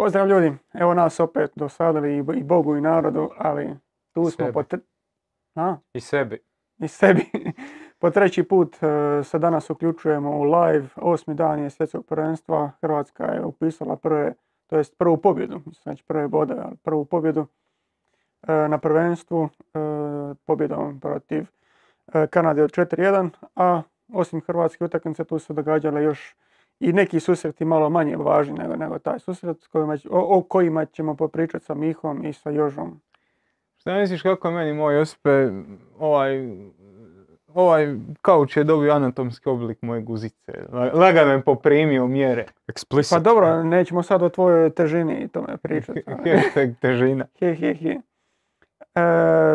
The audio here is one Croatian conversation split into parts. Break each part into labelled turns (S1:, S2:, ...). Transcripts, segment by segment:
S1: Pozdrav ljudi, evo nas opet dosadili i Bogu i narodu, ali tu smo
S2: Sebi.
S1: po, tre- a,
S2: I sebi.
S1: i sebi. po treći put e, se danas uključujemo u live, osmi dan je svjetskog prvenstva, Hrvatska je upisala prve, to jest prvu pobjedu, znači prve bode, ali prvu pobjedu e, na prvenstvu, e, pobjedom protiv Kanade od 4-1, a osim hrvatske utakmice tu su događale još i neki susreti malo manje važni nego, nego taj susret s kojima, će- o, o kojima ćemo popričati sa Mihom i sa Jožom.
S3: Šta misliš kako je meni moj Josipe, ovaj, ovaj kauč je dobio anatomski oblik moje guzice. La- Lagano je poprimio mjere.
S2: Explicit.
S1: Pa dobro, nećemo sad o tvojoj težini i tome pričati.
S3: Hashtag težina.
S1: He, he, he. E,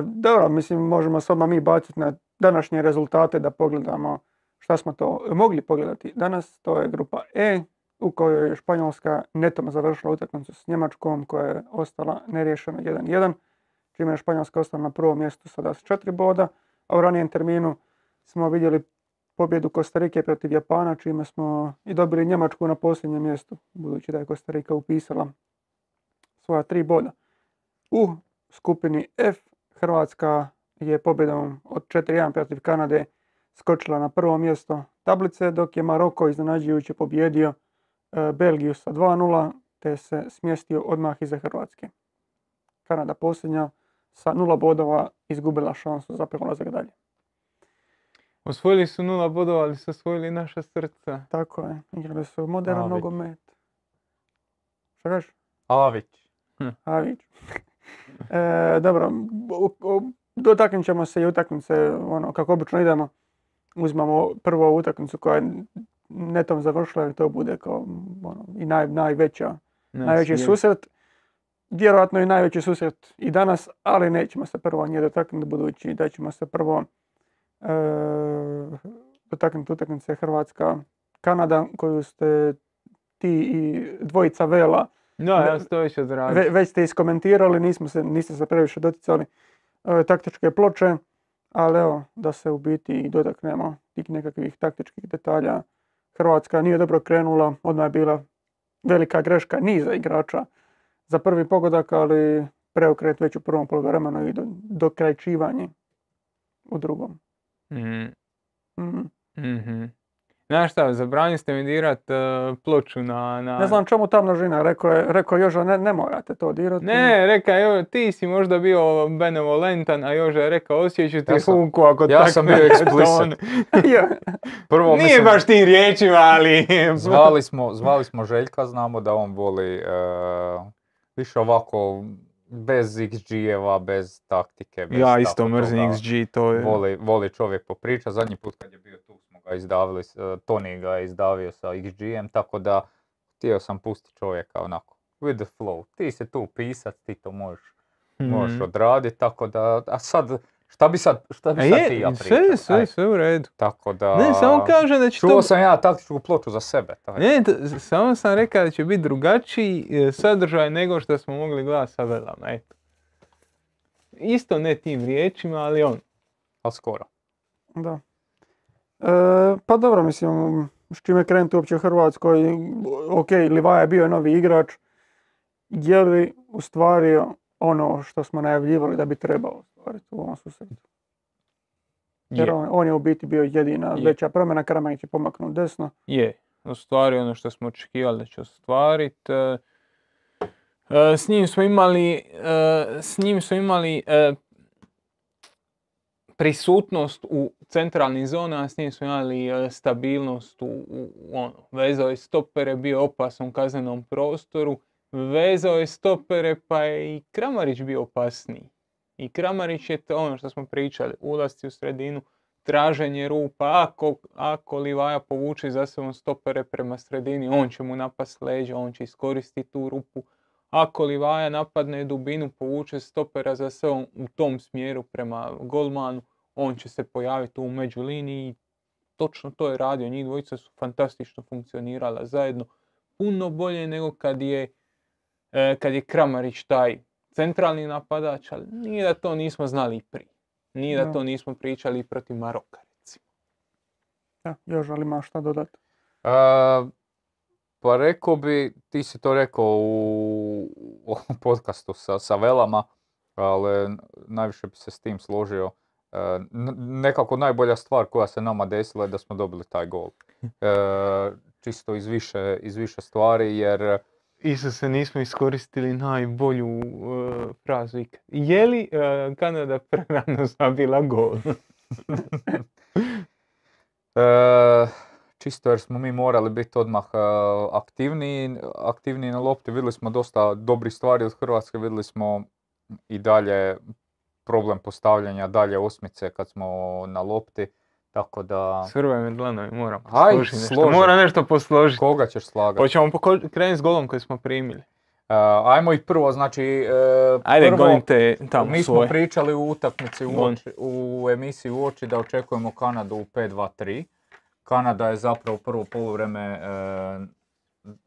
S1: dobro, mislim, možemo s mi baciti na današnje rezultate da pogledamo šta smo to mogli pogledati danas. To je grupa E u kojoj je Španjolska netom završila utakmicu s Njemačkom koja je ostala neriješena 1-1, čime je Španjolska ostala na prvom mjestu sada s četiri boda, a u ranijem terminu smo vidjeli pobjedu Kostarike protiv Japana, čime smo i dobili Njemačku na posljednjem mjestu, budući da je Kostarika upisala svoja tri boda. U skupini F Hrvatska je pobjedom od 4-1 protiv Kanade skočila na prvo mjesto tablice, dok je Maroko iznenađujuće pobjedio e, Belgiju sa 2-0 te se smjestio odmah iza Hrvatske. Kanada posljednja sa nula bodova izgubila šansu za prolazak dalje.
S3: Osvojili su nula bodova, ali su osvojili naša srca.
S1: Tako je, igrali su modern
S2: Avić.
S1: nogomet. Šta kažeš?
S2: Avić.
S1: A vidiš. e, dobro, dotaknut ćemo se i utakmice, ono, kako obično idemo. Uzmemo prvo utakmicu koja je netom završila, jer to bude kao ono, i naj, najveća,
S3: Na
S1: najveći
S3: svijetu.
S1: susret. Vjerojatno i najveći susret i danas, ali nećemo se prvo nje dotaknuti, budući da ćemo se prvo e, dotaknuti utakmice Hrvatska Kanada, koju ste ti i dvojica Vela
S3: Da, ja.
S1: Ve- već ste iskomentirali, nismo se, niste se previše doticali e, taktičke ploče, ali evo, da se u biti i dotaknemo tih nekakvih taktičkih detalja. Hrvatska nije dobro krenula, odmah je bila velika greška niza igrača za prvi pogodak, ali preokret već u prvom poluvremenu i do, dokrajčivanje u drugom.
S3: Mhm.
S1: Mhm.
S3: Mhm. Znaš šta, zabranili ste mi dirat e, ploču na... na...
S1: Ne znam čemu ta množina, rekao je, rekao je Joža, ne, ne morate to dirati.
S3: Ne, reka je, ti si možda bio benevolentan, a Joža je rekao osjeću ti
S2: Ja sam-
S3: funku ako
S2: ja
S3: tak
S2: sam bio.
S1: Ja,
S2: Prvo,
S3: Nije
S2: mislim,
S3: baš tim riječima, ali...
S2: zvali smo, zvali smo Željka, znamo da on voli e, više ovako bez XG-eva, bez taktike. Bez
S3: Ja isto
S2: tako
S3: mrzim. XG, to je...
S2: Voli, voli čovjek popriča. Zadnji put kad je bio tu ga izdavili, s- e, Tony ga je izdavio sa XG-em, tako da htio sam pustiti čovjeka onako, with the flow. Ti se tu pisat, ti to možeš, možeš
S3: Mhm.
S2: odraditi, tako da, a sad, šta bi sad, šta bi
S3: A
S2: sad
S3: je,
S2: ti ja
S3: sve,
S2: pričao?
S3: sve,
S2: Aj,
S3: sve u redu.
S2: tako da,
S3: Ne, samo kažem da će
S2: čuo
S3: to...
S2: sam ja taktičku ploču za sebe. to je.
S3: Ne, t- samo sam rekao da će biti drugačiji e, sadržaj nego što smo mogli gledati sa velama, eto. Isto ne tim riječima, ali on.
S2: Ali skoro.
S1: Da. E, pa dobro, mislim, s čime krenuti uopće u Hrvatskoj, ok, Livaja je bio novi igrač, je li ustvario ono što smo najavljivali da bi trebao ostvariti u ovom susretu? Jer
S3: Je,
S1: on, on je u biti bio jedina
S3: Je.
S1: veća promjena, Kramanić je pomaknut desno.
S3: je. Ostvario ono što smo očekivali da će ostvariti. E, e, s njim smo imali, e, s njim smo imali prisutnost u centralnim zonama, s njim smo imali e, stabilnost u, u- ono, vezao je stopere, bio opasan u kaznenom prostoru, vezao je stopere pa je i Kramarić bio opasniji. I Kramarić je to ono što smo pričali, ulasci u sredinu, traženje rupa, ako, ako Livaja povuče za sobom stopere prema sredini, on će mu napast leđa, on će iskoristiti tu rupu. Ako Livaja napadne dubinu, povuče stopera za sobom u tom smjeru prema golmanu, on će se pojaviti u međuliniji i točno to je radio. Njih dvojica su fantastično funkcionirala zajedno. Puno bolje nego kad je, e, kad je Kramarić taj centralni napadač, ali nije da to nismo znali i prije. Nije da to nismo pričali i protiv Maroka, recimo.
S1: Ja, još ali ima šta dodati.
S2: E, Pa rekao bi, ti si to rekao u, u ovom podcastu sa, sa Velama, ali najviše bi se s tim složio. E, nekako najbolja stvar koja se nama desila je da smo dobili taj gol. E, čisto iz više, iz više stvari jer
S3: Isuse, nismo iskoristili najbolju uh, frazu ikad. Je li uh, Kanada prerano zabila gol?
S2: E, čisto jer smo mi morali biti odmah aktivniji, aktivniji na lopti. Vidjeli smo dosta dobrih stvari od Hrvatske, vidjeli smo i dalje problem postavljanja dalje osmice kad smo na lopti. Tako da,
S3: Svrvaj me dlanovi, moram
S2: Aj,
S3: nešto. Moram nešto posložiti.
S2: koga ćeš slagati?
S3: Hoćemo poko- krenuti s golom koji smo primili.
S2: E, ajmo ih prvo, znači... e,
S3: Ajde,
S2: prvo,
S3: gonite tamo
S2: Mi smo
S3: svoje.
S2: pričali u utakmici u, oči- u emisiji u oči da očekujemo Kanadu u 5-2-3. Kanada je zapravo prvo poluvreme e,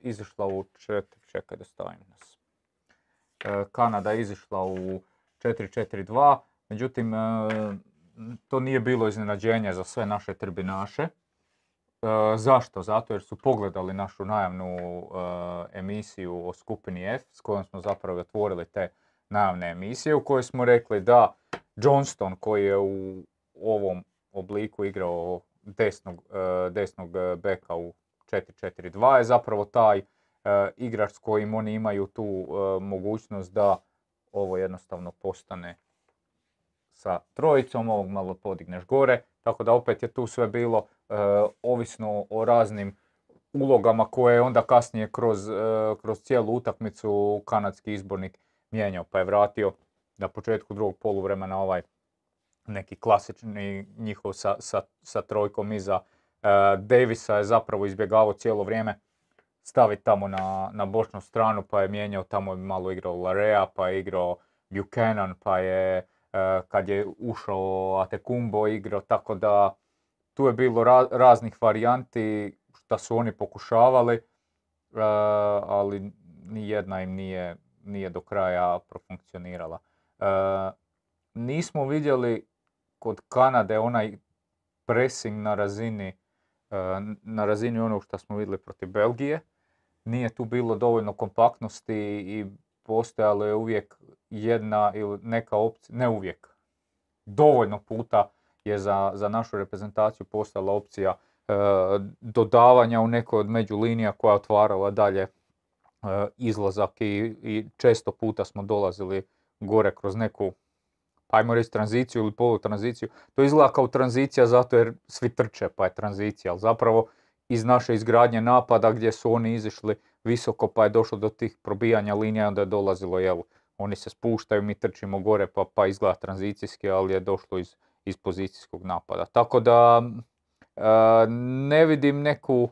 S2: izišla u četiri, čekaj da stavim nas. Kanada je izišla u 4-4-2, međutim e, to nije bilo iznenađenje za sve naše tribinaše. E, zašto? Zato jer su pogledali našu najavnu e, emisiju o skupini F s kojom smo zapravo otvorili te najavne emisije u kojoj smo rekli da Johnston koji je u ovom obliku igrao desnog, desnog beka u 4-4-2 je zapravo taj igrač s kojim oni imaju tu mogućnost da ovo jednostavno postane sa trojicom, ovog malo podigneš gore, tako da opet je tu sve bilo e, ovisno o raznim ulogama koje je onda kasnije kroz, e, kroz cijelu utakmicu kanadski izbornik mijenjao, pa je vratio na početku drugog poluvremena ovaj neki klasični njihov sa, sa, sa trojkom iza e, Davisa je zapravo izbjegavao cijelo vrijeme staviti tamo na, na bočnu stranu, pa je mijenjao, tamo malo igrao Larea, pa je igrao Buchanan, pa je e, kad je ušao Atekumbo igrao, tako da tu je bilo ra- raznih varijanti što su oni pokušavali, e, ali ni jedna im nije, nije do kraja profunkcionirala. E, nismo vidjeli kod Kanade onaj pressing na razini, na razini onog što smo vidjeli protiv Belgije. Nije tu bilo dovoljno kompaktnosti i postojalo je uvijek jedna ili neka opcija, ne uvijek, dovoljno puta je za, za našu reprezentaciju postala opcija e, dodavanja u nekoj od međulinija koja otvarala dalje e, izlazak i, i često puta smo dolazili gore kroz neku ajmo reći tranziciju ili polutranziciju. To izgleda kao tranzicija zato jer svi trče pa je tranzicija, ali zapravo iz naše izgradnje napada gdje su oni izišli visoko pa je došlo do tih probijanja linija onda je dolazilo jel, oni se spuštaju, mi trčimo gore pa, pa izgleda tranzicijski, ali je došlo iz, iz pozicijskog napada. Tako da e, ne vidim neku,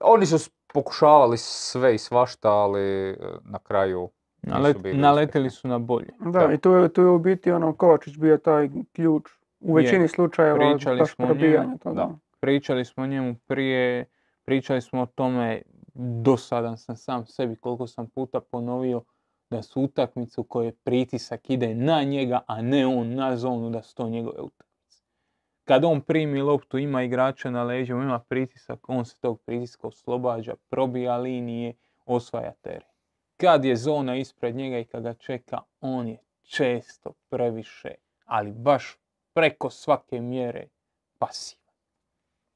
S2: oni su pokušavali sve i svašta, ali e, na kraju nisu
S3: Nalet-
S2: uspješni.
S3: su na bolje.
S1: Da,
S2: Da.
S1: i tu je, tu je u biti ono Kovačić bio taj ključ. U
S3: Je.
S1: većini slučajeva
S3: Pričali
S1: baš
S3: smo o njemu,
S1: probijanje toga.
S2: da.
S3: Pričali smo o njemu prije, pričali smo o tome, dosadan sam sam sebi koliko sam puta ponovio da su utakmice u kojoj pritisak ide na njega, a ne on na zonu, da su to njegove utakmice. Kad on primi loptu, ima igrača na leđima, ima pritisak, on se tog pritiska oslobađa, probija linije, osvaja teren. Kad je zona ispred njega i kad ga čeka, on je često previše, ali baš preko svake mjere pasivan.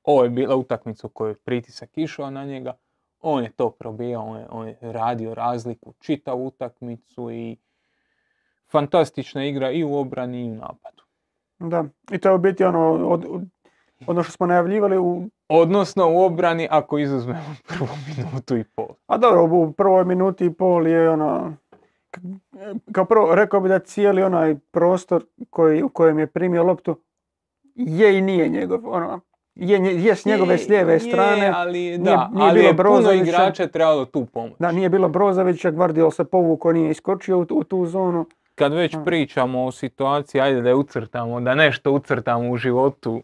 S3: Ovo je bila utakmica u kojoj je pritisak išao na njega, on je to probijao, on je, on je radio razliku čitavu utakmicu i fantastična igra i u obrani i u napadu.
S1: Da, i to je u biti ono, od, od- ono što smo najavljivali u
S3: Odnosno u obrani ako izuzmemo prvu minutu i pol.
S1: A dobro, u prvoj minuti i pol je ono, kao prvo rekao bi da cijeli onaj prostor koji, u kojem je primio loptu je i nije njegov, ono, je, je s njegove s lijeve
S3: Je,
S1: strane,
S3: ali, da,
S1: nije
S3: ali
S1: bilo
S3: je puno igrača trebalo tu pomoć.
S1: da nije bilo Brozovića, Gvardiol se povukao, nije iskočio u, tu- u tu zonu.
S3: Kad već
S1: Mm.
S3: pričamo o situaciji, ajde da je ucrtamo, da nešto ucrtamo u životu.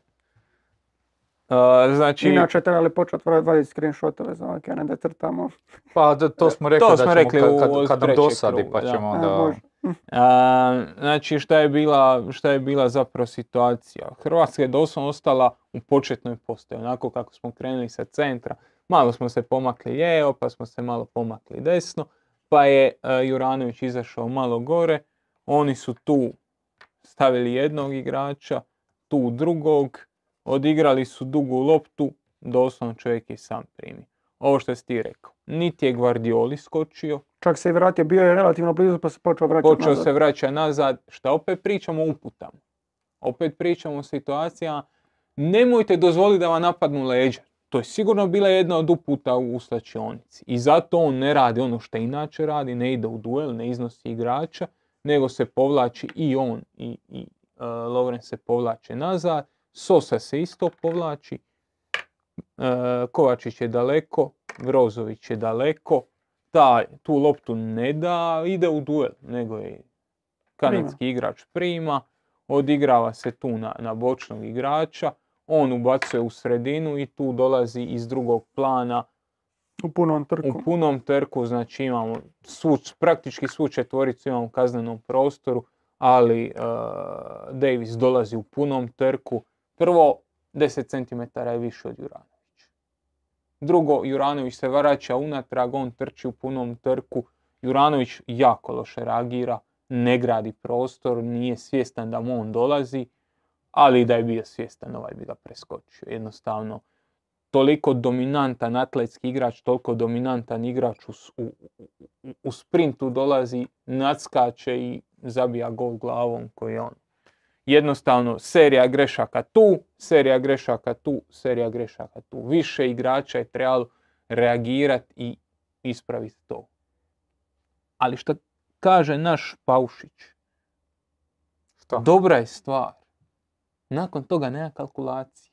S3: Uh, znači,
S1: Inače trebali početi vaditi screenshotove za ovake, a ne da crtamo.
S2: Pa da, to smo rekli
S3: To
S2: da
S3: smo
S2: ćemo
S3: rekli
S2: kad, kad,
S3: od
S2: kad nam dosadi pa
S3: da.
S2: ćemo
S1: A,
S2: onda...
S3: znači šta je bila, šta je bila zapravo situacija? Hrvatska je doslovno ostala u početnoj postaji, onako kako smo krenuli sa centra. Malo smo se pomakli lijevo, pa smo se malo pomakli desno, pa je e, Juranović izašao malo gore. Oni su tu stavili jednog igrača, tu drugog, odigrali su dugu loptu, doslovno čovjek je sam primi. Ovo što si ti rekao, niti je Guardioli skočio,
S1: Čak se i vratio, bio je relativno blizu pa se počeo vraćati
S3: počeo
S1: nazad.
S3: se vraća nazad, šta opet pričamo uputama. Opet pričamo o situacijama, nemojte dozvoliti da vam napadnu leđa. To je sigurno bila jedna od uputa u slačionici. I zato on ne radi ono što inače radi, ne ide u duel, ne iznosi igrača, nego se povlači i on i, i uh, Lovren se povlače nazad. Sosa se isto povlači. Uh, Kovačić je daleko, Brozović je daleko. Ta, tu loptu ne da ide u duel, nego je kanadski igrač prima, odigrava se tu na, na bočnog igrača, on ubacuje u sredinu i tu dolazi iz drugog plana
S1: U punom trku.
S3: u punom trku, znači imamo svu, praktički svu četvoricu imamo u kaznenom prostoru, ali uh, Davis dolazi u punom trku. Prvo, 10 cm je više od Juranovića. Drugo, Juranović se vraća unatrag, on trči u punom trku. Juranović jako loše reagira, ne gradi prostor, nije svjestan da mu on dolazi, ali da je bio svjestan, ovaj bi ga preskočio. Jednostavno, toliko dominantan atletski igrač, toliko dominantan igrač u, u- u sprintu dolazi, nadskače i zabija gol glavom koji je on. Jednostavno, serija grešaka tu, serija grešaka tu, serija grešaka tu. Više igrača je trebalo reagirati i ispraviti to. Ali što kaže naš Paušić,
S2: Šta?
S3: dobra je stvar. Nakon toga nema kalkulacije.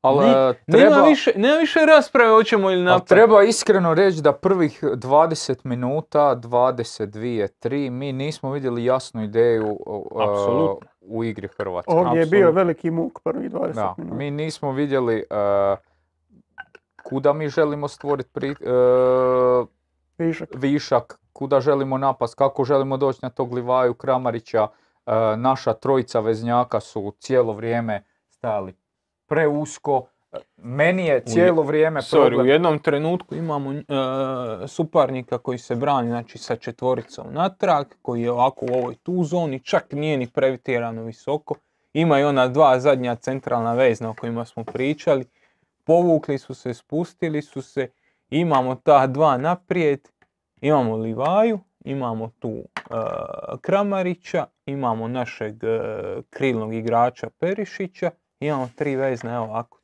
S2: Ali
S3: Ne-
S2: e, treba,
S3: Nema, više, nema više rasprave hoćemo ili napraviti.
S2: treba iskreno reći da prvih 20 minuta, 22, 3, mi nismo vidjeli jasnu ideju
S3: Apsolutno.
S2: U igri Hrvatske.
S1: Ovdje je bio veliki muk prvih 20
S2: Da,
S1: minuta.
S2: mi nismo vidjeli e, kuda mi želimo stvoriti pri, e,
S1: Višak.
S2: višak, kuda želimo napast, kako želimo doći na tog Livaju Kramarića. E, naša trojica veznjaka su cijelo vrijeme stajali preusko. Meni je cijelo vrijeme
S3: Sorry, u
S2: problem...
S3: jednom trenutku imamo e, suparnika koji se brani znači, sa četvoricom natrag, koji je ovako u ovoj tu zoni, čak nije ni pretjerano visoko. Ima i ona dva zadnja centralna vezna o kojima smo pričali. Povukli su se, spustili su se. Imamo ta dva naprijed. Imamo Livaju, imamo tu e, Kramarića, imamo našeg e, krilnog igrača Perišića, imamo tri vezne, evo ovako.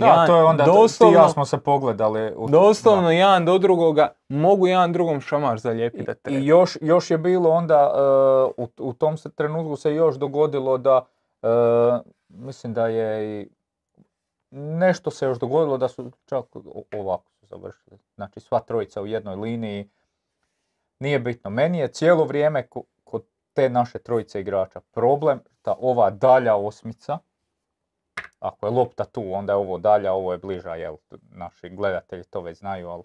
S2: Da, to je onda, ti
S3: doslovno,
S2: ja smo se pogledali. U,
S3: doslovno jedan do drugoga, mogu jedan drugom šamar zalijepiti da
S2: I,
S3: treba.
S2: I još, još je bilo onda, e, u, u tom se trenutku se još dogodilo da, e, mislim da je i nešto se još dogodilo da su čak ovako su završili. Znači sva trojica u jednoj liniji. Nije bitno. Meni je cijelo vrijeme ko- kod te naše trojice igrača problem da ova dalja osmica, ako je lopta tu, onda je ovo dalja, ovo je bliža, jel, naši gledatelji to već znaju, ali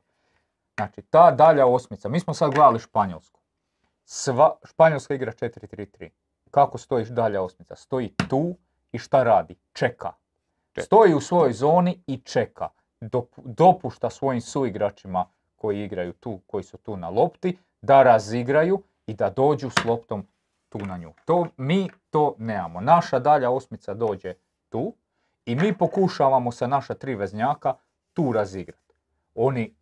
S2: Znači, ta dalja osmica, mi smo sad gledali Španjolsku. Sva, Španjolska igra 4-3-3. Kako stojiš dalja osmica? Stoji tu i šta radi? Čeka. Stoji u svojoj zoni i čeka. Dop- dopušta svojim suigračima koji igraju tu, koji su tu na lopti, da razigraju i da dođu s loptom tu na nju. To, mi to nemamo. Naša dalja osmica dođe tu i mi pokušavamo sa naša tri veznjaka tu razigrati. Oni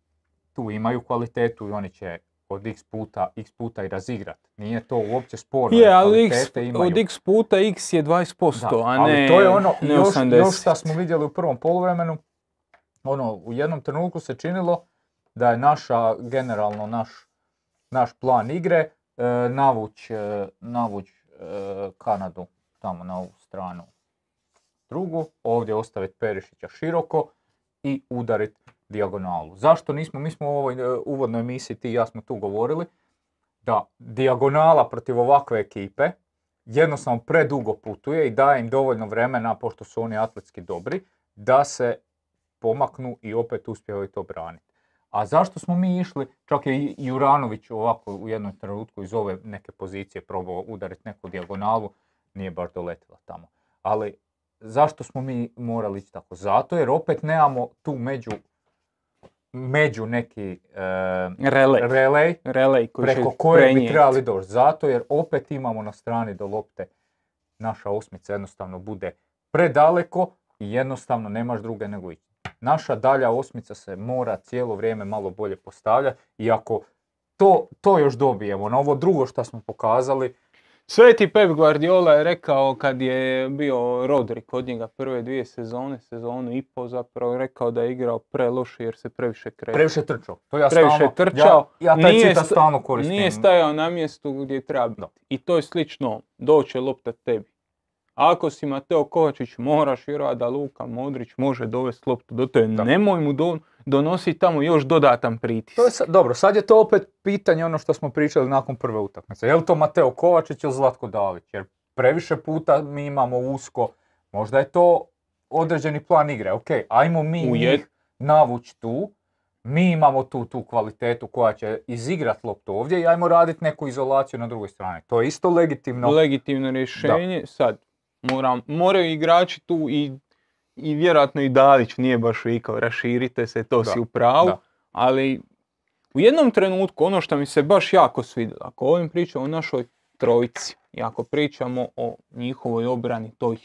S2: tu imaju kvalitetu i oni će od x puta, x puta i razigrat. Nije to uopće sporno.
S3: Je, ali x,
S2: imaju.
S3: od x puta x je 20%,
S2: Da,
S3: a
S2: ali
S3: ne,
S2: to je ono,
S3: ne
S2: još,
S3: 80.
S2: još šta smo vidjeli u prvom poluvremenu, ono, u jednom trenutku se činilo da je naša, generalno naš, naš plan igre, e, navuć, e, navuć e, Kanadu tamo na ovu stranu drugu, ovdje ostaviti Perišića široko i udariti dijagonalu. Zašto nismo, mi smo u ovoj e, uvodnoj emisiji, ti i ja smo tu govorili, da dijagonala protiv ovakve ekipe jednostavno predugo putuje i daje im dovoljno vremena, pošto su oni atletski dobri, da se pomaknu i opet uspijevaju to braniti. A zašto smo mi išli, čak je i Juranović ovako u jednom trenutku iz ove neke pozicije probao udariti neku dijagonalu, nije baš doletila tamo. Ali zašto smo mi morali ići tako? Zato jer opet nemamo tu među među neki e,
S3: Relej.
S2: relej
S3: Relej koji
S2: preko koje bi trebali doći. Zato jer opet imamo na strani do lopte naša osmica jednostavno bude predaleko i jednostavno nemaš druge nego ići. Naša dalja osmica se mora cijelo vrijeme malo bolje postavljati i ako to, to još dobijemo na ovo drugo što smo pokazali,
S3: Sveti Pep Guardiola je rekao kad je bio Rodri kod njega prve dvije sezone, sezonu i po zapravo, rekao da je igrao preloše jer se previše kreće.
S2: previše trčao. To ja
S3: Previše
S2: stalno,
S3: trčao,
S2: ja, ja taj
S3: nije
S2: stalno koristim.
S3: Nije stajao na mjestu gdje treba biti. I to je slično, doće lopta tebi. Ako si Mateo Kovačić, moraš vjerovati da Luka Modrić može dovesti loptu do tebe. Nemoj mu do, donositi tamo još dodatan pritisak.
S2: To je sa- dobro, sad je to opet pitanje ono što smo pričali nakon prve utakmice. Je li to Mateo Kovačić ili Zlatko Dalić? Jer previše puta mi imamo usko, možda je to određeni plan igre. Ok, ajmo mi njih navući tu, mi imamo tu, tu kvalitetu koja će izigrat loptu ovdje i ajmo raditi neku izolaciju na drugoj strani. To je isto legitimno.
S3: legitimno rješenje. Sad, moram, moraju igrači tu i, i vjerojatno i Dalić nije baš vikao raširite se, to
S2: Da,
S3: si u pravu.
S2: da.
S3: Ali u jednom trenutku ono što mi se baš jako svidjelo, ako ovim pričamo o našoj trojici i ako pričamo o njihovoj obrani, toj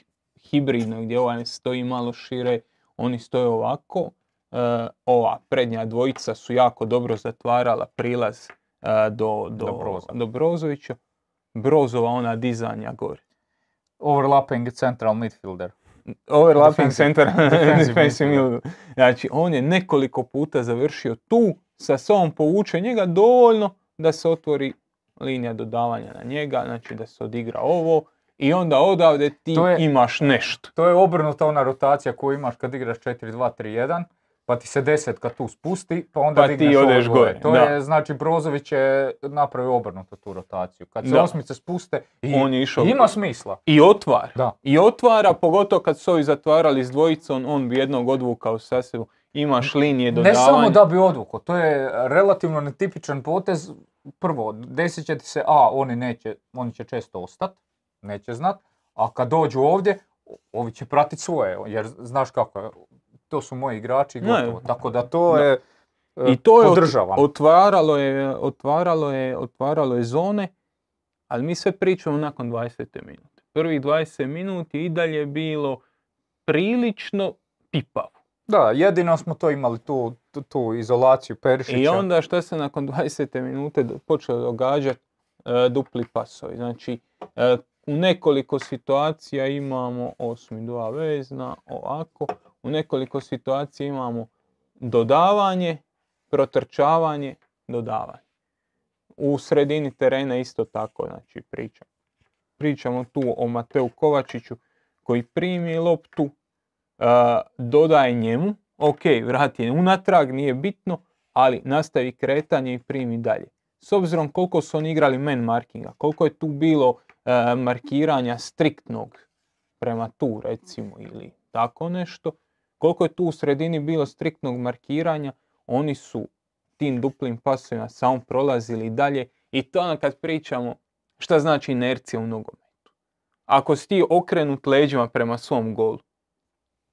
S3: hibridnoj gdje ovaj stoji malo šire, oni stoje ovako, e, ova prednja dvojica su jako dobro zatvarala prilaz e, do, do,
S2: Do
S3: do Brozovića. Brozova ona dizanja gore.
S2: Overlapping central midfielder.
S3: Overlapping center,
S2: defensive midfielder.
S3: Znači, on je nekoliko puta završio tu, sa sobom povuče njega dovoljno da se otvori linija dodavanja na njega, znači da se odigra ovo i onda odavde ti
S2: je-
S3: imaš nešto.
S2: To je obrnuta ona rotacija koju imaš kad igraš 4-2-3-1, pa ti se desetka tu spusti, pa onda
S3: Pa ti
S2: digneš
S3: odeš gore,
S2: To
S3: da.
S2: je, znači, Brozović je napravio obrnuto tu rotaciju. Kad se
S3: Da.
S2: osmice spuste, i,
S3: On je išao-
S2: ima smisla.
S3: I otvara.
S2: Da.
S3: I otvara, pogotovo kad su ovi zatvarali s dvojicom, on bi jednog odvukao sa sebom. Imaš linije
S2: Ne
S3: dodavanja.
S2: samo da bi odvuko, to je relativno netipičan potez. Prvo, desit će ti se, a, oni neće, oni će često ostat, neće znat, a kad dođu ovdje, ovi će pratit svoje, jer znaš kako je, to su moji igrači,
S3: Ne.
S2: gotovo. Tako da to
S3: Da.
S2: je,
S3: I to je ot-
S2: podržavam.
S3: otvaralo je, otvaralo je, otvaralo je zone, ali mi sve pričamo nakon 20. minute. Prvih 20 minuti i dalje je bilo prilično pipavo.
S2: Da, jedino smo to imali tu, tu, tu izolaciju Perišića.
S3: I onda što se nakon 20. minute počelo događati e, dupli pasovi. Znači, e, u nekoliko situacija imamo osmi dva vezna, ovako. U nekoliko situacija imamo dodavanje, protrčavanje, dodavanje. U sredini terena isto tako, znači pričam. Pričamo tu o Mateu Kovačiću koji primi loptu, uh, dodaje njemu, ok, vrati je unatrag, nije bitno, ali nastavi kretanje i primi dalje. S obzirom koliko su oni igrali man markinga, koliko je tu bilo uh, markiranja striktnog prema tu recimo ili tako nešto, koliko je tu u sredini bilo striktnog markiranja, oni su tim duplim pasovima samo prolazili dalje i to ono kad pričamo šta znači inercija u nogometu. Ako si ti okrenut leđima prema svom golu,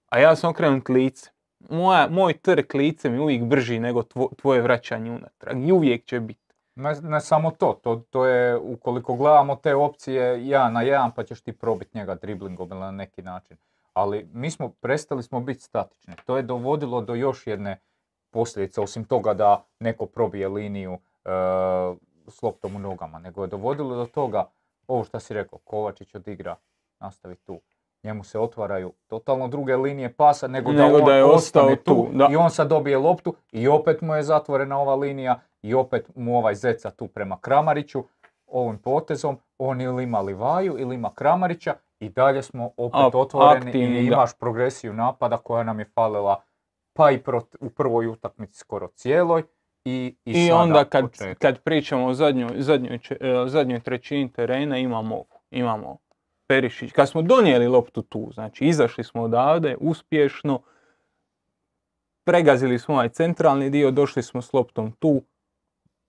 S3: a ja sam okrenut lice, moja, moj trk lice mi je uvijek brži nego tvo- tvoje vraćanje unatrag i uvijek će biti.
S2: Ne, ne samo to, to, to je ukoliko gledamo te opcije jedan na jedan pa ćeš ti probiti njega driblingom ili na neki način. Ali mi smo, prestali smo biti statični. To je dovodilo do još jedne posljedice, osim toga da neko probije liniju e, s loptom u nogama, nego je dovodilo do toga, ovo što si rekao, Kovačić odigra, nastavi tu. Njemu se otvaraju totalno druge linije pasa nego,
S3: Nego
S2: da,
S3: da
S2: on
S3: je
S2: ostane
S3: ostao tu, da.
S2: i on sad dobije loptu i opet mu je zatvorena ova linija i opet mu ovaj zeca tu prema Kramariću ovim potezom, on ili ima Livaju ili ima Kramarića i dalje smo opet
S3: A,
S2: otvoreni
S3: aktivni,
S2: i
S3: da.
S2: imaš progresiju napada koja nam je falila pa i u prvoj utakmici skoro cijeloj i, i,
S3: I,
S2: sada
S3: onda kad, kad pričamo o zadnjoj, zadnjoj, e, zadnjoj trećini terena imamo ovo, imamo Perišić. Kad smo donijeli loptu tu, znači izašli smo odavde uspješno, pregazili smo ovaj centralni dio, došli smo s loptom tu,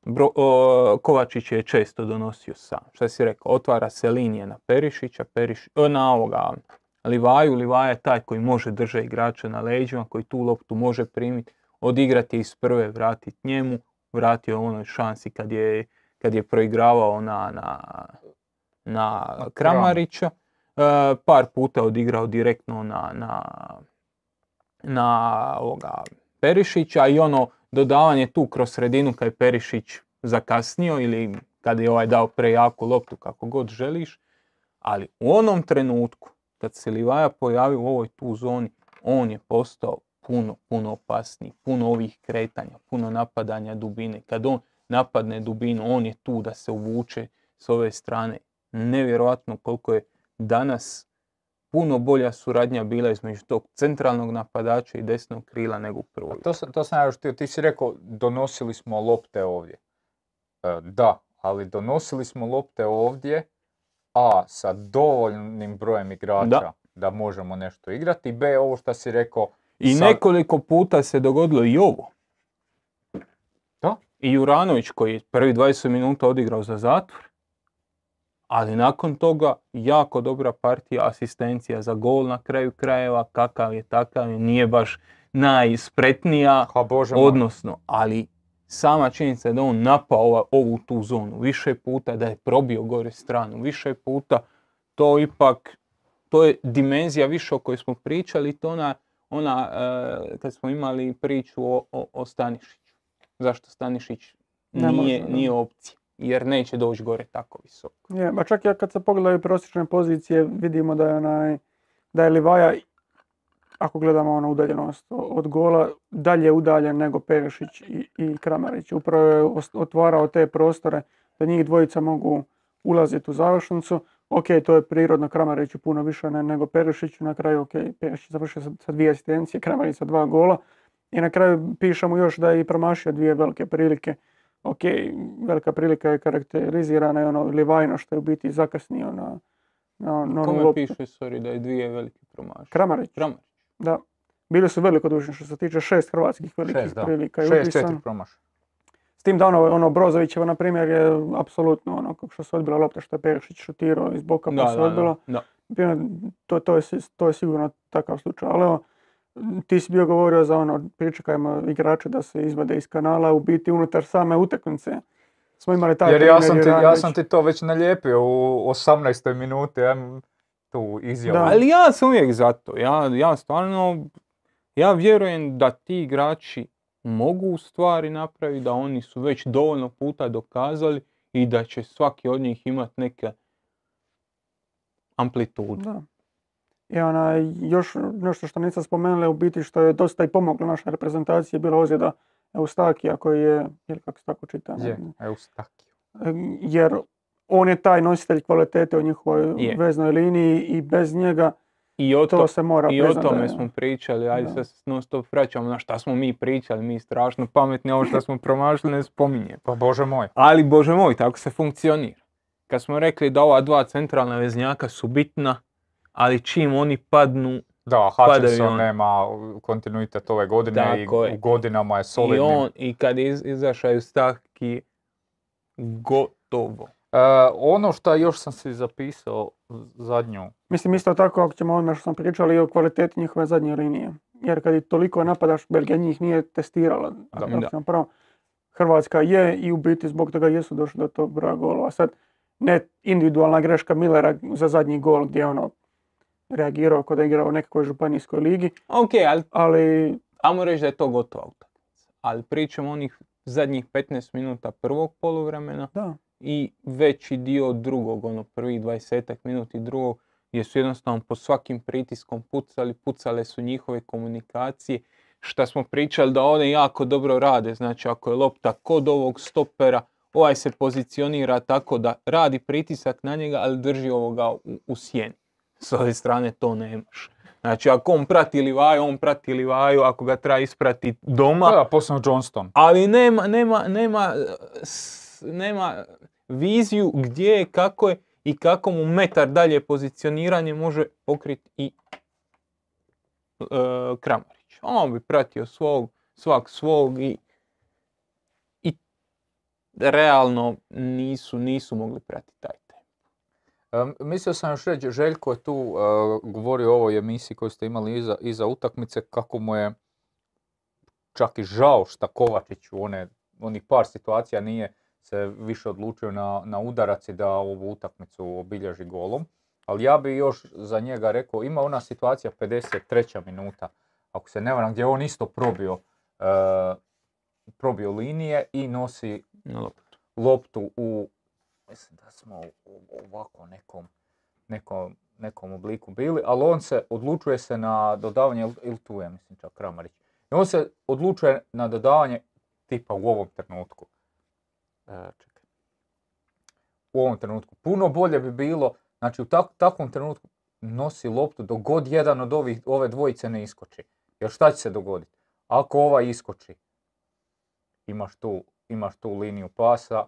S3: Bro, o, Kovačić je često donosio sam. Šta si rekao, otvara se linija na Perišića, Periš, o, na ovoga Livaju, Livaja je taj koji može držati igrača na leđima, koji tu loptu može primiti. odigrati iz prve, vratiti njemu, vratio onoj šansi kad je, kad je proigravao na, na, na Kramarića. E, par puta odigrao direktno na, na, na ovoga Perišića i ono dodavanje tu kroz sredinu kad je Perišić zakasnio ili kad je ovaj dao prejaku loptu kako god želiš. Ali u onom trenutku kad se Livaja pojavio u ovoj tu zoni, on je postao puno, puno opasniji, puno ovih kretanja, puno napadanja dubine. Kad on napadne dubinu, on je tu da se uvuče s ove strane. Nevjerojatno koliko je danas puno bolja suradnja bila između tog centralnog napadača i desnog krila nego u prvoj.
S2: To to sam još htio, ti si rekao donosili smo lopte ovdje. E, da, ali donosili smo lopte ovdje, a sa dovoljnim brojem igrača
S3: Da.
S2: da, možemo nešto igrati, b ovo što si rekao,
S3: I
S2: Sad-
S3: nekoliko puta se dogodilo i ovo.
S2: Da.
S3: I Juranović koji je prvi 20 minuta odigrao za zatvor, ali nakon toga jako dobra partija, asistencija za gol na kraju krajeva, kakav je takav je, nije baš najspretnija,
S2: ha bože moj.
S3: odnosno, ali sama činjenica je da on napao ova- ovu tu zonu više puta, da je probio gore stranu više puta, to ipak, to je dimenzija više o kojoj smo pričali, to ona, ona e, kad smo imali priču o, o, o Stanišiću. Zašto Stanišić nije, nije opcija, jer neće doći gore tako visoko.
S1: Je, ba čak i kad se pogledaju prosječne pozicije, vidimo da je, onaj, da je Livaja, ako gledamo ono udaljenost od gola, dalje udaljen nego Perišić i, i Kramarić. Upravo je otvarao te prostore da njih dvojica mogu ulaziti u završnicu. Ok, to je prirodno Kramariću puno više ne, nego Perišiću. Na kraju, ok, Perišić završio sa, sa dvije asistencije, Kramarić sa dva gola. I na kraju pišemo još da je i promašio dvije velike prilike. Ok, velika prilika je karakterizirana i ono Livajno što je u biti zakasnio na, na, na
S3: Kome piše, sorry, da je dvije velike promašaje?
S1: Kramarić,
S3: Kramarić.
S1: da. Bili su velikodušni što se tiče šest hrvatskih velikih
S2: Šest, da.
S1: prilika. je
S2: Šest, četiri promaš.
S1: S tim da ono, ono Brozovićevo, na primjer, je apsolutno ono kako što se odbila lopta što je Perišić šutirao iz boka pa se
S3: da,
S1: odbila.
S3: da,
S1: To, to, je, to je sigurno takav slučaj. Ali evo, ti si bio govorio za ono, pričekajmo igrače da se izvade iz kanala, u biti unutar same utakmice smo imali taj
S2: Jer ja sam, ti, ja sam ti to već nalijepio u 18. minuti, ajmo tu izjavu.
S1: Da.
S3: Ali ja sam uvijek za to. Ja, ja stvarno, ja vjerujem da ti igrači mogu stvari napraviti, da oni su već dovoljno puta dokazali i da će svaki od njih imati neke amplitude.
S1: Da. I ona, još nešto što nisam spomenula, u biti što je dosta i pomoglo našoj reprezentaciji, je bila ozljeda Eustakija koji je, ili kako se tako čita, ne
S2: Je,
S1: znam.
S2: Eustakio.
S1: jer on je taj nositelj kvalitete u njihovoj
S3: Je.
S1: veznoj liniji i bez njega
S3: I o,
S1: to
S3: to,
S1: se mora
S3: i o tome smo pričali, ajde
S1: Da.
S3: se non stop vraćamo na šta smo mi pričali, mi strašno pametni, ovo što smo promašili ne spominje.
S2: Pa bože moj.
S3: Ali bože moj, tako se funkcionira. Kad smo rekli da ova dva centralna veznjaka su bitna, ali čim oni padnu
S2: Da, Hutchinson
S3: on.
S2: nema kontinuitet ove godine i
S3: Tako je.
S2: u godinama je
S3: i
S2: solidni.
S3: on, i kad iz, izašao iz taki, gotovo.
S2: E, ono što još sam si zapisao zadnju,
S1: Mislim isto tako ako ćemo ono što sam pričali i o kvaliteti njihove zadnje linije. Jer kad i toliko napadaš, Belgija njih nije testirala.
S2: Da.
S1: Ako
S3: Da.
S1: pravo. Hrvatska je i u biti zbog toga jesu došli do tog broja golova. Sad ne individualna greška Millera za zadnji gol gdje je ono reagirao kod da je igrao u nekakvoj županijskoj ligi,
S3: Ok, ali
S1: ali
S3: ajmo reći da je to gotova utakmica. Ali pričamo onih zadnjih 15 minuta prvog poluvremena
S1: da,
S3: i veći dio drugog, ono prvih 20 minuti drugog, gdje su jednostavno po svakim pritiskom pucali, pucale su njihove komunikacije, šta smo pričali da one jako dobro rade, znači ako je lopta kod ovog stopera, ovaj se pozicionira tako da radi pritisak na njega, ali drži ovoga u, u sjeni. S ove strane to nemaš. Znači ako on prati Livaju, on prati Livaju, ako ga treba isprati doma,
S2: da, posebno Johnston.
S3: ali nema, nema, nema, s- nema viziju gdje je, kako je i kako mu metar dalje pozicioniranje može pokriti i e, Kramarić. On bi pratio svog, svak svog i, i realno nisu, nisu mogli pratiti taj
S2: mislio sam još reći, Željko je tu e, govorio o ovoj emisiji koju ste imali iza, iza utakmice, kako mu je čak i žao šta Kovačić u one, onih par situacija nije se više odlučio na, na udarac i da ovu utakmicu obilježi golom. Ali ja bi još za njega rekao, ima ona situacija 53. minuta, ako se ne varam, gdje je on isto probio, e, probio linije i nosi
S3: loptu
S2: u, mislim da smo u ovako nekom, nekom, nekom obliku bili, ali on se odlučuje se na dodavanje, il- ili tu je, mislim čak Kramarić, i on se odlučuje na dodavanje tipa u ovom trenutku. E, čekaj. U ovom trenutku. Puno bolje bi bilo, znači u tak- takvom trenutku nosi loptu dok god jedan od ovih, ove dvojice ne iskoči. Jer šta će se dogoditi? Ako ovaj iskoči, imaš tu, imaš tu liniju pasa,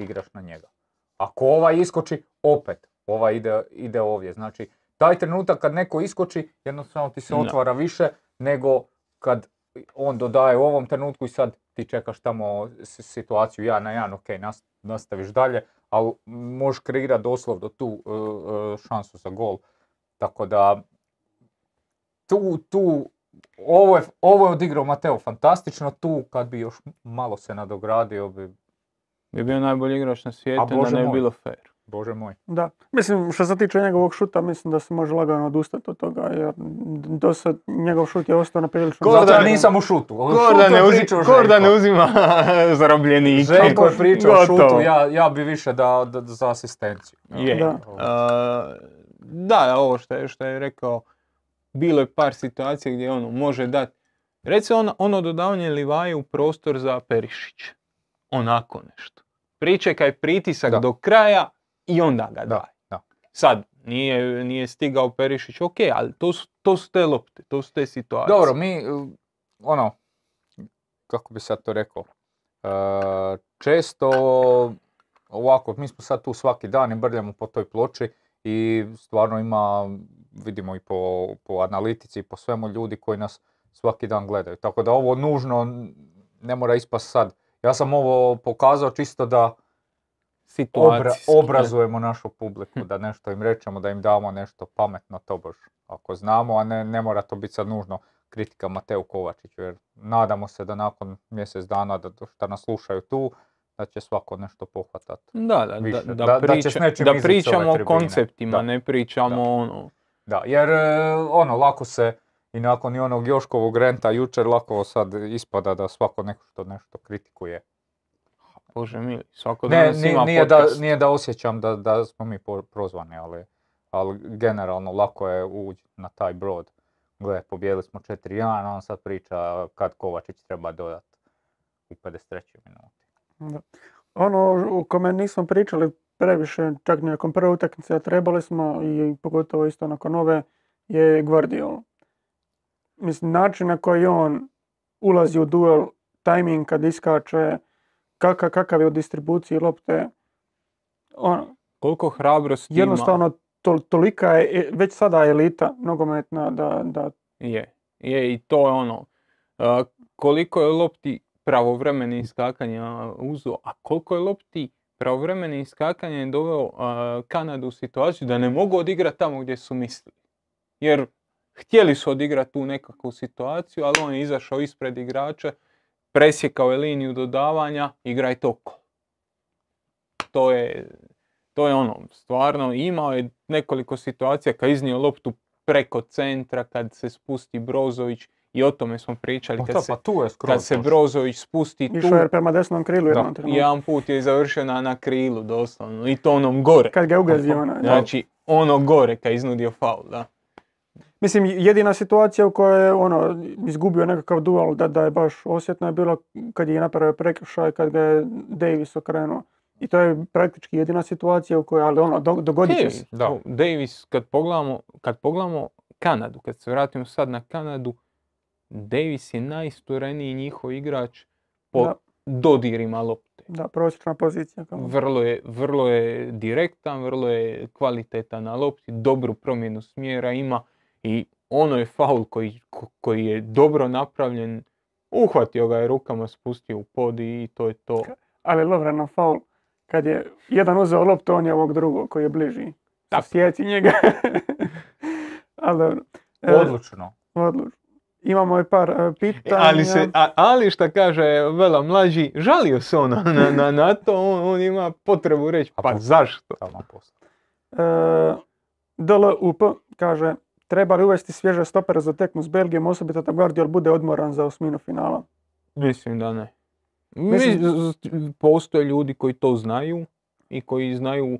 S2: igraš na njega. Ako ovaj iskoči, opet, ovaj ide, ide ovdje. Znači, taj trenutak kad neko iskoči, jednostavno ti se otvara više nego kad on dodaje u ovom trenutku i sad ti čekaš tamo situaciju ja na jedan, ok, nas- nastaviš dalje, ali možeš kreirati doslovno tu e, e, šansu za gol. Tako da, tu, tu, ovo je, ovo je odigrao Mateo fantastično, tu kad bi još malo se nadogradio bi,
S3: Bi bio najbolji igrač na svijetu, da ne bi bilo fair.
S2: bože moj.
S1: Da, mislim što se tiče njegovog šuta, mislim da se može lagano odustati od toga, jer do sad njegov šut je ostao na prilično... Zatvorenom-
S2: nisam u šutu. Šutu je
S3: uzi,
S2: Željko.
S3: uzima zarobljenike.
S2: Željko je pričao o šutu, ja, ja bi više dao da, za asistenciju.
S3: Je.
S1: Da.
S3: A, da, ovo što je, što je rekao, bilo je par situacija gdje ono može dati. Recimo ono, ono dodavanje Livaje u prostor za Perišić. Onako nešto. Pričekaj pritisak
S2: Da.
S3: do kraja i onda ga
S2: Da,
S3: daj.
S2: da.
S3: Sad, nije, nije stigao Perišić, ok, ali to su, to su te lopte, to su te situacije.
S2: Dobro, mi, uh, ono, kako bi sad to rekao, uh, često ovako, mi smo sad tu svaki dan i brljamo po toj ploči i stvarno ima, vidimo i po, po analitici i po svemu ljudi koji nas svaki dan gledaju. Tako da ovo nužno ne mora ispast sad. Ja sam ovo pokazao čisto da obra- obrazujemo našu publiku, da nešto im rečemo, da im damo nešto pametno tobož. Ako znamo, a ne, ne mora to biti sad nužno kritika Mateu Kovačiću, jer nadamo se da nakon mjesec dana da što nas slušaju tu, da će svako nešto pohvatati.
S3: Da, da,
S2: više.
S3: da,
S2: Da-
S3: da, priča- da pričamo o konceptima,
S2: Da.
S3: ne pričamo
S2: Da.
S3: ono...
S2: Da, jer e, ono, lako se i nakon i onog Joškovog renta jučer lako sad ispada da svako nešto nešto kritikuje.
S3: Bože mili, svako
S2: Ne,
S3: danas
S2: ni-
S3: ima
S2: nije, da, nije da osjećam da, da smo mi prozvani, ali, ali generalno lako je ući na taj brod. Gle, pobijedili smo 4-1, a on sad priča kad Kovačić treba dodat u 53. minuti.
S1: Da. Ono u kome nismo pričali previše, čak ni nakon prve utakmice, a trebali smo i pogotovo isto nakon ove, je Guardiol. Mislim, način na koji on ulazi u duel, tajming kad iskače, kaka, kakav je u distribuciji lopte, ono,
S3: Koliko hrabrosti ima.
S1: jednostavno tol- tolika je e, već sada elita nogometna da, da
S3: Je, je i to je ono. a, koliko je lopti pravovremeni iskakanja uzo, a koliko je lopti pravovremeni iskakanja je doveo a, Kanadu u situaciju da ne mogu odigrati tamo gdje su mislili. Jer htjeli su odigrati tu nekakvu situaciju, ali on je izašao ispred igrača, presjekao je liniju dodavanja, igraj toko. To je, to je ono, stvarno imao je nekoliko situacija kad iznio loptu preko centra, kad se spusti Brozović i o tome smo pričali,
S2: Pa,
S3: kad,
S2: da,
S3: se,
S2: pa tu je
S3: kad se. Brozović spusti tu,
S1: išao je prema desnom krilu
S2: Da.
S1: jednom trenutku.
S3: jedan put je završio na, na krilu doslovno i to onom gore.
S1: Kad ga je ugazio onaj.
S3: Znači, ono gore kad iznudio faul, da.
S1: Mislim, jedina situacija u kojoj je ono, izgubio nekakav duel da, da je baš osjetno je bilo kad je napravio prekršaj, kad ga je Davis okrenuo. I to je praktički jedina situacija u kojoj, ali ono, do- dogodit će se.
S2: Da.
S3: Davis, kad pogledamo, kad pogledamo Kanadu, kad se vratimo sad na Kanadu, Davis je najistureniji njihov igrač po
S1: Da.
S3: dodirima lopte.
S1: Da, prosječna pozicija. kao.
S3: Vrlo je, vrlo je direktan, vrlo je kvalitetan na lopti, dobru promjenu smjera ima i ono je faul koji, ko- koji je dobro napravljen. Uhvatio ga je rukama, spustio u pod i to je to.
S1: Ali Lovrenov faul, kad je jedan uzeo loptu, on je ovog drugog koji je bliži.
S3: Da.
S1: Sjeci njega. ali dobro. E,
S2: Odlučno.
S1: odlučno. Imamo i par e, pitanja.
S3: Ali, se, a- ali šta kaže Vela mlađi, žalio se on na, na, na to, on, on ima potrebu reći,
S2: A
S3: pa zašto?
S1: E, DLUP kaže, treba li uvesti svježe stopere za tekmu s Belgijom, osobito da Guardiol bude odmoran za osminu finala?
S3: Mislim da ne.
S1: Mislim-
S3: Mi- postoje ljudi koji to znaju i koji znaju,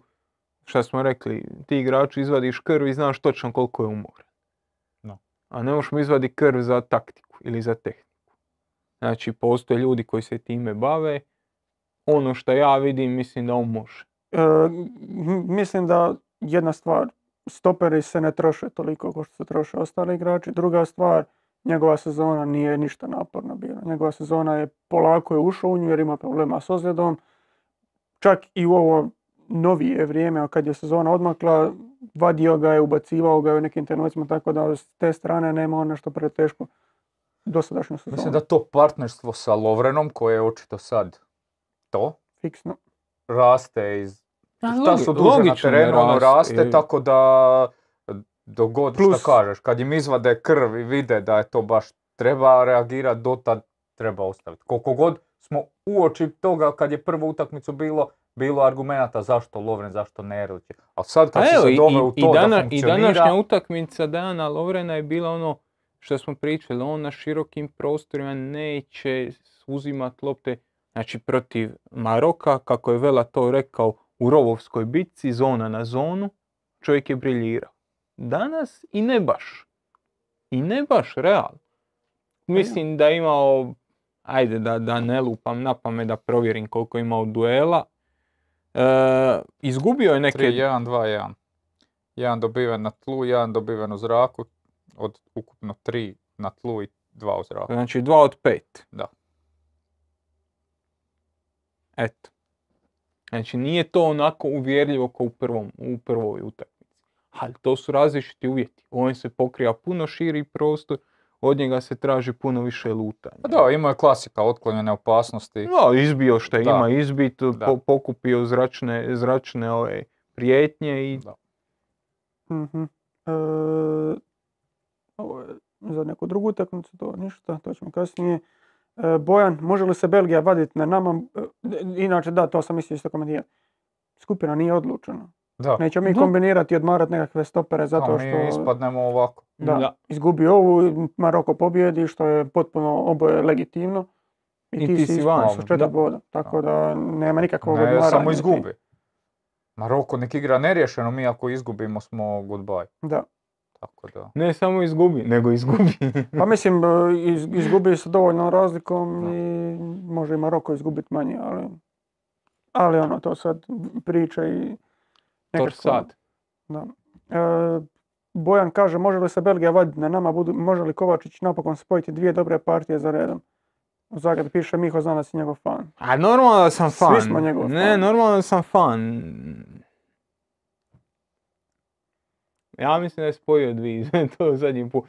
S3: šta smo rekli, ti igrači izvadiš krv i znaš točno koliko je umoran.
S2: No.
S3: A ne možeš mu izvadi krv za taktiku ili za tehniku. Znači, postoje ljudi koji se time bave. Ono što ja vidim, mislim da on može.
S1: E, mislim da jedna stvar, stoperi se ne troše toliko kao što se troše ostali igrači. Druga stvar, njegova sezona nije ništa naporna bila. Njegova sezona je polako je ušao u nju jer ima problema s ozljedom. Čak i u ovo novije vrijeme, kad je sezona odmakla, vadio ga je, ubacivao ga je u nekim trenucima, tako da s te strane nema on nešto preteško dosadašnju sezonu.
S2: Mislim da to partnerstvo sa Lovrenom, koje je očito sad to,
S1: Fiksno.
S2: raste iz...
S3: A,
S2: Šta su duže na
S3: da
S2: terenu, ono
S3: raste,
S2: raste, tako da dok god
S1: Plus-
S2: šta kažeš, kad im izvade krv i vide da je to baš treba reagirati, dotad treba ostaviti. Koliko god smo uoči toga kad je prvu utakmicu bilo, bilo argumenata zašto Lovren, zašto Nerlić. Ali sad kad
S3: A evo,
S2: se
S3: i,
S2: doveo u
S3: i,
S2: to da
S3: dana- i
S2: funkcionira,
S3: današnja utakmica Dana Lovrena je bila ono što smo pričali, on na širokim prostorima neće uzimat lopte, znači protiv Maroka, kako je Vela to rekao, u rovovskoj bitci, zona na zonu, čovjek je briljirao. Danas i ne baš. I ne baš, real. Mislim da je imao, ajde da, da ne lupam na pamet da provjerim koliko je imao duela. E, izgubio je neke
S2: 3-1, 2-1. Jedan dobiven na tlu, jedan dobiven u zraku, od ukupno tri na tlu i dva u zraku.
S3: Znači dva od pet.
S2: Da.
S3: Eto. Znači nije to onako uvjerljivo kao u, prvom, u prvoj utakmici. Ali to su različiti uvjeti. Ovim se pokriva puno širi prostor, od njega se traži puno više lutanja.
S2: Pa da, imao je klasika otklonjene opasnosti.
S3: Da, izbio što je
S2: Da.
S3: ima izbit,
S2: Da.
S3: po- pokupio zračne, zračne ove prijetnje i
S2: Da.
S1: Mhm. E, ovo je za neku drugu utakmicu, to ništa, to ćemo kasnije. E, Bojan, može li se Belgija vaditi na nama? E, inače da, to sam mislio isto komentirati. Skupina nije odlučena.
S2: Da,
S1: Nećemo mi
S3: Da.
S1: kombinirati i odmarati nekakve stopere zato
S2: a mi
S1: što
S2: ispadnemo ovako.
S1: da,
S3: Da.
S1: izgubi ovu, Maroko pobjedi, što je potpuno oboje legitimno. I, ti, si van sa četiri
S3: Da.
S1: boda. Tako da nema nikakvog
S2: Ne,
S1: odmaranja.
S2: samo izgubi. Maroko nek igra neriješeno, mi ako izgubimo smo goodbye.
S1: Da.
S2: Tako da.
S3: ne samo izgubi, nego izgubi.
S1: Pa mislim, e, iz, izgubi sa dovoljnom razlikom
S2: Da.
S1: i može i Maroko izgubiti manje, ali, ali ono, to sad priča i
S3: To sad.
S1: Da. E, Bojan kaže, može li se Belgija vaditi na nama, budu, može li Kovačić napokon spojiti dvije dobre partije za redom? U piše Miho Zanac i njegov fan.
S3: A normalno da sam
S1: Svi
S3: fan.
S1: smo njegov
S3: Ne,
S1: fan.
S3: normalno da sam fan. Ja mislim da je spojio dvije, to zadnji put.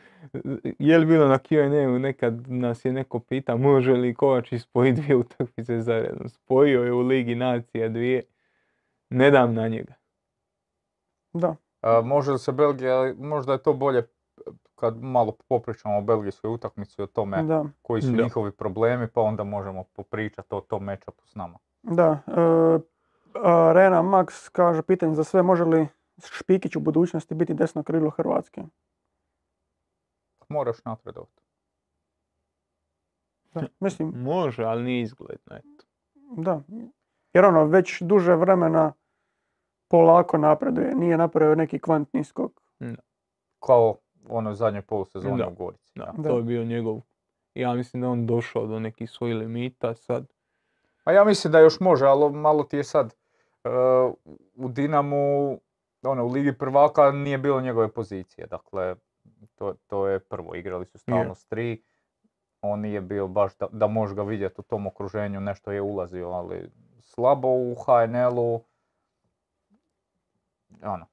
S3: Je li bilo na Q&A-u nekad nas je neko pita može li Kovačić spojiti dvije utakmice zaredom. Spojio je u Ligi Nacija dvije. Ne dam na njega.
S1: Da.
S2: A, može li se Belgija, možda je to bolje kad malo popričamo o belgijskoj utakmici, o tome
S1: Da.
S2: koji su
S3: Da.
S2: njihovi problemi, pa onda možemo popričati o tom matchupu s nama.
S1: Da. E, a, Rena Max kaže, pitanje za sve, može li Špikić u budućnosti biti desno krilo Hrvatske?
S2: Moraš napredovati.
S1: Da. Mislim,
S3: Može, ali nije izgledno. Eto.
S1: Da, jer ono već duže vremena polako napreduje, nije napravio neki kvantni skok.
S2: Kao ono zadnje polusezone
S3: Da.
S2: u Gorici.
S3: Da,
S1: Da.
S3: to je bio njegov. Ja mislim da on došao do nekih svojih limita sad.
S2: Pa ja mislim da još može, ali malo ti je sad e, u Dinamu, ono, u Ligi prvaka nije bilo njegove pozicije. Dakle, to, to je prvo. Igrali su stalno s tri. On nije bio baš da, da možeš ga vidjeti u tom okruženju, nešto je ulazio, ali slabo u HNL-u. Ono,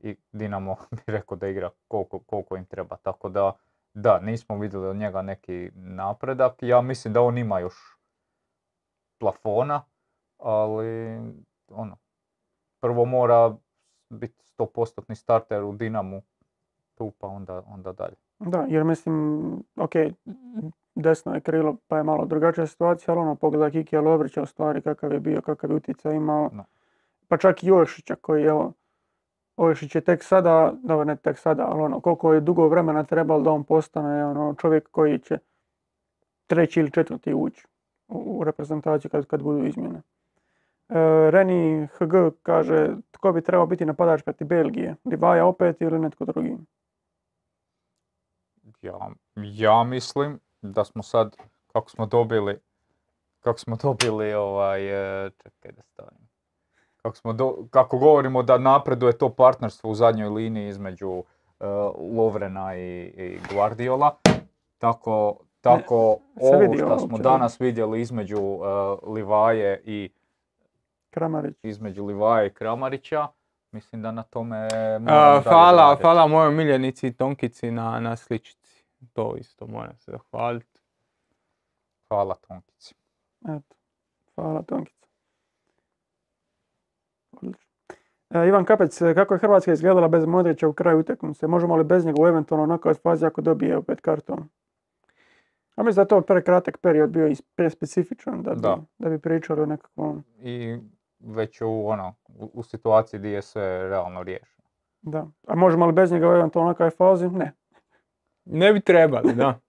S2: i Dinamo bi rekao da igra koliko, koliko im treba. Tako da, da, nismo vidjeli od njega neki napredak. Ja mislim da on ima još plafona, ali ono, prvo mora biti 100% starter u Dinamu tu pa onda, onda dalje.
S1: Da, jer mislim, ok, desno je krilo pa je malo drugačija situacija, ali ono, pogledaj Kikija Lovrića u stvari kakav je bio, kakav je utjecaj imao.
S2: Da.
S1: Pa čak i Jošića koji evo, Oješić je tek sada, dobro ne tek sada, ali ono, koliko je dugo vremena trebalo da on postane ono, čovjek koji će treći ili četvrti ući u, u reprezentaciju kad, kad budu izmjene. E, Reni HG kaže tko bi trebao biti napadač protiv Belgije, Livaja opet ili netko drugi.
S2: Ja, ja mislim da smo sad, kako smo dobili, kako smo dobili ovaj, e, čekaj da stavim. Kako, smo do- kako govorimo da napreduje to partnerstvo u zadnjoj liniji između e, Lovrena i, i Guardiola, tako, tako
S1: se
S2: ovo što smo
S1: uopće,
S2: danas vidjeli između e, Livaje i
S1: Kramarić.
S2: između Livaje i Kramarića, mislim da na tome
S3: A, hvala, hvala mojoj miljenici Tonkici na, na sličici. To isto moram se zahvaliti.
S2: Hvala Tonkici.
S1: Eto, hvala Tonkica. Odlično. E, Ivan Kapec, kako je Hrvatska izgledala bez Modrića u kraju utakmice? Možemo li bez njega u eventualno knockout fazi ako dobije opet karton? A mislim da je to prekratak period bio i prespecifičan da bi,
S2: Da.
S1: da bi pričali o nekakvom...
S2: I već u, ono, u, u situaciji gdje je sve realno riješeno.
S1: Da. A možemo li bez njega u eventualno knockout fazi? Ne.
S3: Ne bi trebali, da.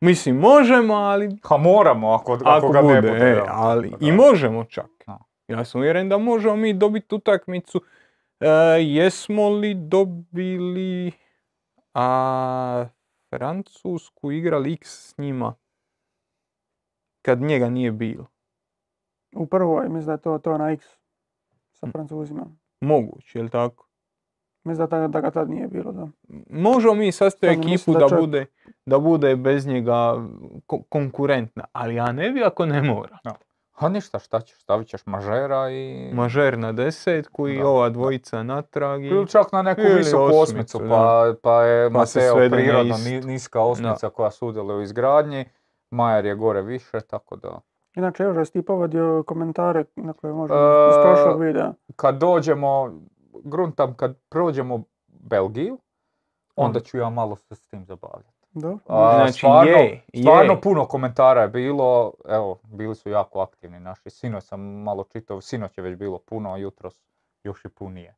S3: Mislim, možemo, ali
S2: Ha moramo ako, ako,
S3: ako
S2: ga
S3: bude,
S2: ne bude.
S3: e, ali
S2: Da.
S3: i možemo čak.
S2: Da.
S3: Ja sam uvjeren da možemo mi dobiti utakmicu. E, jesmo li dobili a, Francusku igrali X s njima kad njega nije bilo?
S1: U prvoj, mislim da je to, to na X sa. Francuzima.
S3: Moguće, jel tako?
S1: Mislim da, da ga tad nije bilo, da.
S3: Možemo mi sastaviti ekipu
S1: da
S3: da,
S1: čak-
S3: bude, da bude bez njega ko- konkurentna, ali ja ne bi ako ne mora.
S2: A ništa, šta ćeš, stavit ćeš mažera i...
S3: Mažer na desetku i
S2: Da,
S3: ova
S2: da.
S3: dvojica natrag i...
S2: Ili čak na neku
S3: Ili
S2: visoku
S3: osmicu,
S2: osmicu, pa, pa je
S3: Pa
S2: Mateo prirodno niska osmica koja sudjeluje u izgradnji, Majer je gore više, tako da...
S1: Inače, još jesi ti povodio komentare na koje možemo
S2: E,
S1: iz prošlog videa.
S2: Kad dođemo, gruntam, kad prođemo Belgiju, onda ću ja malo se s tim zabavljati.
S1: Dobro.
S2: A,
S3: Znači,
S2: stvarno,
S3: je,
S2: stvarno
S3: je.
S2: puno komentara je bilo, evo, bili su jako aktivni naši. Sinoć sam malo čitao, sinoć je već bilo puno, a jutros još i punije.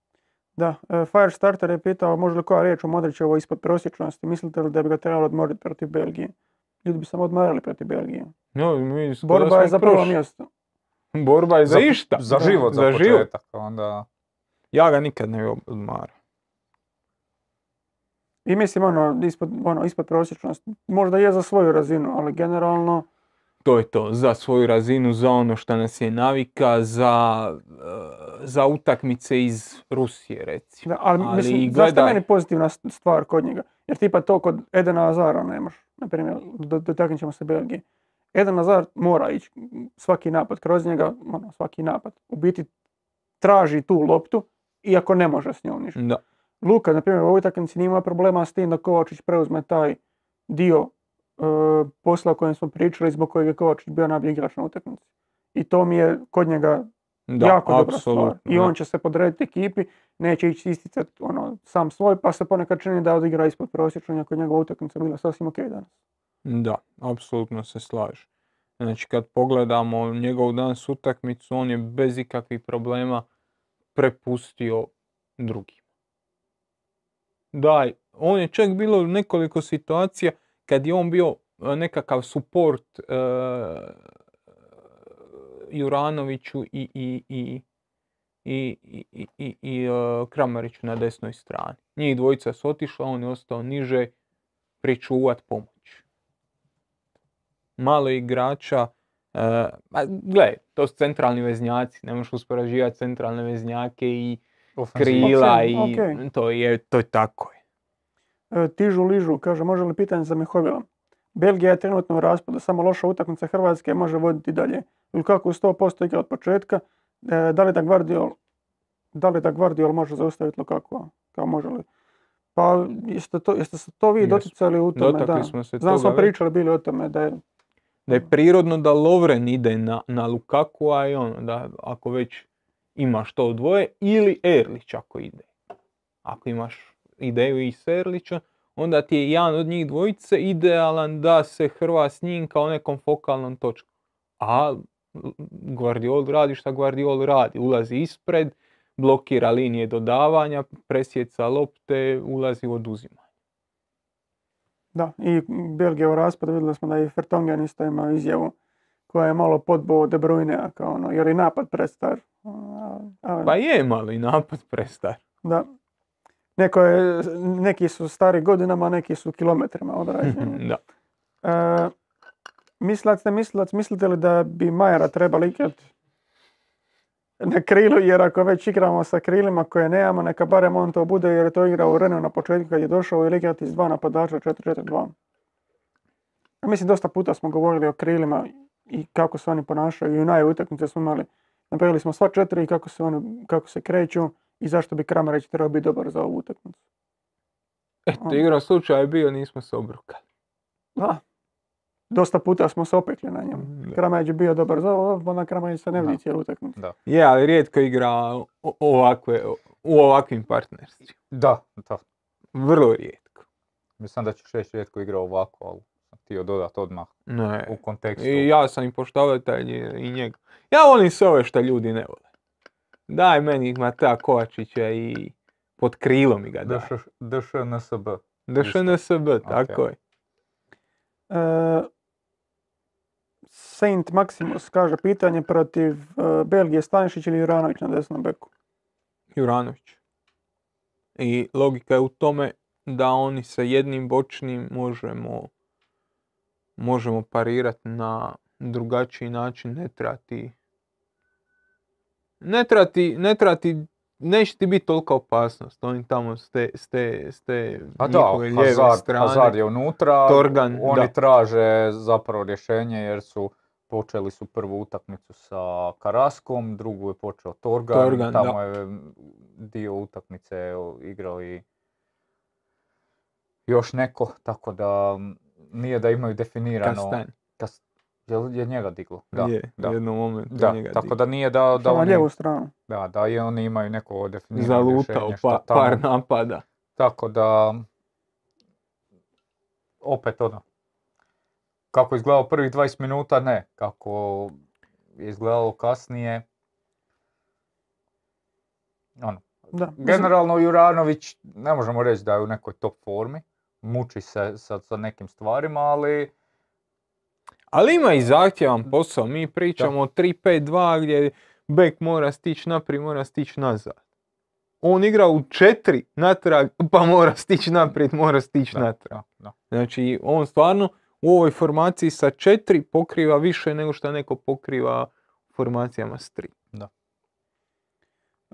S1: Da, e, Firestarter je pitao može li koja riječ o Modrićevoj ispod prosječnosti, mislite li da bi ga trebalo odmoriti protiv Belgije? Ljudi bi samo odmarali protiv Belgije.
S3: No, mi
S1: Borba je za prvo mjesto.
S3: Borba je za, išta.
S2: Za život, za,
S3: za život.
S2: početak. Onda,
S3: Ja ga nikad ne bi odmarao.
S1: I mislim ono ispod, ono, ispod prosječnosti. Možda je za svoju razinu, ali generalno
S3: To je to, za svoju razinu, za ono što nas je navika, za, eh, za utakmice iz Rusije, recimo.
S1: Da, ali,
S3: Ali
S1: mislim, zašto je
S3: gledaj.
S1: meni pozitivna stvar kod njega? Jer tipa to kod Edena Azara nemaš. Na primjer, do- dotaknut ćemo se Belgije. Eden Azar mora ići svaki napad kroz njega, ono, svaki napad. U biti traži tu loptu, iako ne može s njom ništa.
S3: Da.
S1: Luka, na primjer, u ovoj utakmici nije problema s tim da Kovačić preuzme taj dio e, posla o kojem smo pričali, zbog kojeg je Kovačić bio najbolji igrač na utakmici. I to mi je kod njega
S3: Da,
S1: jako dobra stvar. I on će se podrediti ekipi, neće ići isticati ono, sam svoj, pa se ponekad čini da odigra ispod prosječno, iako je njegova utakmica bila sasvim ok danas.
S3: Da, apsolutno se slažem. Znači kad pogledamo njegovu danas utakmicu, on je bez ikakvih problema prepustio drugim. Da, on je čak bilo nekoliko situacija kad je on bio e, nekakav support e, Juranoviću i, i, i, i, i, i, i e, Kramariću na desnoj strani. Njih dvojica su otišla, on je ostao niže pričuvat pomoć. Malo igrača, uh, gle, to su centralni veznjaci, ne možeš usporaživati centralne veznjake i krila i
S1: okay.
S3: to je, to je tako.
S1: E, tižu ližu, kaže, može li pitanje za mihovila. Belgija je trenutno u raspadu, samo loša utakmica Hrvatske može voditi dalje. Lukaku 100% igra od početka. E, da li da Guardiol, da li da Guardiol može zaustaviti Lukaku? Kao može li? Pa jeste, to, jeste se to vi doticali u tome?
S3: Dotakli
S1: da.
S3: smo se
S1: Znam smo pričali bili o tome da je
S3: Da je prirodno da Lovren ide na, na Lukaku, a i ono, da ako već imaš to dvoje, ili Erlić ako ide. Ako imaš ideju i s Erlićem, onda ti je jedan od njih dvojice idealan da se hrva s njim kao nekom fokalnom točkom. A Guardiol radi šta Guardiol radi. Ulazi ispred, blokira linije dodavanja, presjeca lopte, ulazi u oduzimanje.
S1: Da, i Belgija u raspadu vidjeli smo da i Fertongen isto ima izjavu koja je malo podbo De Bruyne, kao ono, jer je napad prestar.
S3: Pa je malo i napad prestar.
S1: Da. Neko je, neki su stari godinama, neki su kilometrima odrađeni.
S3: da.
S1: E, mislac, ne mislac, mislite li da bi Majera trebali ikad na krilu, jer ako već igramo sa krilima koje nemamo, neka barem on to bude, jer je to igrao u Reneu na početku kad je došao ili igrati s dva napadača 4-4-2. A Mislim, dosta puta smo govorili o krilima i kako se oni ponašaju i u naj utakmice smo imali. Napravili smo sva četiri i kako se, oni, kako se kreću i zašto bi Kramarić trebao biti dobar za ovu utakmicu.
S3: Eto, igra slučaj je bio, nismo se obrukali.
S1: Da. Dosta puta smo se opekli na njemu.
S3: Da.
S1: Kramarić je bio dobar za ovo, onda Kramarić se ne vidi cijelu utakmicu.
S2: Da.
S3: Je, ali rijetko igra ovakve, u ovakvim partnerstvima.
S2: Da, da.
S3: Vrlo rijetko.
S2: Mislim da će šeć rijetko igrao ovako, ali sam htio dodat odmah
S3: Ne.
S2: u kontekstu.
S3: I ja sam i poštovatelj i njega. Ja volim sve ove što ljudi ne vole. Daj meni Mata Kovačića i pod krilom mi ga daj.
S2: DŠ DŠNSB.
S3: DŠNSB, tako je.
S1: E, Saint Maximus kaže pitanje protiv e, Belgije Stanišić ili Juranović na desnom beku.
S3: Juranović. I logika je u tome da oni sa jednim bočnim možemo možemo parirati na drugačiji način, ne trebati ne trebati, ne trebati, neće ti biti tolika opasnost, oni tamo s te, s te, s te
S2: A da,
S3: njihove
S2: Hazard,
S3: strane.
S2: Hazard je unutra,
S3: Torgan,
S2: oni
S3: da.
S2: traže zapravo rješenje jer su počeli su prvu utakmicu sa Karaskom, drugu je počeo Torgan,
S3: Torgan,
S2: tamo
S3: da.
S2: je dio utakmice igrao i još neko, tako da nije da imaju definirano...
S3: Kastanj.
S2: Kas- Jel je njega diglo? Da,
S3: je,
S2: da.
S3: u jednom momentu
S2: Da,
S3: njega
S2: tako
S3: digao.
S2: da nije da, da
S1: na
S2: oni,
S1: lijevu stranu.
S2: da, da i oni imaju neko definirano
S3: Zalutao pa,
S2: tamo.
S3: par napada.
S2: Tako da, opet ono, kako je izgledalo prvih 20 minuta, ne. Kako je izgledalo kasnije, ono,
S1: Da.
S2: generalno Juranović, ne možemo reći da je u nekoj top formi, muči se sa, sa nekim stvarima, ali
S3: Ali ima i zahtjevan posao. Mi pričamo o 3-5-2 gdje bek mora stići naprijed, mora stići nazad. On igra u 4 natrag, pa mora stići naprijed, mora stići
S2: da,
S3: natrag.
S2: da, da.
S3: Znači, on stvarno u ovoj formaciji sa 4 pokriva više nego što neko pokriva u formacijama s 3.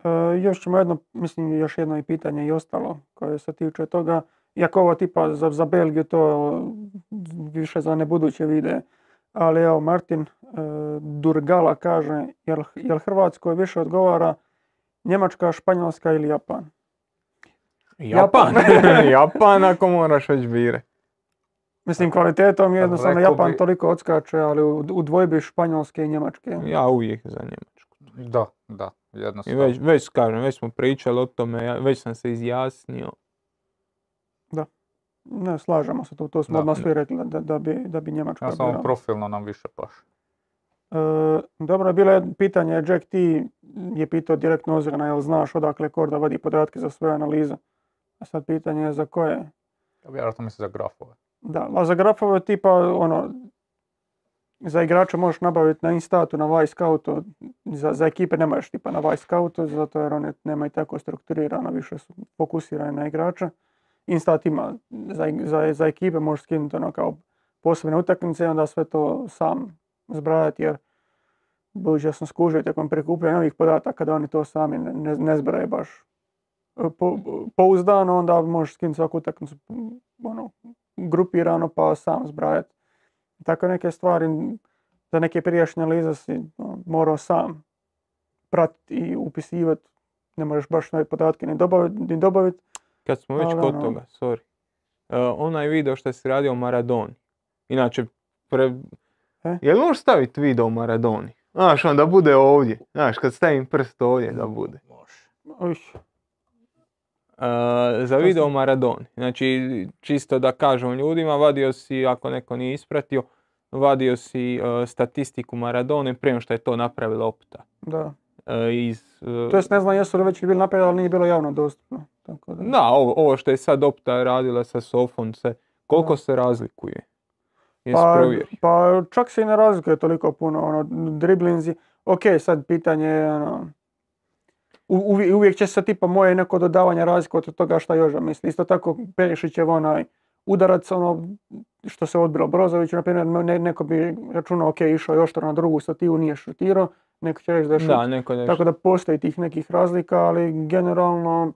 S1: E, još ćemo jedno, mislim još jedno i pitanje i ostalo koje se tiče toga. Iako ovo tipa za, za Belgiju to više za nebuduće vide. Ali evo Martin e, Durgala kaže jel, jel Hrvatskoj više odgovara Njemačka, Španjolska ili Japan?
S3: Japan! Japan ako moraš već bire.
S1: Mislim kvalitetom jednostavno
S2: rekao
S1: Japan
S2: bi-
S1: toliko odskače, ali u, u dvojbi Španjolske i Njemačke.
S3: Ja uvijek za Njemačku.
S2: Da, da,
S3: I
S2: jednostavno.
S3: već, već kažem, već smo pričali o tome, ja- već sam se izjasnio.
S1: Ne, slažemo se tu, to smo
S2: Da.
S1: odmah svi rekli da, da, bi, da bi Njemačka
S2: Ja samo profilno nam više paše.
S1: E, dobro, je bilo je pitanje, Jack T je pitao direktno Ozirana, jel znaš odakle Korda vadi podatke za svoje analize? A sad pitanje je za koje?
S2: Vjerojatno misli za grafove.
S1: Da, a za grafove tipa ono, za igrača možeš nabaviti na Instatu, na Scoutu, za, za ekipe ne možeš tipa na Scoutu, zato jer one nemaju tako strukturirano, više su fokusirane na igrača. Instat ima za, za, za ekipe, možeš skinuti ono kao posebne utakmice i onda sve to sam zbrajati jer budući da sam skužio tijekom prikupljanja ovih podataka da oni to sami ne, ne, zbraju baš e, po, pouzdano, onda možeš skinuti svaku utakmicu ono, grupirano pa sam zbrajati. Tako neke stvari, za neke prijašnje analize si ono, morao sam pratiti i upisivati. Ne možeš baš nove podatke ni dobaviti, ni dobaviti.
S3: Kad smo već kod toga, sorry. E, onaj video što si radio o Maradoni. Inače, pre...
S1: E?
S3: Jel možeš staviti video o Maradoni? Znaš, onda bude ovdje. Znaš, kad stavim prst ovdje da bude.
S2: Može.
S3: E, za video Maradoni. Znači, čisto da kažem ljudima, vadio si, ako neko nije ispratio, vadio si e, statistiku Maradone prije što je to napravila Opta.
S1: Da.
S3: E, iz, e,
S1: To jest ne znam jesu li već bili napravili, ali nije bilo javno dostupno. Tako da.
S3: Da, ovo, ovo što je sad Opta radila sa Sofom, se, koliko
S1: Da.
S3: se razlikuje? Jesi
S1: Pa, pa čak se i ne razlikuje toliko puno, ono, driblinzi. Ok, sad pitanje je, ono, u- uvi- uvijek će se tipa moje neko dodavanje razlikovati od toga šta Joža misli. Isto tako Perišićev onaj udarac, ono, što se odbilo Brozoviću, na primjer, ne- neko bi računao, ok, išao je oštro na drugu stativu, nije šutirao, neko će reći da je šut.
S3: Da, neko.
S1: Tako da postoji tih nekih razlika, ali generalno,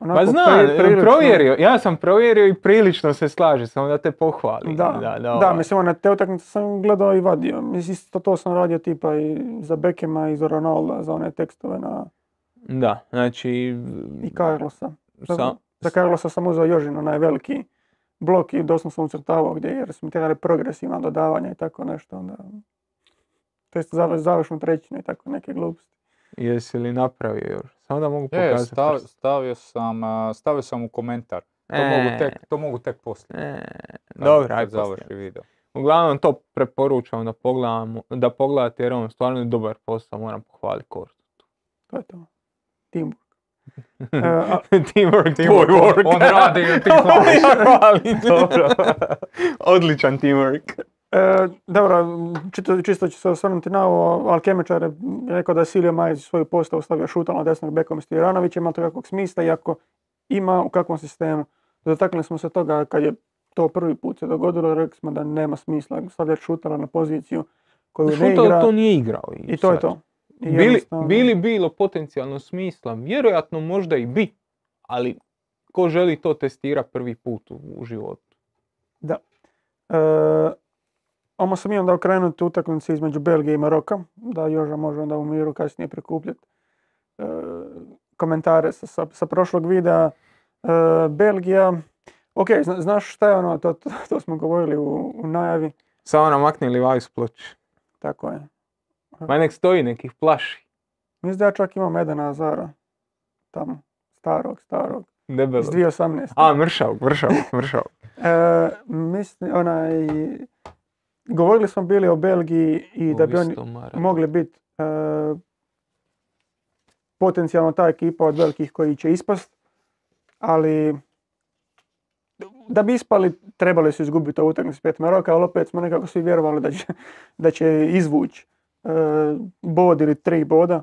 S1: onako,
S3: Pa znam,
S1: pri- prilično-
S3: provjerio, ja sam provjerio i prilično se slaže, samo da te pohvalim.
S1: Da,
S3: da,
S1: da,
S3: ovaj.
S1: mislim, ono, te utakmice sam gledao i vadio. Mislim, isto to sam radio tipa i za Bekema i za Ronalda, za one tekstove na,
S3: Da, znači...
S1: i Carlosa. Za,
S3: Sa-
S1: za Carlosa sam uzeo Jožin, onaj veliki blok i doslovno sam ucrtavao gdje jer smo trebali progresivna dodavanja i tako nešto. Onda, to jest zav- završnu trećinu i tako neke gluposti.
S3: Jesi li napravio još? Samo da mogu
S2: Je,
S3: pokazati.
S2: stav-
S3: prst.
S2: stavio, sam, stavio sam u komentar. To,
S3: E.
S2: mogu, tek, to mogu tek poslije.
S3: E, dobro, aj poslije.
S2: završi video.
S3: Uglavnom to preporučam da pogledamo, da pogledate jer on stvarno je dobar posao, moram pohvaliti Kortu.
S1: To je to. Teamwork. E, a-
S3: teamwork,
S2: Teamwork,
S3: work.
S2: on radi ti hvališ.
S3: Odličan teamwork.
S1: E, dobro, čisto, čisto ću se osvrnuti na ovo, Alkemičar je rekao da je Silio Majić svoju postavu stavio šutom na desnog bekom s Tiranovićem, ima to kakvog smisla, iako ima u kakvom sistemu. Dotaknuli smo se toga kad je to prvi put se dogodilo, rekli smo da nema smisla stavljati šutala na poziciju koju ne
S3: Šutalo
S1: igra
S3: to nije igrao.
S1: i to je to. I
S3: Bili,
S1: jednostavno-
S3: bili bilo potencijalno smisla, vjerojatno možda i bi, ali ko želi to testira prvi put u, u životu.
S1: E, Omo sam i onda okrenuti utakmice između Belgije i Maroka, da Joža može onda u miru kasnije prikupljati e, komentare sa, sa, sa prošlog videa. E, Belgija, ok, zna- znaš šta je ono, to, to, to smo govorili u, u najavi,
S3: Samo namakni Livaju s ploče.
S1: tako je.
S3: Ma nek stoji, nekih plaši.
S1: Mislim da ja čak imam Edena Azara, tamo, starog, starog,
S3: Debelo.
S1: iz 2018.
S3: A, mršavog, mršavog, mršavog.
S1: E, mislim, onaj, govorili smo bili o Belgiji i da bi oni mogli biti e, potencijalno ta ekipa od velikih koji će ispast, ali da bi ispali trebali su izgubiti ovu utakmicu s pet Maroka, ali opet smo nekako svi vjerovali da će, da će izvući e, bod ili tri boda,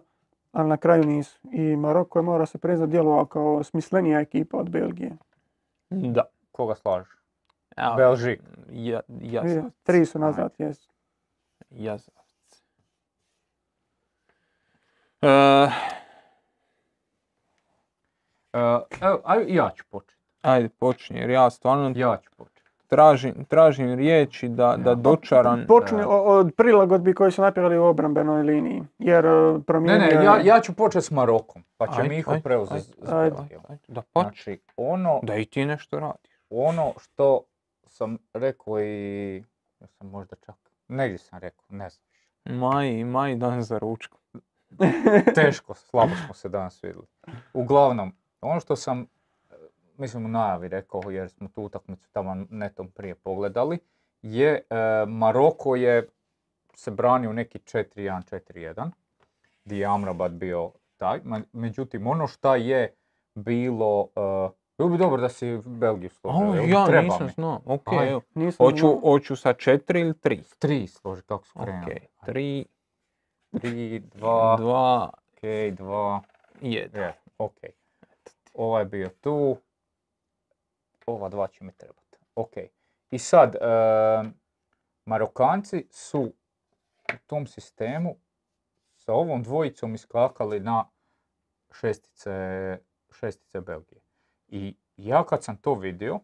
S1: ali na kraju nisu. I Maroko je mora se priznat djelovao kao smislenija ekipa od Belgije.
S3: Da.
S2: Koga slažeš?
S3: Evo,
S2: Belžik.
S3: Ja, jazavac.
S1: Tri su nazad, jesu.
S3: Jazavac. E,
S2: E, evo, aj, ja ću početi.
S3: ajde, počni, jer ja stvarno
S2: Ja ću početi.
S3: tražim, tražim riječi da, da dočaran...
S1: Počni od prilagodbi koji su napravili u obrambenoj liniji, jer e,
S2: Ne,
S1: promijenio
S2: ne,
S1: je-
S2: ja, ja ću početi s Marokom, pa će Miho
S3: ajde,
S2: preuzeti.
S3: Da počni.
S2: Znači, ono,
S3: Da i ti nešto radiš.
S2: ono što sam rekao i, ja sam možda čak, negdje sam rekao, ne znam.
S3: Maj, maj dan za ručku.
S2: Teško, slabo smo se danas vidjeli. Uglavnom, ono što sam, e, mislim u najavi rekao, jer smo tu utakmicu tamo netom prije pogledali, je e, Maroko je se branio neki 4-1, 4-1, gdje je Amrabat bio taj. Međutim, ono šta je bilo, e, bilo bi dobro da si Belgiju složio.
S3: O,
S2: jel?
S3: ja
S2: Treba
S3: nisam
S2: mi.
S3: znao. Ok,
S2: Ajde.
S3: evo.
S1: Nisam
S3: Hoću,
S1: znao.
S3: hoću sa četiri ili tri?
S2: Tri složi, kako su
S3: Ok,
S2: krenuli.
S3: tri,
S2: Tri, dva,
S3: dva,
S2: ok, dva,
S3: jedan.
S2: je, ok. Ovaj je bio tu, ova dva će mi trebati. Ok. I sad, e, Marokanci su u tom sistemu sa ovom dvojicom iskakali na šestice, šestice Belgije. I ja kad sam to vidio,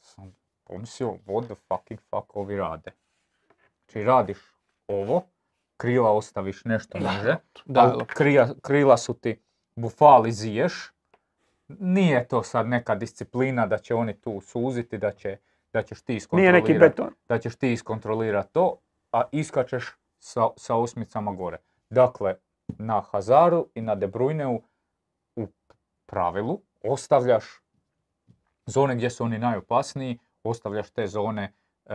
S2: sam pomislio, what the fucking fuck ovi rade. Znači radiš ovo, krila ostaviš nešto niže,
S3: Da,
S2: krila su ti bufali ziješ. Nije to sad neka disciplina da će oni tu suziti, da, će, da ćeš ti iskontrolirati da ćeš ti iskontrolirati to, a iskačeš sa, sa osmicama gore. Dakle, na Hazaru i na De Bruyneu pravilu ostavljaš zone gdje su oni najopasniji, ostavljaš te zone e,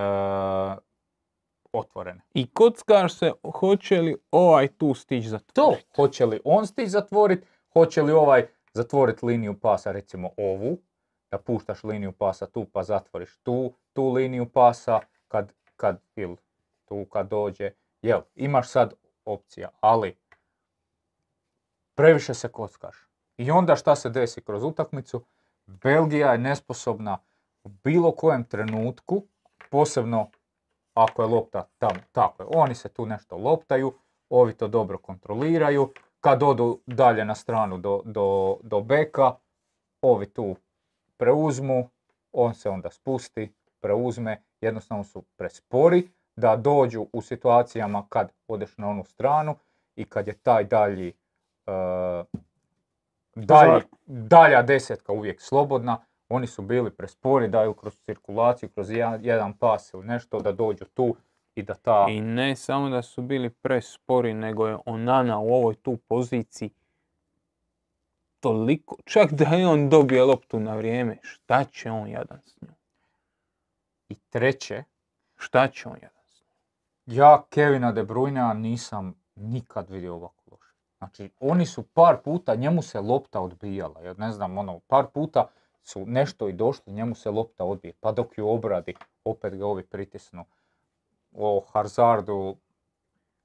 S2: otvorene.
S3: I kockaš se hoće li ovaj tu stić
S2: To,
S3: zatvoriti.
S2: hoće li on stić zatvorit, hoće li ovaj zatvorit liniju pasa, recimo ovu, da puštaš liniju pasa tu pa zatvoriš tu, tu liniju pasa, kad, kad, ili tu kad dođe, jel, imaš sad opcija, ali previše se kockaš. I onda šta se desi kroz utakmicu? Belgija je nesposobna u bilo kojem trenutku, posebno ako je lopta tamo, tako je, oni se tu nešto loptaju, ovi to dobro kontroliraju, kad odu dalje na stranu do, do, do beka, ovi tu preuzmu, on se onda spusti, preuzme, jednostavno su prespori da dođu u situacijama kad odeš na onu stranu i kad je taj dalji, e, dalji dalja desetka uvijek slobodna, oni su bili prespori, daju kroz cirkulaciju, kroz jedan, jedan pas ili nešto da dođu tu i da ta...
S3: I ne samo da su bili prespori, nego je Onana u ovoj tu poziciji toliko, čak da je on dobije loptu na vrijeme, šta će on jadan s njom?
S2: I treće,
S3: Šta će on jadan s njom?
S2: ja Kevina De Bruynea nisam nikad vidio ovako. Znači, oni su par puta, njemu se lopta odbijala. Ja ne znam, ono, par puta su nešto i došli, njemu se lopta odbije. Pa dok ju obradi, opet ga ovi pritisnu. O Hazardu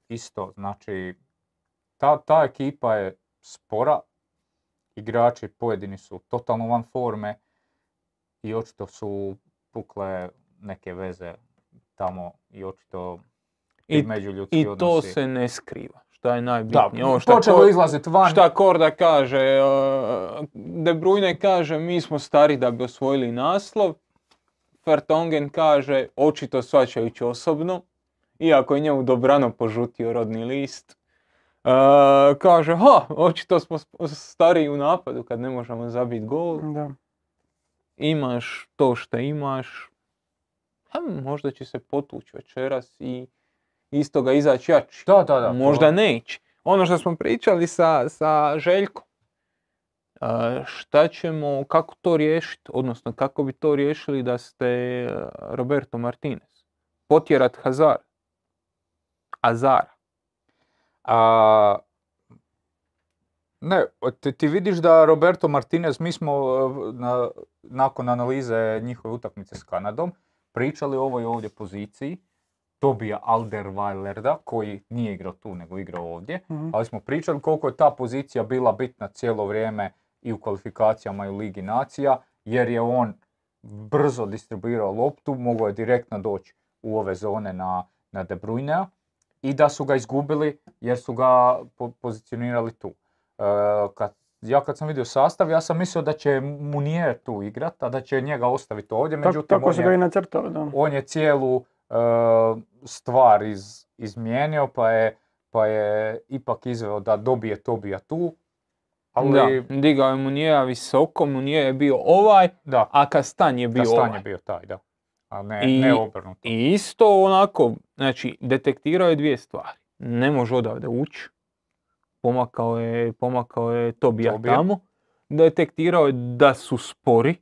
S2: isto, znači, ta, ta ekipa je spora. Igrači pojedini su totalno van forme i očito su pukle neke veze tamo i očito
S3: I,
S2: međuljudski
S3: I to
S2: odnosi.
S3: se ne skriva, šta je
S2: Da,
S3: najbitnije. Ovo šta
S2: počelo izlaziti van.
S3: Šta Korda kaže, uh, De Bruyne kaže mi smo stari da bi osvojili naslov, Vertonghen kaže očito svačajući osobno, iako je njemu dobrano požutio rodni list. Uh, kaže, ha, očito smo stariji u napadu kad ne možemo zabiti gol.
S1: Da.
S3: Imaš to što imaš, hm, možda će se potući večeras i iz toga izaći jači.
S2: Da, da, da.
S3: Možda
S2: to-
S3: neće. Ono što smo pričali sa, sa Željkom. Šta ćemo, kako to riješiti, odnosno kako bi to riješili da ste Roberto Martinez. Potjerat Hazar. Azara.
S2: A, ne, ti, ti vidiš da Roberto Martinez, mi smo na- nakon analize njihove utakmice s Kanadom pričali o ovoj ovdje poziciji Tobija Alderweilerda koji nije igrao tu nego igrao ovdje,
S1: Mhm.
S2: ali smo pričali koliko je ta pozicija bila bitna cijelo vrijeme i u kvalifikacijama i u Ligi nacija, jer je on brzo distribuirao loptu, mogao je direktno doći u ove zone na, na De Bruynea i da su ga izgubili jer su ga po- pozicionirali tu. E, kad, ja kad sam vidio sastav, ja sam mislio da će Munier tu igrat, a da će njega ostaviti ovdje,
S1: Tako,
S2: međutim
S1: tako
S2: on
S1: su
S2: je-
S1: ga i nacrtali, da.
S2: on je cijelu stvar iz, izmijenio, pa je, pa je ipak izveo da dobije Tobija tu. Ali,
S3: Da, digao je Munija visoko, Munije je bio ovaj,
S2: da,
S3: a Kastan je bio
S2: Kastan
S3: ovaj.
S2: je bio taj, da. A ne,
S3: I-
S2: ne obrnuto.
S3: I isto onako, znači, detektirao je dvije stvari. Ne može odavde ući. Pomakao je, pomakao je Tobija
S2: Tobija.
S3: tamo. Detektirao je da su spori.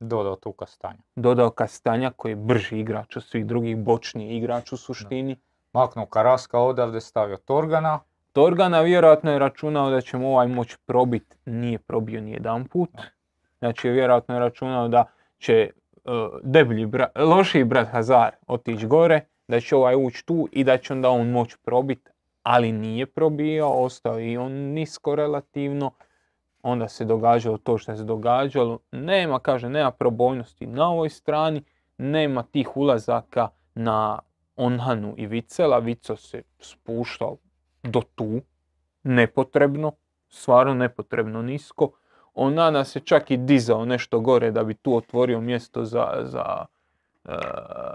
S2: Dodao tu Kastanja.
S3: Dodao Kastanja koji je brži igrač od svih drugih, bočniji igrač u suštini.
S2: Maknuo Karaska odavde, stavio Torgana.
S3: Torgana vjerojatno je računao da će mu ovaj moći probit, nije probio ni jedan put. Znači vjerojatno je računao da će uh, deblji bra- lošiji brat Hazar otići gore, da će ovaj ući tu i da će onda on moći probit, ali nije probio, ostao i on nisko relativno. Onda se događalo to što se događalo. Nema, kaže, nema probojnosti na ovoj strani, nema tih ulazaka na Onhanu i Vicela. Vico se spuštao do tu, nepotrebno, stvarno nepotrebno nisko. Onana se čak i dizao nešto gore da bi tu otvorio mjesto za, za e,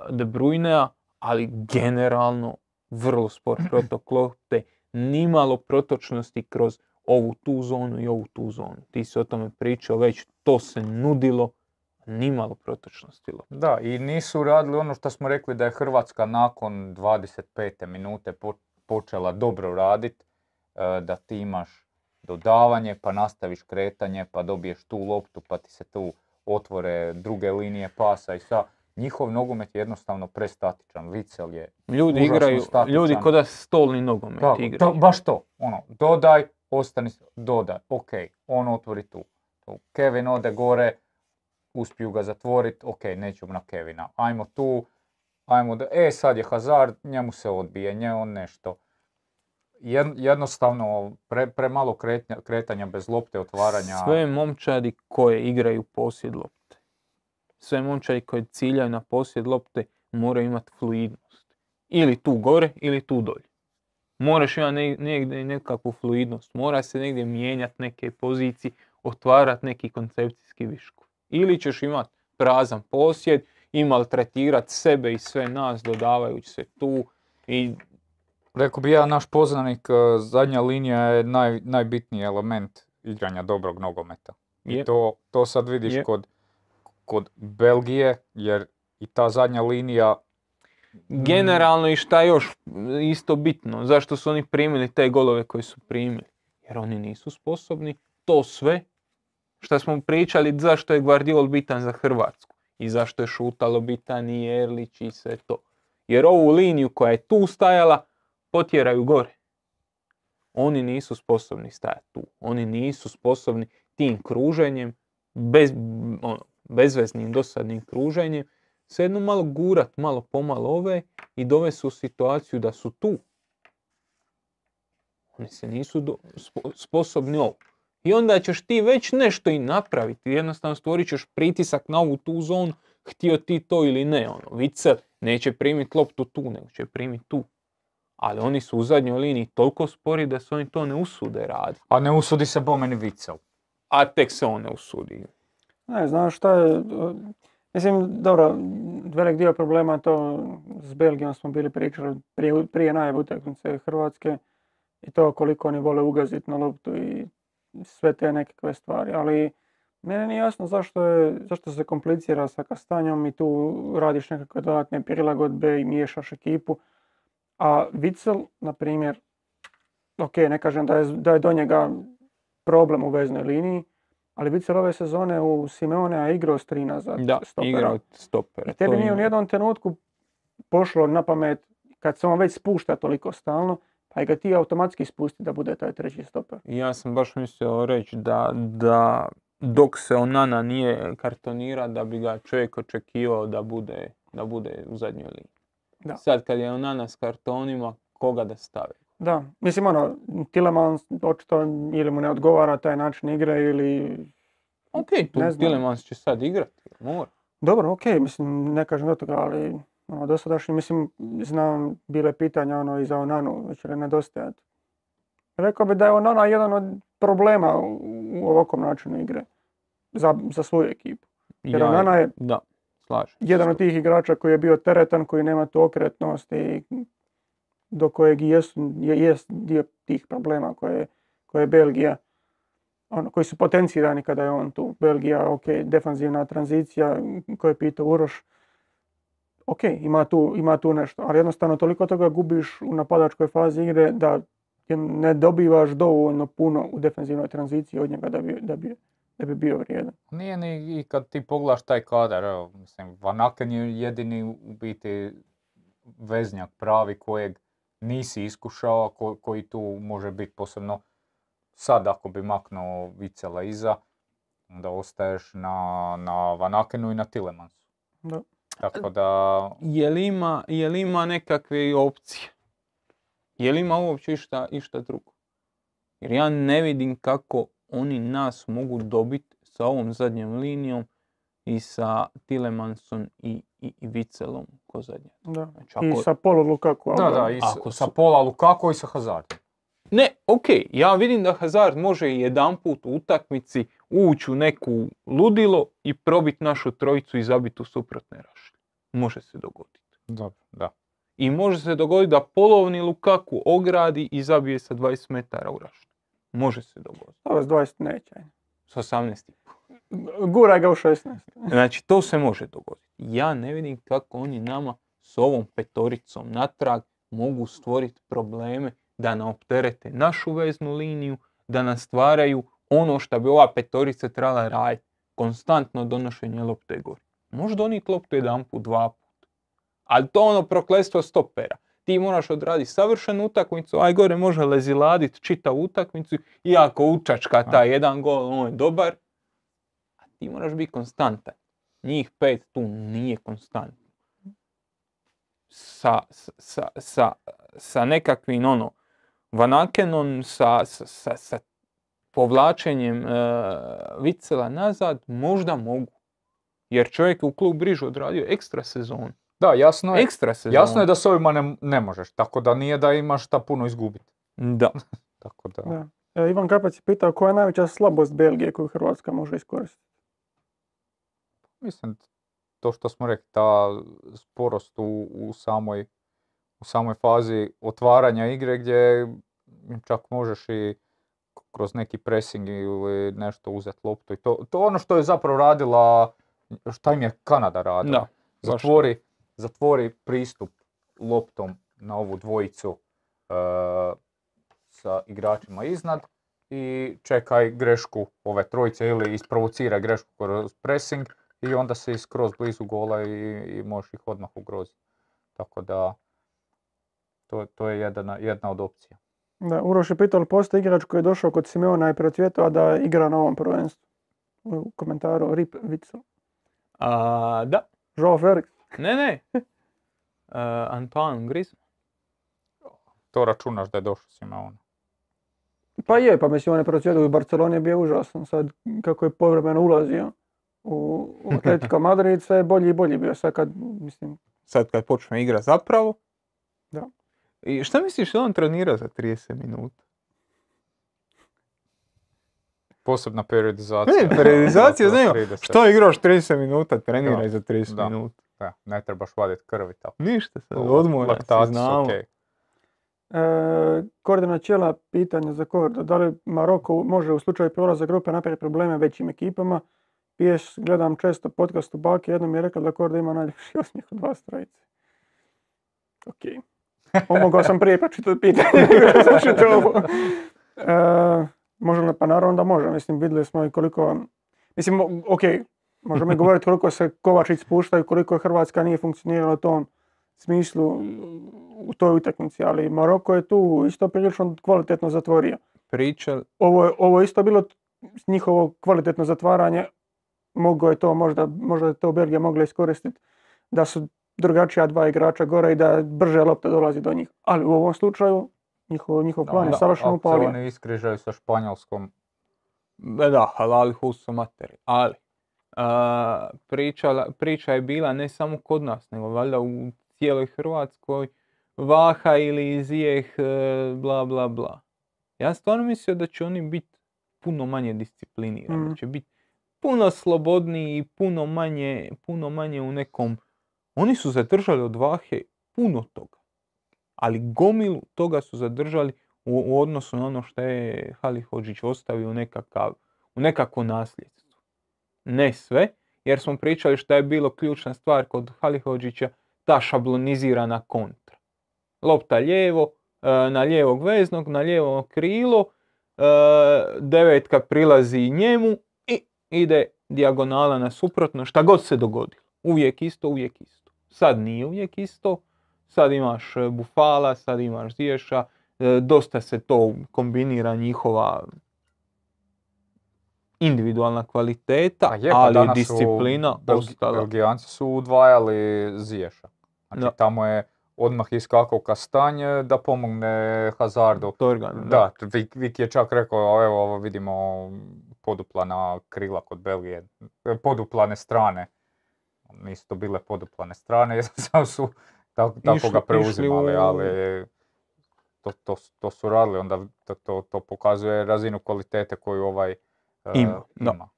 S3: De Bruynea, ali generalno vrlo spor protok lopte, nimalo protočnosti kroz ovu tu zonu i ovu tu zonu. Ti si o tome pričao već, to se nudilo, nimalo protočnosti lopte.
S2: Da, i nisu radili ono što smo rekli da je Hrvatska nakon 25. minute po- počela dobro radit, e, da ti imaš dodavanje, pa nastaviš kretanje, pa dobiješ tu loptu, pa ti se tu otvore druge linije pasa i sa. Njihov nogomet je jednostavno prestatičan. Vicel je
S3: Ljudi igraju,
S2: statičan.
S3: ljudi ko da stolni nogomet
S2: tako,
S3: igraju.
S2: to, baš to. Ono, dodaj, ostani, dodaj, ok, on otvori tu. Kevin ode gore, uspiju ga zatvoriti, ok, nećemo na Kevina. Ajmo tu, ajmo da, e sad je Hazard, njemu se odbije, nje on nešto. Jed- jednostavno, pre, premalo kretanja bez lopte, otvaranja.
S3: Sve momčadi koje igraju posjed lopte. Sve momčadi koje ciljaju na posjed lopte moraju imati fluidnost. Ili tu gore, ili tu dolje. Moraš imati ne- negdje nekakvu fluidnost. Mora se negdje mijenjati neke pozicije, otvarati neki koncepcijski viško. Ili ćeš imati prazan posjed i maltretirati sebe i sve nas dodavajući se tu i
S2: Rekao bi ja, naš poznanik, eh, zadnja linija je naj, najbitniji element igranja dobrog nogometa. I to, to sad vidiš kod, kod Belgije, jer i ta zadnja linija,
S3: Generalno i šta još isto bitno, zašto su oni primili te golove koje su primili? Jer oni nisu sposobni to sve što smo pričali zašto je Guardiol bitan za Hrvatsku i zašto je Šutalo bitan i Erlić i sve to. Jer ovu liniju koja je tu stajala potjeraju gore. Oni nisu sposobni stajati tu. Oni nisu sposobni tim kruženjem, bez, ono, bezveznim dosadnim kruženjem, svejedno malo gurat, malo pomalo ove i dovesti se u situaciju da su tu. Oni se nisu do- spo- sposobni ovo. I onda ćeš ti već nešto i napraviti. Jednostavno stvorit ćeš pritisak na ovu tu zonu, htio ti to ili ne. Ono, Vicel neće primiti loptu tu, nego će primiti tu. Ali oni su u zadnjoj liniji toliko spori da se oni to ne usude raditi.
S2: a ne usudi se Bomeni Vicel.
S3: A tek se on ne usudi.
S1: Ne, znaš šta je, mislim, dobro, velik dio problema to s Belgijom smo bili pričali prije, prije najave utakmice Hrvatske i to koliko oni vole ugaziti na loptu i sve te nekakve stvari, ali meni nije jasno zašto, je, zašto se komplicira sa Kastanjom i tu radiš nekakve dodatne prilagodbe i miješaš ekipu, a Witzel, na primjer, ok, ne kažem da je, da je do njega problem u veznoj liniji, ali Witzel ove sezone u Simeonea igrao s tri nazad
S3: Da,
S1: stopera.
S3: igra od stopera.
S1: I tebi nije u jednom trenutku pošlo na pamet, kad se on već spušta toliko stalno, pa ga ti automatski spusti da bude taj treći stoper.
S3: Ja sam baš mislio reći da, da dok se Onana nije kartonira da bi ga čovjek očekivao da bude, da bude u zadnjoj liniji.
S1: Da.
S3: Sad kad je Onana s kartonima, koga da stavi?
S1: Da, mislim ono, Tillemans očito ili mu ne odgovara taj način igre ili...
S3: Ok, tu. Tillemans će sad igrati, mora.
S1: Dobro, ok, mislim, ne kažem do toga, ali ono, dosadašnji, mislim, znam, bile pitanja ono i za Onanu, već li nedostajat. Rekao bi da je Onana jedan od problema u, u ovakvom načinu igre za, za svoju ekipu. Jer Onana je
S3: Da, slažem.
S1: jedan od tih igrača koji je bio teretan, koji nema tu okretnost i do kojeg i jesu, je, jest dio tih problema koje, koje je Belgija, ono, koji su potencirani kada je on tu. Belgija, ok, defanzivna tranzicija koje je pitao Uroš, ok, ima tu, ima tu nešto, ali jednostavno toliko toga gubiš u napadačkoj fazi igre da ne dobivaš dovoljno puno u defensivnoj tranziciji od njega da bi, da bi, da bi bio vrijedan.
S2: Nije ni i kad ti pogledaš taj kadar, mislim, Van Aken je jedini u biti veznjak pravi kojeg nisi iskušao, ko- koji tu može biti posebno sad ako bi maknuo Vicela iza, onda ostaješ na, na Van Akenu i na Tillemansu.
S1: Da.
S2: Tako da,
S3: Je li ima, je li ima nekakve opcije? Je li ima uopće išta, išta drugo? Jer ja ne vidim kako oni nas mogu dobiti sa ovom zadnjom linijom i sa Tillemansom i, i, i Vicelom ko zadnje.
S1: Da.
S3: Znači,
S1: I
S3: ako-
S1: sa polu Lukaku.
S2: da, da, i
S3: Ako
S2: sa
S3: su-
S2: pola Lukaku i sa Hazardom.
S3: Ne, ok, ja vidim da Hazard može jedanput u utakmici ući u neku ludilo i probiti našu trojicu i zabiti u suprotne rašlje. Može se dogoditi.
S2: Dobro, da.
S3: I može se dogoditi da polovni Lukaku ogradi i zabije sa 20 metara u rašlje. Može se dogoditi.
S1: Ovo s 20 neće.
S3: S 18.
S1: Guraj ga u 16.
S3: Znači, to se može dogoditi. Ja ne vidim kako oni nama s ovom petoricom natrag mogu stvoriti probleme da nam opterete našu veznu liniju, da nas stvaraju ono što bi ova petorica trebala raditi. Konstantno donošenje lopte gore. Može donijeti loptu jedan put, dva put. Ali to ono proklestvo stopera. Ti moraš odraditi savršenu utakmicu, aj gore može leziladit čitavu utakmicu, iako učačka taj jedan gol, on je dobar. A ti moraš biti konstantan. Njih pet tu nije konstantno. Sa, sa, sa, sa nekakvim ono, Vanakenom, sa, sa, sa povlačenjem e, Vicela nazad, možda mogu. Jer čovjek je u klub Brižu odradio ekstra sezonu.
S2: Da, jasno je,
S3: Ekstra sezonu.
S2: jasno je da s ovima ne, ne možeš, tako da nije da imaš šta puno izgubiti.
S3: Da.
S2: Tako da,
S1: Da. E, Ivan Kapac je pitao koja je najveća slabost Belgije koju Hrvatska može iskoristiti.
S2: mislim, to što smo rekli, ta sporost u, u samoj, u samoj fazi otvaranja igre gdje čak možeš i kroz neki pressing ili nešto uzeti loptu i to, to ono što je zapravo radila, šta im je Kanada radila.
S3: Da.
S2: zatvori, zatvori pristup loptom na ovu dvojicu e, sa igračima iznad i čekaj grešku ove trojice ili isprovocira grešku kroz pressing i onda si skroz blizu gola i, i možeš ih odmah ugroziti. Tako da to, to je jedna, jedna od opcija.
S1: Da, Uroš je pitao, postoji igrač koji je došao kod Simeona i procvjetao da igra na ovom prvenstvu. U komentaru Rip Witzel.
S3: A, da.
S1: Joao Felix.
S3: Ne, ne. Uh, Antoine Griezmann.
S2: To računaš da je došao Simeone.
S1: Pa je, pa mislim on je procvjetao u Barceloni je bio užasan. Sad kako je povremeno ulazio u, u Atletico Madrid, sve je bolji i bolji bio. Sad kad, mislim,
S3: Sad kad počne igra zapravo.
S1: Da.
S3: I šta misliš da on trenira za 30 minuta?
S2: Posebna periodizacija.
S3: Ne, periodizacija, znam.
S2: 30.
S3: Što igraš 30 minuta, treniraj
S2: Da,
S3: za 30
S2: da.
S3: minuta.
S2: Da, ne trebaš vaditi krv i tako.
S3: Ništa
S2: Lak-
S3: odmora si, znamo.
S2: okej.
S1: E, Kordina Čela, pitanje za Kordo. Da li Maroko može u slučaju prolaza grupe napraviti probleme većim ekipama? PS, gledam često podcast u Baki, jednom mi je rekao da Kordo ima najljepši osmijeh od vas trojice. Ok. Pomogao sam prije pročitati pitanje. nego slušajte ovo. E, može li? Pa naravno da može. Mislim, vidjeli smo i koliko... Mislim, ok, možemo govoriti koliko se Kovačić spušta i koliko Hrvatska nije funkcionirala u tom smislu u toj utakmici, ali Maroko je tu isto prilično kvalitetno zatvorio.
S3: Priča,
S1: Ovo je, ovo je isto bilo njihovo kvalitetno zatvaranje, mogao je to možda, možda je to Belgija mogla iskoristiti da su drugačija dva igrača gore i da brže lopta dolazi do njih. Ali u ovom slučaju njihov, njihov plan je
S2: Da,
S1: savršeno upalio.
S2: oni iskrižaju sa Španjolskom,
S3: e, da, halal husu materi, ali a, priča, je bila ne samo kod nas, nego valjda u cijeloj Hrvatskoj, Vaha ili Zijeh, e, bla bla bla. Ja stvarno mislio da će oni biti puno manje disciplinirani,
S1: Mm.
S3: da će biti puno slobodniji i puno manje, puno manje u nekom... Oni su zadržali od Vahe puno toga, ali gomilu toga su zadržali u, u odnosu na ono što je Halihodžić ostavio u, nekakav, u nekakvo nasljedstvo. Ne sve, jer smo pričali što je bilo ključna stvar kod Halihodžića, ta šablonizirana kontra. Lopta lijevo, e, na lijevog veznog, na lijevo krilo, e, devetka prilazi njemu i ide dijagonala na suprotno, šta god se dogodilo. Uvijek isto, uvijek isto. Sad nije uvijek isto, sad imaš e, Bufala, sad imaš Ziješa, dosta se to kombinira njihova individualna kvaliteta,
S2: je, pa
S3: ali
S2: su
S3: disciplina ostala.
S2: Belgijanci su udvajali Ziješa. Znači
S3: Da.
S2: tamo je odmah iskakao Kastanje da pomogne Hazardu.
S3: Torgan,
S2: Da, Vik, Vik je čak rekao, evo ovo vidimo poduplana krila kod Belgije, e, poduplane strane. Nisu to bile poduplane strane, jer samo su tako, tako
S3: Išli-
S2: ga preuzimali,
S3: u-
S2: ali to, to, to su radili, onda to, to, to pokazuje razinu kvalitete koju ovaj
S3: Ima,
S2: ima.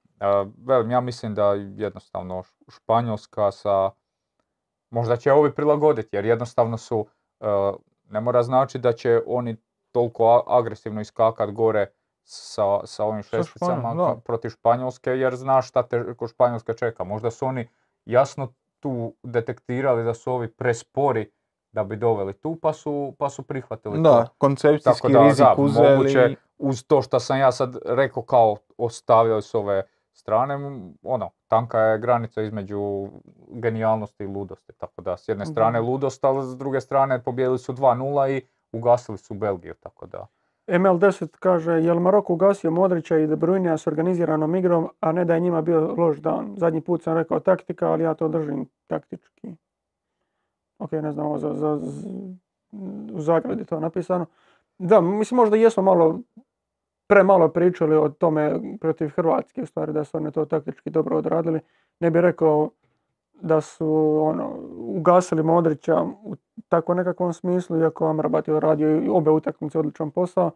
S2: Velim, ja mislim da jednostavno Španjolska sa, možda će ovi prilagoditi, jer jednostavno su, e, ne mora znači da će oni toliko agresivno iskakat gore sa, sa ovim šesticama protiv Španjolske, jer znaš šta te kod Španjolske čeka. Možda su oni jasno tu detektirali da su ovi prespori da bi doveli tu, pa su, pa su prihvatili to.
S3: Da, koncepcijski
S2: Tako da,
S3: rizik
S2: da,
S3: uzeli.
S2: moguće, uz to što sam ja sad rekao kao ostavljaju s ove strane, ono, tanka je granica između genijalnosti i ludosti. Tako da, s jedne strane
S1: Da.
S2: ludost, ali s druge strane pobijedili su 2-0 i ugasili su Belgiju, tako da.
S1: ML10 kaže, je li Maroko ugasio Modrića i De Bruyne s organiziranom igrom, a ne da je njima bio loš dan. Zadnji put sam rekao taktika, ali ja to držim taktički. Ok, ne znam, ovo za, za, z- u zagradi to napisano. Da, mislim možda jesmo malo premalo pričali o tome protiv Hrvatske, u stvari da su oni to taktički dobro odradili. Ne bih rekao da su ono, ugasili Modrića u tako nekakvom smislu, iako Amrabat je radio i obe utakmice odličan posao,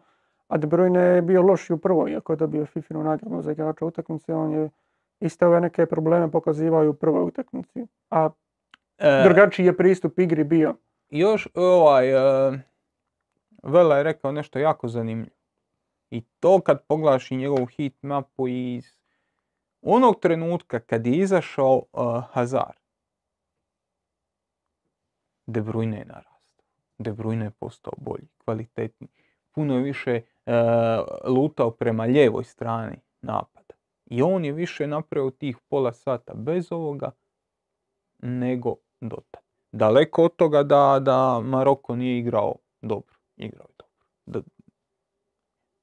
S1: a De Bruyne je bio loš i u prvoj, iako je dobio Fifinu nagradu za igrača utakmice, on je iste ove neke probleme pokazivao i u prvoj utakmici. A
S3: E,
S1: drugačiji je pristup igri bio.
S3: još ovaj, e, Vela je rekao nešto jako zanimljivo. I to kad pogledaš i njegovu hit mapu iz onog trenutka kad je izašao e, Hazard, De Bruyne je narastao. De Bruyne je postao bolji, kvalitetniji. Puno je više e, lutao prema lijevoj strani napada. I on je više napravio tih pola sata bez ovoga nego dotad. Daleko od toga da, da Maroko nije igrao dobro. Igrao je dobro. Da,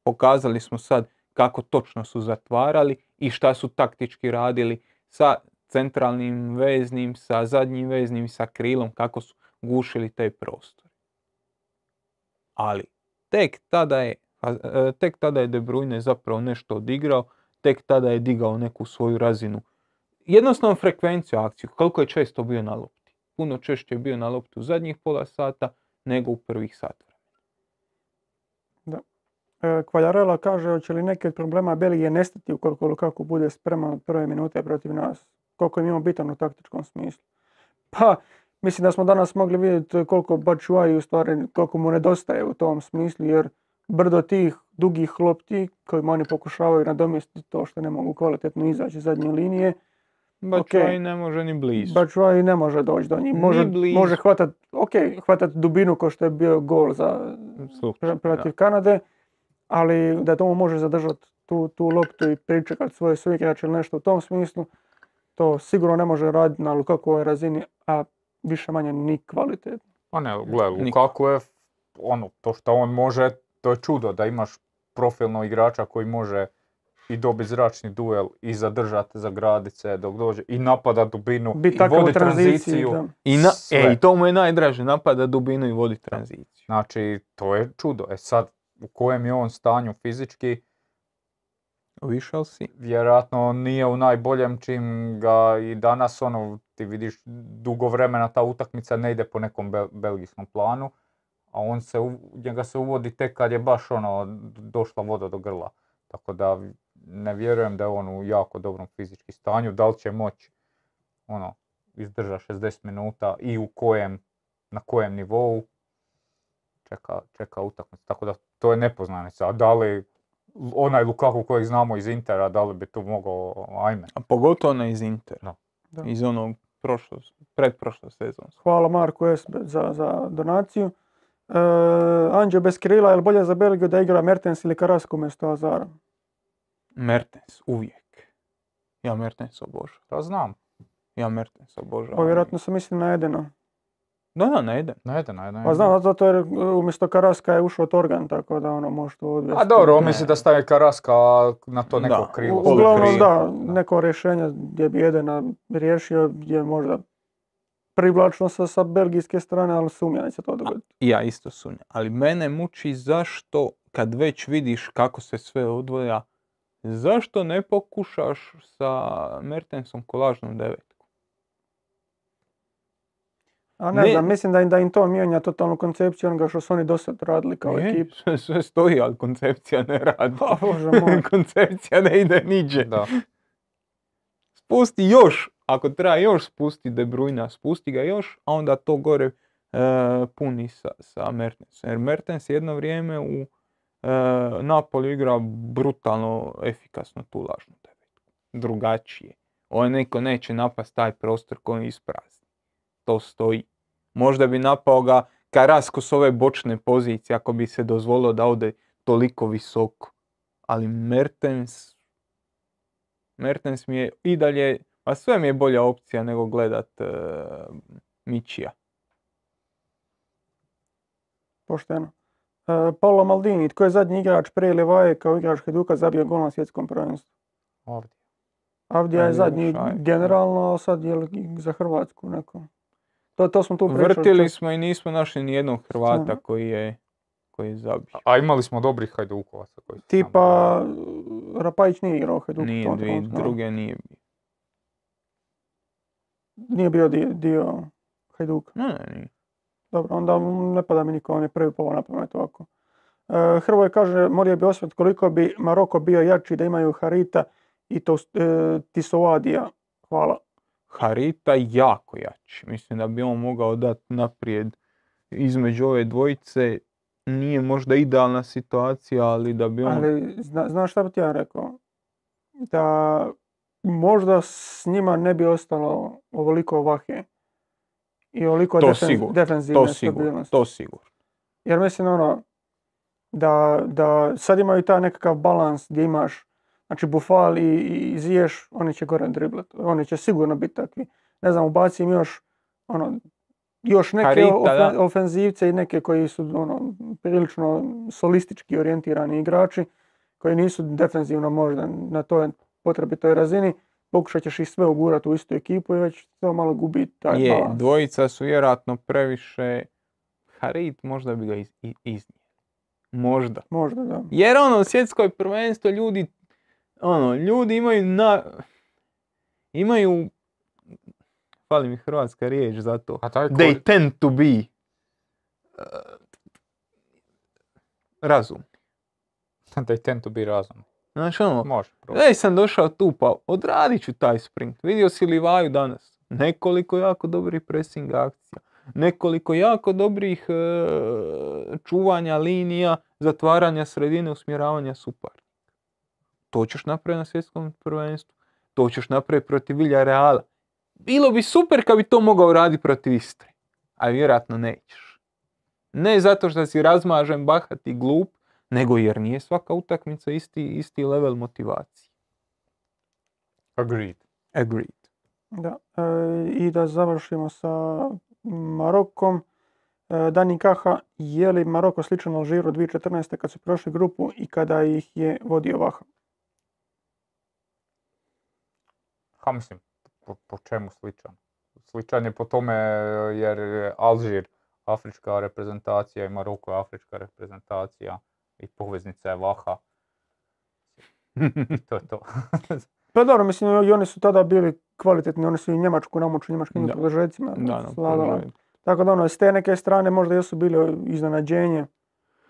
S3: pokazali smo sad kako točno su zatvarali i šta su taktički radili sa centralnim veznim, sa zadnjim veznim sa krilom, kako su gušili taj prostor. Ali tek tada je, e, tek tada je De Bruyne zapravo nešto odigrao, tek tada je digao neku svoju razinu. Jednostavno frekvenciju akciju, koliko je često bio na lopti. Puno češće je bio na lopti u zadnjih pola sata nego u prvih sat
S1: Kvaljarela kaže, hoće li neki od problema Belgije nestati ukoliko Lukaku bude spreman od prve minute protiv nas? Koliko je njima bitan u taktičkom smislu? Pa, mislim da smo danas mogli vidjeti koliko Bačuaj u stvari, koliko mu nedostaje u tom smislu, jer brdo tih dugih lopti kojima oni pokušavaju nadomjestiti to što ne mogu kvalitetno izaći iz zadnje linije,
S3: Bačuaj ne može ni blizu.
S1: Bačuaj ne može doći do njih. Može, može hvatat, ok, hvatat dubinu ko što je bio gol za,
S3: Slučaj,
S1: pr- protiv Kanade, ali da to može zadržati tu, tu loptu i pričekati svoje suigrače ili nešto u tom smislu, to sigurno ne može raditi na Lukakuovoj razini, a više manje ni kvalitetno.
S2: Pa ne, gle,
S3: Niko.
S2: Lukaku je, ono, to što on može, to je čudo da imaš profilnog igrača koji može i dobiti zračni duel i zadržati za gradice dok dođe i napada dubinu i vodi tranziciju.
S1: da.
S3: I, na, e, I to mu je najdraže, napada dubinu i vodi tranziciju.
S2: Znači, to je čudo. E sad, u kojem je on stanju fizički,
S3: shall see.
S2: vjerojatno nije u najboljem čim ga i danas ono, ti vidiš dugo vremena ta utakmica ne ide po nekom bel- belgijskom planu, a on se, njega se uvodi tek kad je baš ono došla voda do grla. Tako da ne vjerujem da je on u jako dobrom fizički stanju, da li će moći ono, izdrža 60 minuta i u kojem, na kojem nivou čeka, čeka utakmicu. Tako da to je nepoznanica. A da li onaj Lukaku kojeg znamo iz Intera, da li bi tu mogao, ajme.
S3: A pogotovo ona iz Intera.
S2: Da.
S3: Iz onog prošlo, predprošlo sezonskog.
S1: Hvala Marku S. za, za donaciju. E, Anđe bez krila, je li bolje za Belgiju da igra Mertens ili Carrasco umjesto Azara?
S3: Mertens, uvijek. Ja Mertens obožavam.
S2: Da znam.
S3: Ja Mertens obožavam.
S1: Pa vjerojatno se misli na Edena.
S3: Da, da, ne idem.
S2: Ne ide, ne ide.
S1: Pa znam, zato jer umjesto Karaska je ušao Torgan, tako da ono može to odvesti.
S2: A dobro, on misli da stavi Karaska na to neko
S3: Da.
S2: krilo.
S1: Uglavnom da, neko rješenje gdje bi Edena riješio je možda privlačno sa, sa belgijske strane, ali sumnjam da će se to dogoditi.
S3: Ja isto sumnjam. Ali mene muči zašto, kad već vidiš kako se sve odvoja, zašto ne pokušaš sa Mertensom kolažnom devetku?
S1: A ne,
S3: Ne.
S1: znam, mislim da im, da im to mijenja totalnu koncepciju onoga što su oni do sad radili kao
S3: Je,
S1: ekipa.
S3: sve, sve stoji, ali koncepcija ne radi.
S1: Pa, Bože moj.
S3: koncepcija ne ide niđe.
S2: Da.
S3: Spusti još, ako treba još spusti De Bruyne, spusti ga još, a onda to gore e, puni sa, sa Mertensom. Jer Mertens jedno vrijeme u e, Napoli igra brutalno efikasno tu lažnu devetku. Drugačije. Ovaj neko neće napast taj prostor koji isprazni. To stoji. Možda bi napao ga Karasko s ove bočne pozicije ako bi se dozvolilo da ode toliko visoko. ali Mertens, Mertens mi je i dalje, a sve mi je bolja opcija nego gledat uh, Mičija.
S1: Pošteno. E, Paolo Maldini, tko je zadnji igrač prije Levaje kao igrač Hajduka zabio gol na svjetskom prvenstvu?
S2: Ovdje.
S1: Avdija je zadnji generalno, a sad je li za Hrvatsku neko. To, to smo tu pričali.
S3: Vrtili smo i nismo našli ni jednog Hrvata
S1: Stvarno.
S3: koji je, koji je zabio.
S2: A imali smo dobrih Hajdukovaca koji su
S1: Tipa,
S2: nama-
S1: Rapajić nije igrao u
S3: Nije,
S1: tom
S3: dvi,
S1: trenutku, a?
S3: druge nije bio.
S1: Nije bio dio, dio Hajduka.
S3: Ne, ne, nije.
S1: Dobro, onda ne pada mi niko, on je prvi polo na pamet ovako. E, Hrvoje kaže, molio bi osvrt koliko bi Maroko bio jači da imaju Harita i to, e, Tisoadija. Hvala.
S3: Harita jako jači. Mislim da bi on mogao dati naprijed između ove dvojice. Nije možda idealna situacija, ali da bi on...
S1: Ali zna, znaš šta bi ti ja rekao? Da možda s njima ne bi ostalo ovoliko vahe i ovoliko
S3: To
S1: defen- defenzivne
S3: to
S1: stabilnosti.
S3: to sigurno.
S1: Jer mislim ono, da, da sad imaju taj nekakav balans gdje imaš, znači Bufal i, i Ziješ, oni će gore driblat, oni će sigurno biti takvi. Ne znam, ubaci im još, ono, još neke
S3: Harita,
S1: ofen- ofenzivce i neke koji su ono, prilično solistički orijentirani igrači, koji nisu defenzivno možda na toj potrebitoj razini, pokušat ćeš ih sve ugurati u istu ekipu i već to malo gubi taj
S3: Je,
S1: balans.
S3: dvojica su vjerojatno previše... Harit možda bi ga iz, i- iznijeli. Možda.
S1: Možda, da.
S3: Jer ono, svjetsko prvenstvo ljudi, ono, ljudi imaju na... Imaju... Fali mi hrvatska riječ za to.
S2: A taj
S3: They tend to be uh, razum.
S2: they tend to be razum.
S3: Znaš ono,
S2: Može.
S3: ej sam došao tu pa odradit ću taj sprint. Vidio si Livaju danas. Nekoliko jako dobrih pressing akcija. Nekoliko jako dobrih e, čuvanja linija, zatvaranja sredine, usmjeravanja suparnika. To ćeš napraviti na svjetskom prvenstvu. To ćeš napraviti protiv Reala. Bilo bi super kad bi to mogao raditi protiv Istre. A vjerojatno nećeš. Ne zato što si razmažen, bahat i glup, nego jer nije svaka utakmica isti, isti level motivacije.
S2: Agreed.
S3: Agreed.
S1: Da, e, i da završimo sa Marokom. E, Dani Kaha, je li Maroko sličan Alžiru 2014. kad su prošli grupu i kada ih je vodio Vaha?
S2: Ha mislim, po, po čemu sličan? Sličan je po tome e, jer je Alžir afrička reprezentacija i Maroko je afrička reprezentacija i poveznica je Vaha. I to je to.
S1: Pa dobro, mislim i oni su tada bili kvalitetni, oni su i Njemačku namučili njemačkim
S3: Da.
S1: produžecima.
S3: Da, produžet.
S1: Tako da ono, s te neke strane možda jesu bili iznenađenje.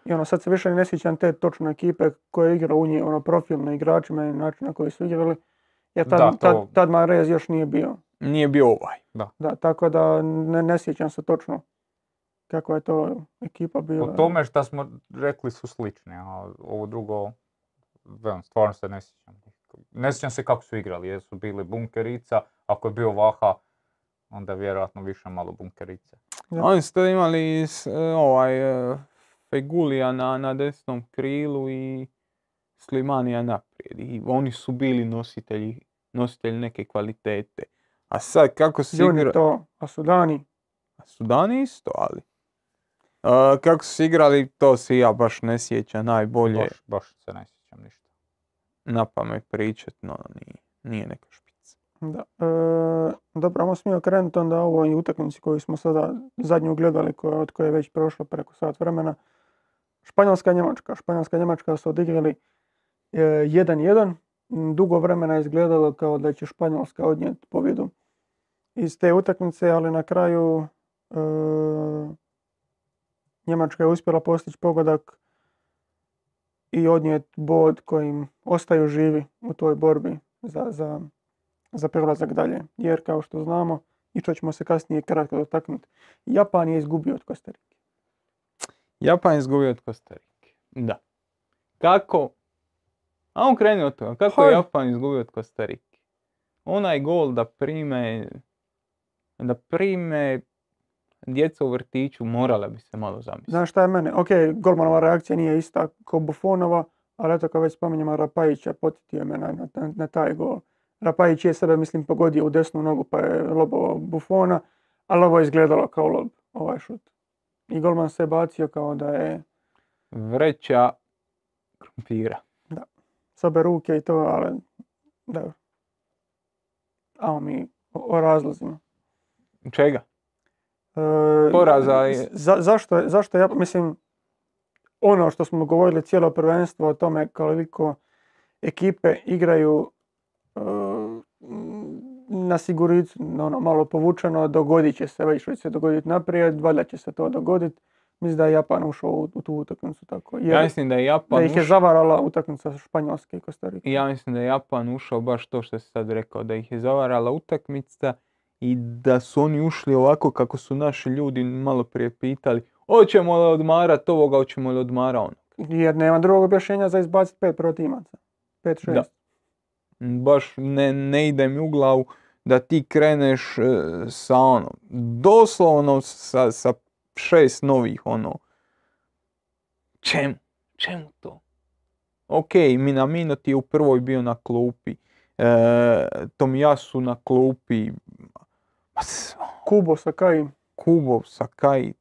S1: I ono, sad se više ne sjećam te točno ekipe koje je igrao u njih, ono, profilno igračima i način na koji su igrali. Jer tad,
S2: Da, to-
S1: tad, tad Mahrez još nije bio.
S3: Nije bio ovaj.
S1: Da, tako da ne, ne sjećam se točno kakva je to ekipa bila.
S2: Po tome što smo rekli su slični, a ovo drugo, velim, stvarno se ne sjećam. Ne sjećam se kako su igrali, jer su bili bunkerica, ako je bio Vaha, onda vjerojatno više malo bunkerice.
S1: Da.
S3: Oni su tada imali s- e, ovaj e, Fegulija na, na desnom krilu i Slimanija naprijed. I oni su bili nositelji, nositelji neke kvalitete. A sad kako se
S1: Juni
S3: igra...
S1: to, a Sudani,
S3: Sudani isto, ali... e, kako su se igrali, to se ja baš ne sjećam najbolje
S2: Baš, baš se ne sjećam ništa.
S3: na pamet pričat, no nije, nije neka špica.
S1: Da. E, dobro, ajmo smio krenuti onda o ovoj utakmici koju smo sada zadnju gledali, koja, od koje je već prošlo preko sat vremena. Španjolska Njemačka. Španjolska Njemačka su odigrali e, 1-1. Dugo vremena izgledalo kao da će Španjolska odnijeti pobjedu iz te utakmice, ali na kraju e, Njemačka je uspjela postići pogodak i odnijeti bod kojim ostaju živi u toj borbi za, za, za prelazak dalje. Jer kao što znamo, i što ćemo se kasnije kratko dotaknuti, Japan je izgubio od Kostarike.
S3: Japan je izgubio od Kostarike. Da. Kako? A on kreni od toga. Kako je. Japan izgubio od Kostarike? Onaj gol da prime, da prime djeca u vrtiću morala bi se malo zamisliti.
S1: Znaš šta je mene? Ok, golmanova reakcija nije ista kao Buffonova, Ali eto, kao već spominjamo Rapajića, podsjetio me na, na, na taj gol. Rapajić je sebe, mislim, pogodio u desnu nogu pa je lobovao Buffona, ali ovo je izgledalo kao lob, ovaj šut. I golman se bacio kao da je
S3: Vreća krumpira.
S1: S obe ruke i to, ali dobro. Amo mi o, o razlozima.
S3: Čega?
S1: E,
S3: Poraza je-
S1: za- zašto, zašto ja, mislim, ono što smo govorili cijelo prvenstvo o tome koliko ekipe igraju e, na siguricu, ono, malo povučeno, dogodit će se, već već se dogoditi naprijed, valjda će se to dogoditi. Mislim da je Japan ušao u, u tu utakmicu tako. Jer
S3: Ja mislim da je Japan
S1: da ih je
S3: ušao-
S1: zavarala utakmica Španjolske i Kostarike.
S3: Ja mislim da je Japan ušao baš to što si sad rekao, da ih je zavarala utakmica i da su oni ušli ovako kako su naši ljudi malo prije pitali hoćemo li odmarat ovoga, hoćemo li odmara onog.
S1: Jer nema drugog objašnjenja za izbaciti pet protimaca. Pet, šest.
S3: Da. Baš ne, ne ide mi u glavu da ti kreneš e, sa ono, doslovno sa, sa šest novih ono. Čemu? Čemu to? Ok, Minamino ti je u prvoj bio na klupi. E, Tomiyasu na klupi.
S1: Kubo Sakai.
S3: Kubo, Sakai.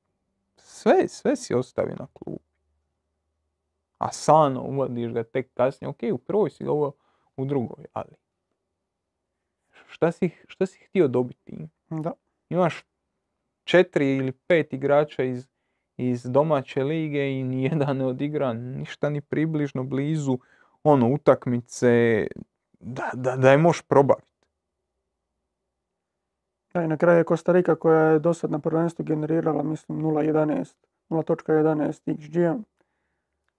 S3: Sve, sve si ostavi na klupi. A Sano uvodiš ga tek kasnije. Ok, u prvoj si ga uveo, u drugoj, ali... Šta si, šta si htio dobiti?
S1: Da.
S3: Imaš četiri ili pet igrača iz, iz domaće lige i nijedan ne odigra ništa ni približno blizu ono utakmice da, da, da je možeš probati.
S1: Da, i na kraju je Kostarika koja je do sad na prvenstvu generirala, mislim, 0.11, 0.11 XG.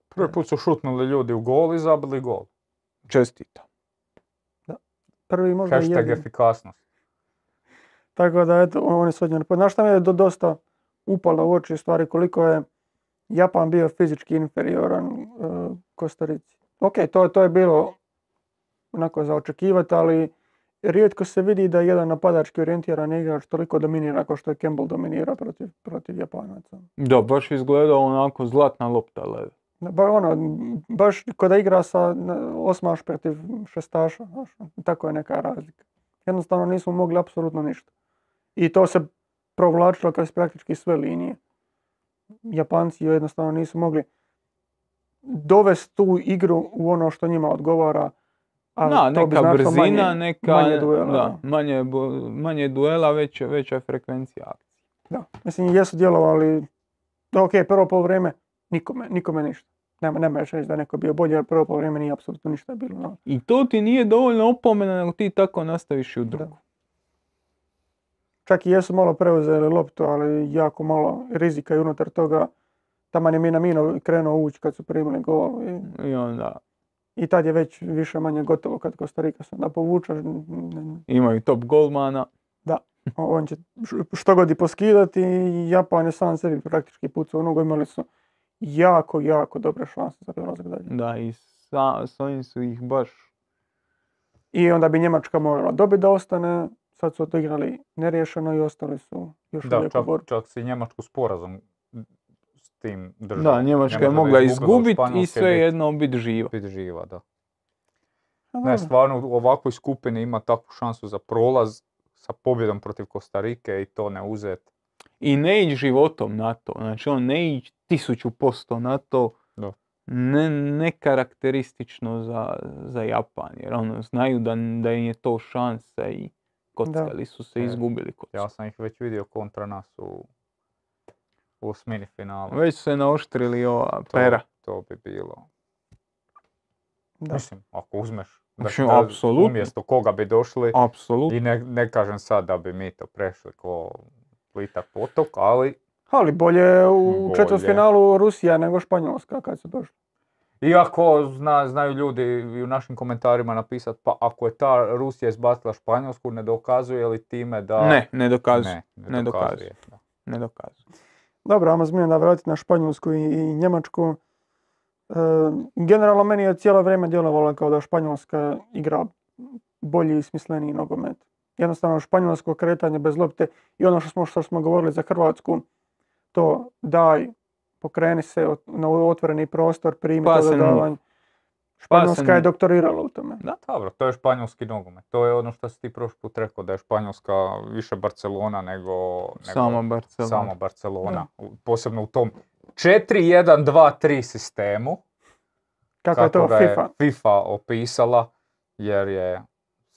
S2: Prvi put su šutnuli ljudi u gol i zabili gol.
S3: Čestita.
S1: Prvi možda i
S2: Hashtag
S1: jedini.
S2: efikasnost.
S1: Tako da, eto, oni su odnijeli. Znaš šta mi je do, dosta upalo u oči stvari koliko je Japan bio fizički inferioran uh, Kostarici. Ok, to, to je bilo onako za očekivati, ali rijetko se vidi da jedan napadački orijentiran igrač toliko dominira kao što je Campbell dominira protiv, protiv Japanaca.
S3: Da, baš izgledao onako zlatna lopta leve.
S1: Da, Ba, ono, baš kod da igra sa osmaš protiv šestaša, znaš, tako je neka razlika. Jednostavno nismo mogli apsolutno ništa. I to se provlačilo kroz praktički sve linije. Japanci jednostavno nisu mogli dovesti tu igru u ono što njima odgovara. A
S3: Da,
S1: to bi
S3: neka
S1: značilo
S3: brzina,
S1: manje-
S3: neka...
S1: manje duela.
S3: Da, manje, manje duela, veća, veća frekvencija akcije.
S1: Da, mislim jesu djelovali, da ok, prvo poluvreme nikome, nikome ništa. Nema, nema još reći da neko bio bolji, jer prvo poluvreme nije apsolutno ništa bilo. no.
S3: I to ti nije dovoljno opomena, nego ti tako nastaviš i u drugu.
S1: Čak i jesu malo preuzeli loptu, ali jako malo rizika i unutar toga. Taman je Minamino krenuo ući kad su primili gol. I,
S3: I onda
S1: i tad je već više manje gotovo kad Kostarika se da povuče. n- n-
S3: imaju top golmana.
S1: On će što god i poskidati i Japan je sam sebi praktički pucao nogu. Imali su jako, jako dobre šanse za prelazak dalje.
S3: Da, i sa, s ovim su ih baš...
S1: I onda bi Njemačka morala dobiti da ostane. Sad su odigrali neriješeno i ostali su još
S2: Da,
S1: uvijek u
S2: čak,
S1: borbi.
S2: čak si Njemačku sporazum s tim držao.
S3: Da, Njemačka je mogla izgubiti i sve
S2: bit-
S3: jedno biti živa.
S2: bit živa, da.
S1: A
S2: Ne, stvarno u ovakvoj skupini ima takvu šansu za prolaz sa pobjedom protiv Kostarike i to ne uzet.
S3: I ne ići životom na to. Znači on ne ići tisuću posto na to.
S2: Da.
S3: Ne, ne karakteristično za, za Japan. Jer ono, znaju da, da im je to šansa i kockali su se,
S2: E,
S3: izgubili kocku.
S2: Ja sam ih već vidio kontra nas u, u osmini finala.
S3: Već su se naoštrili ova
S2: To-
S3: pera.
S2: To bi bilo.
S1: Da.
S2: Mislim, ako uzmeš da,
S3: Mislim,
S2: da
S3: apsolutno.
S2: umjesto koga bi došli,
S3: Apsolutno.
S2: i ne, ne kažem sad da bi mi to prešli ko plitak potok, ali
S1: Ali bolje u četvrtfinalu Rusija nego Španjolska kad su došli.
S2: Iako zna, znaju ljudi i u našim komentarima napisati, pa ako je ta Rusija izbacila Španjolsku, ne dokazuje li time da...
S3: Ne, ne dokazuje.
S2: ne, ne,
S3: ne
S2: dokazuje.
S3: Ne dokazuje.
S1: Dobro, ajmo zmijem da vratiti na Španjolsku i, i Njemačku. E, generalno meni je cijelo vrijeme djelovalo kao da Španjolska igra bolji i smisleniji nogomet. Jednostavno španjolsko kretanje bez lopte i ono što smo, što smo govorili za Hrvatsku, to daj, pokreni se ot- na otvoreni prostor, primi
S3: Pa
S1: to
S3: se
S1: dodavanje. Španjolska je
S3: Spasen-
S1: doktorirala u tome.
S3: Da.
S2: Dobro, to je španjolski nogomet. To je ono što si ti prošli put rekao, da je Španjolska više Barcelona nego, nego
S3: Samo Barcelona.
S2: samo Barcelona. Posebno u tom 4-1-2-3 sistemu.
S1: Kako je to
S2: ga
S1: FIFA?
S2: FIFA opisala, jer je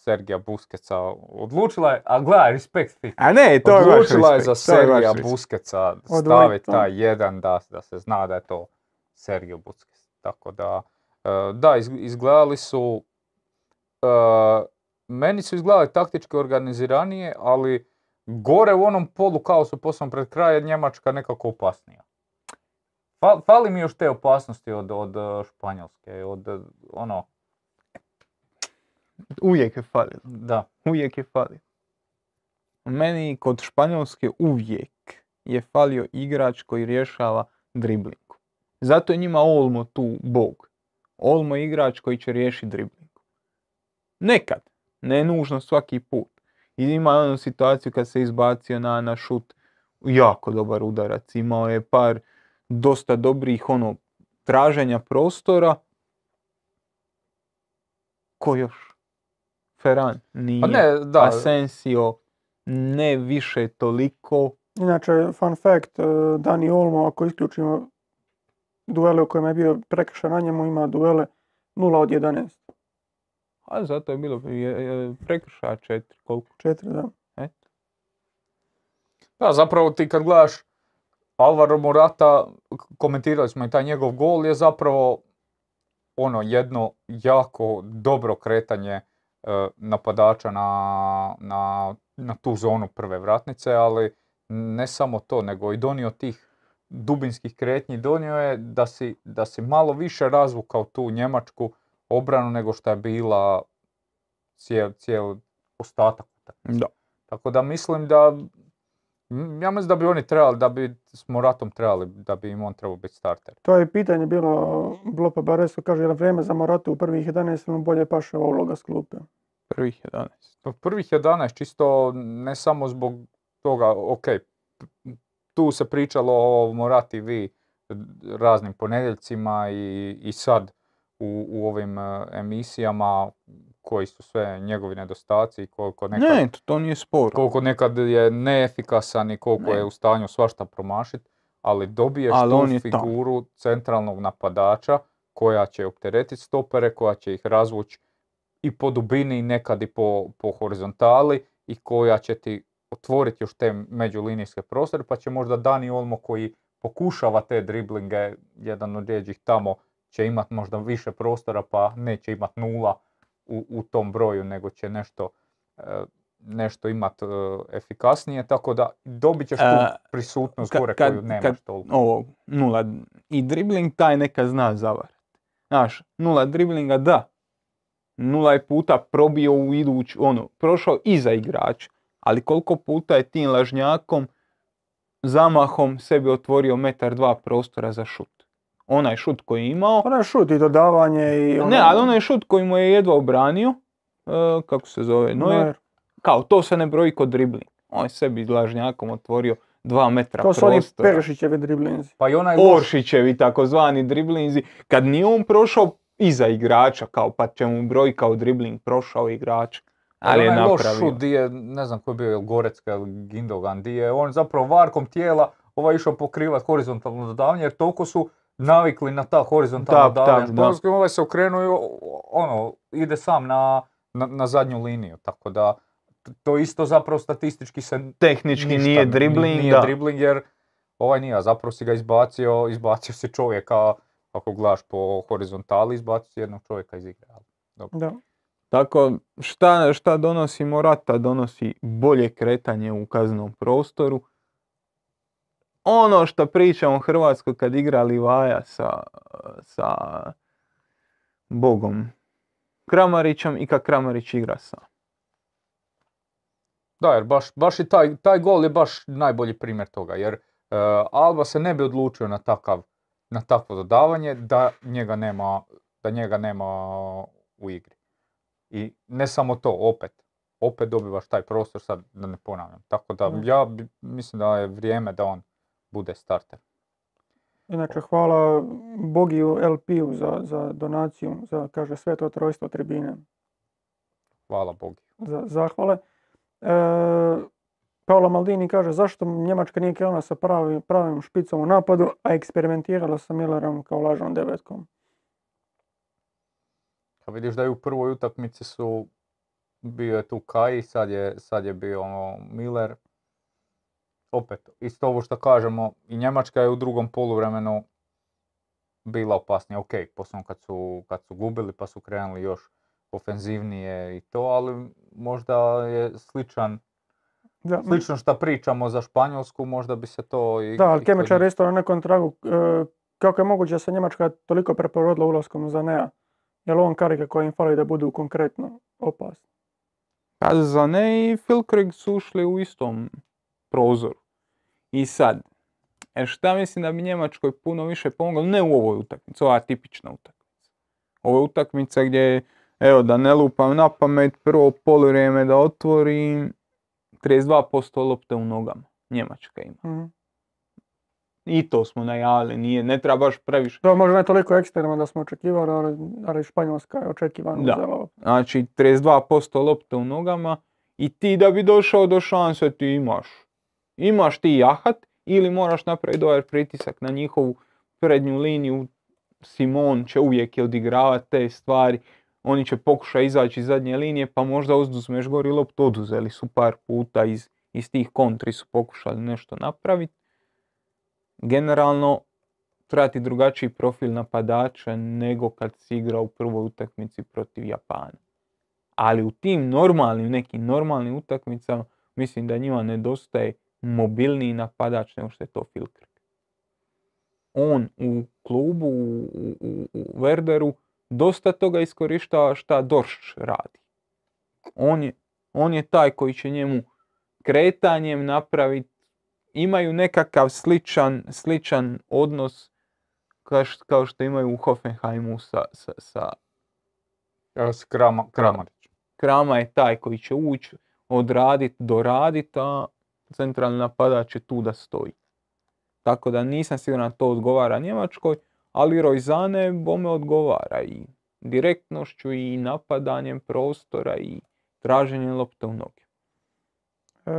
S2: Sergija Buskeca odlučila je, a gledaj, respekt FIFA.
S3: A ne, to je
S2: Odlučila je za
S3: to je vaš
S2: Sergija. Buskeca staviti taj jedan da, da se zna da je to Sergio Busquets. Tako da, e, da, iz- izgledali su, e, meni su izgledali taktički organiziranije, ali gore u onom polu kaosu posebno pred kraj je Njemačka nekako opasnija. Fa- Fali mi još te opasnosti od, od e, Španjolske, od ono,
S3: Uvijek je falilo.
S2: da.
S3: Uvijek je falio. Meni kod Španjolske uvijek je falio igrač koji rješava driblinku. Zato je njima Olmo tu bog. Olmo je igrač koji će riješiti driblinku. Nekad, ne nužno svaki put. I ima onu situaciju kad se izbacio na, na šut, jako dobar udarac. Imao je par dosta dobrih ono traženja prostora. Ko još? Ferran nije.
S2: Pa ne, da,
S3: Asensio ne više toliko.
S1: Inače, fun fact, eh, Dani Olmo, ako isključimo duele u kojima je bio prekršaj na njemu, ima duele 0 od 11.
S3: A zato je bilo je- je prekršaja četiri. Koliko?
S1: 4, da.
S3: Eto.
S2: Da, zapravo ti kad gledaš Alvaro Morata, komentirali smo i taj njegov gol, je zapravo ono jedno jako dobro kretanje e, napadača na, na, na tu zonu prve vratnice, ali ne samo to, nego i donio tih dubinskih kretnji, donio je da si, da si malo više razvukao tu njemačku obranu nego što je bila cijel, cijel ostatak.
S3: Da.
S2: Tako da mislim da, ja mislim da bi oni trebali, da bi s Moratom trebali, da bi im on trebao biti starter.
S1: To je pitanje bilo Blopa Baresko, kaže je li vrijeme za Moratu u prvih 11 ili bolje paše ova uloga s klupe.
S3: Prvih 11.
S2: Pa Prvih 11, čisto ne samo zbog toga, ok, tu se pričalo o Morati vi raznim ponedjeljcima i, i sad u, u ovim e, emisijama koji su sve njegovi nedostaci i koliko nekad,
S3: Ne, to, to nije spor.
S2: koliko nekad je neefikasan i koliko
S3: Ne.
S2: je u stanju svašta promašiti, ali dobiješ
S3: Ali
S2: tu
S3: on
S2: figuru centralnog napadača koja će opteretiti stopere, koja će ih razvući i po dubini, nekad i po, po horizontali i koja će ti otvoriti još te međulinijske prostore, pa će možda Dani Olmo koji pokušava te driblinge, jedan od rijeđih tamo, će imat možda više prostora pa neće imat nula u, u tom broju, nego će nešto, e, nešto imat e, efikasnije, tako da dobit ćeš tu
S3: E,
S2: prisutnost gore
S3: kad-
S2: koju nemaš
S3: kad-
S2: toliko.
S3: Ovo, nula. I dribling taj neka zna zavarat. Znaš, nula driblinga da. Nula je puta probio u iduć, ono, prošao iza igrača. Ali koliko puta je tim lažnjakom zamahom sebi otvorio metar dva prostora za šut. Onaj šut koji je imao,
S1: Onaj šut i dodavanje i ono...
S3: ne, ali onaj šut koji mu je jedva obranio, e, kako se zove, Neuer, kao to se ne broji kod dribling. On je sebi lažnjakom otvorio dva metra
S1: To su oni
S3: prostora.
S1: Peršićevi driblinzi.
S2: Pa i onaj
S3: Oršićevi takozvani driblinzi, kad nije on prošao iza igrača, kao pa će mu broj kao dribling prošao igrač, ali je
S2: loš
S3: napravio.
S2: šut di je, ne znam ko je bio, Gorecka ili Gindogan, di je on zapravo varkom tijela ovaj išao pokrivat horizontalno dodavanje, jer toliko su navikli na ta horizontalna
S3: Tap,
S2: dodavanja.
S3: tap, da.
S2: Španjolski ovaj se okrenuo i ono, ide sam na, na, na zadnju liniju, tako da to isto zapravo statistički se
S3: Tehnički
S2: ništa
S3: nije
S2: ni-
S3: dribling,
S2: nije
S3: da.
S2: dribling jer ovaj nije, zapravo si ga izbacio, izbacio si čovjeka, ako gledaš po horizontali, izbacio si jednog čovjeka iz igre. ali
S1: Da.
S3: Tako, šta, šta donosi Morata? Donosi bolje kretanje u kaznom prostoru. Ono što pričamo u Hrvatskoj kad igra Livaja sa, sa Bogom Kramarićem i kad Kramarić igra sam.
S2: Da, jer baš, baš i taj, taj gol je baš najbolji primjer toga, jer e, Alba se ne bi odlučio na takav, na takvo dodavanje da njega nema, da njega nema u igri. I ne samo to, opet, opet dobivaš taj prostor, sad da ne ponavljam. Tako da
S1: Da.
S2: ja bi- mislim da je vrijeme da on bude starter.
S1: Inače, hvala Bogiju LP-u za, za donaciju, za, kaže, sve to trojstvo tribine.
S2: Hvala Bogu.
S1: za zahvale. E, Paolo Maldini kaže zašto Njemačka nije krenula sa pravim, pravim špicom u napadu, a eksperimentirala sa Millerom kao lažnom devetkom.
S2: A vidiš da je u prvoj utakmici su bio je tu Kai, sad je, sad je bio ono, Miller. Opet, isto ovo što kažemo, i Njemačka je u drugom poluvremenu bila opasnija. Ok, posljedno kad su, kad su gubili pa su krenuli još ofenzivnije i to, ali možda je sličan,
S1: Da,
S2: slično što pričamo za Španjolsku, možda bi se to i...
S1: da ali Kemičar isto na nekom tragu. e, kako je moguće da se Njemačka toliko preporodila ulaskom za Nea? Je li on karika koja im fali da budu konkretno opasni?
S3: Pa Zane i Filkreg su ušli u istom prozoru. I sad, e šta mislim da bi Njemačkoj puno više pomoglo? Ne u ovoj utakmici, ova tipična utakmica. Ovo je utakmica gdje, evo da ne lupam na pamet, prvo poluvrijeme da otvori 32% lopte u nogama. Njemačka ima.
S1: Mhm.
S3: I to smo najavili, nije, ne treba baš previše.
S1: Da, možda ne toliko ekstremno da smo očekivali, ali, ali Španjolska je očekivano
S3: Da.
S1: uzela.
S3: Znači 32% lopte u nogama i ti da bi došao do šanse ti imaš. Imaš ti jahat ili moraš napraviti dobar pritisak na njihovu prednju liniju. Simon će uvijek odigravati te stvari. Oni će pokušati izaći iz zadnje linije pa možda oduzmeš gori loptu. Oduzeli su par puta iz, iz tih kontri su pokušali nešto napraviti. Generalno treba ti drugačiji profil napadača nego kad si igrao u prvoj utakmici protiv Japana. Ali u tim normalnim, nekim normalnim utakmicama mislim da njima nedostaje mobilniji napadač nego što je to Filkrk. On u klubu, u, u, u- Werderu, dosta toga iskorištava šta Dorš radi. On je, on je taj koji će njemu kretanjem napraviti, imaju nekakav sličan, sličan odnos kao š- kao što imaju u Hoffenheimu sa, sa, sa
S2: Krama, Kramarić.
S3: Krama je taj koji će ući, odradit, doradit, a centralni napadač je tu da stoji. Tako da nisam siguran da to odgovara Njemačkoj, ali Rojzane bome odgovara i direktnošću i napadanjem prostora i traženjem lopte u noge.
S1: E,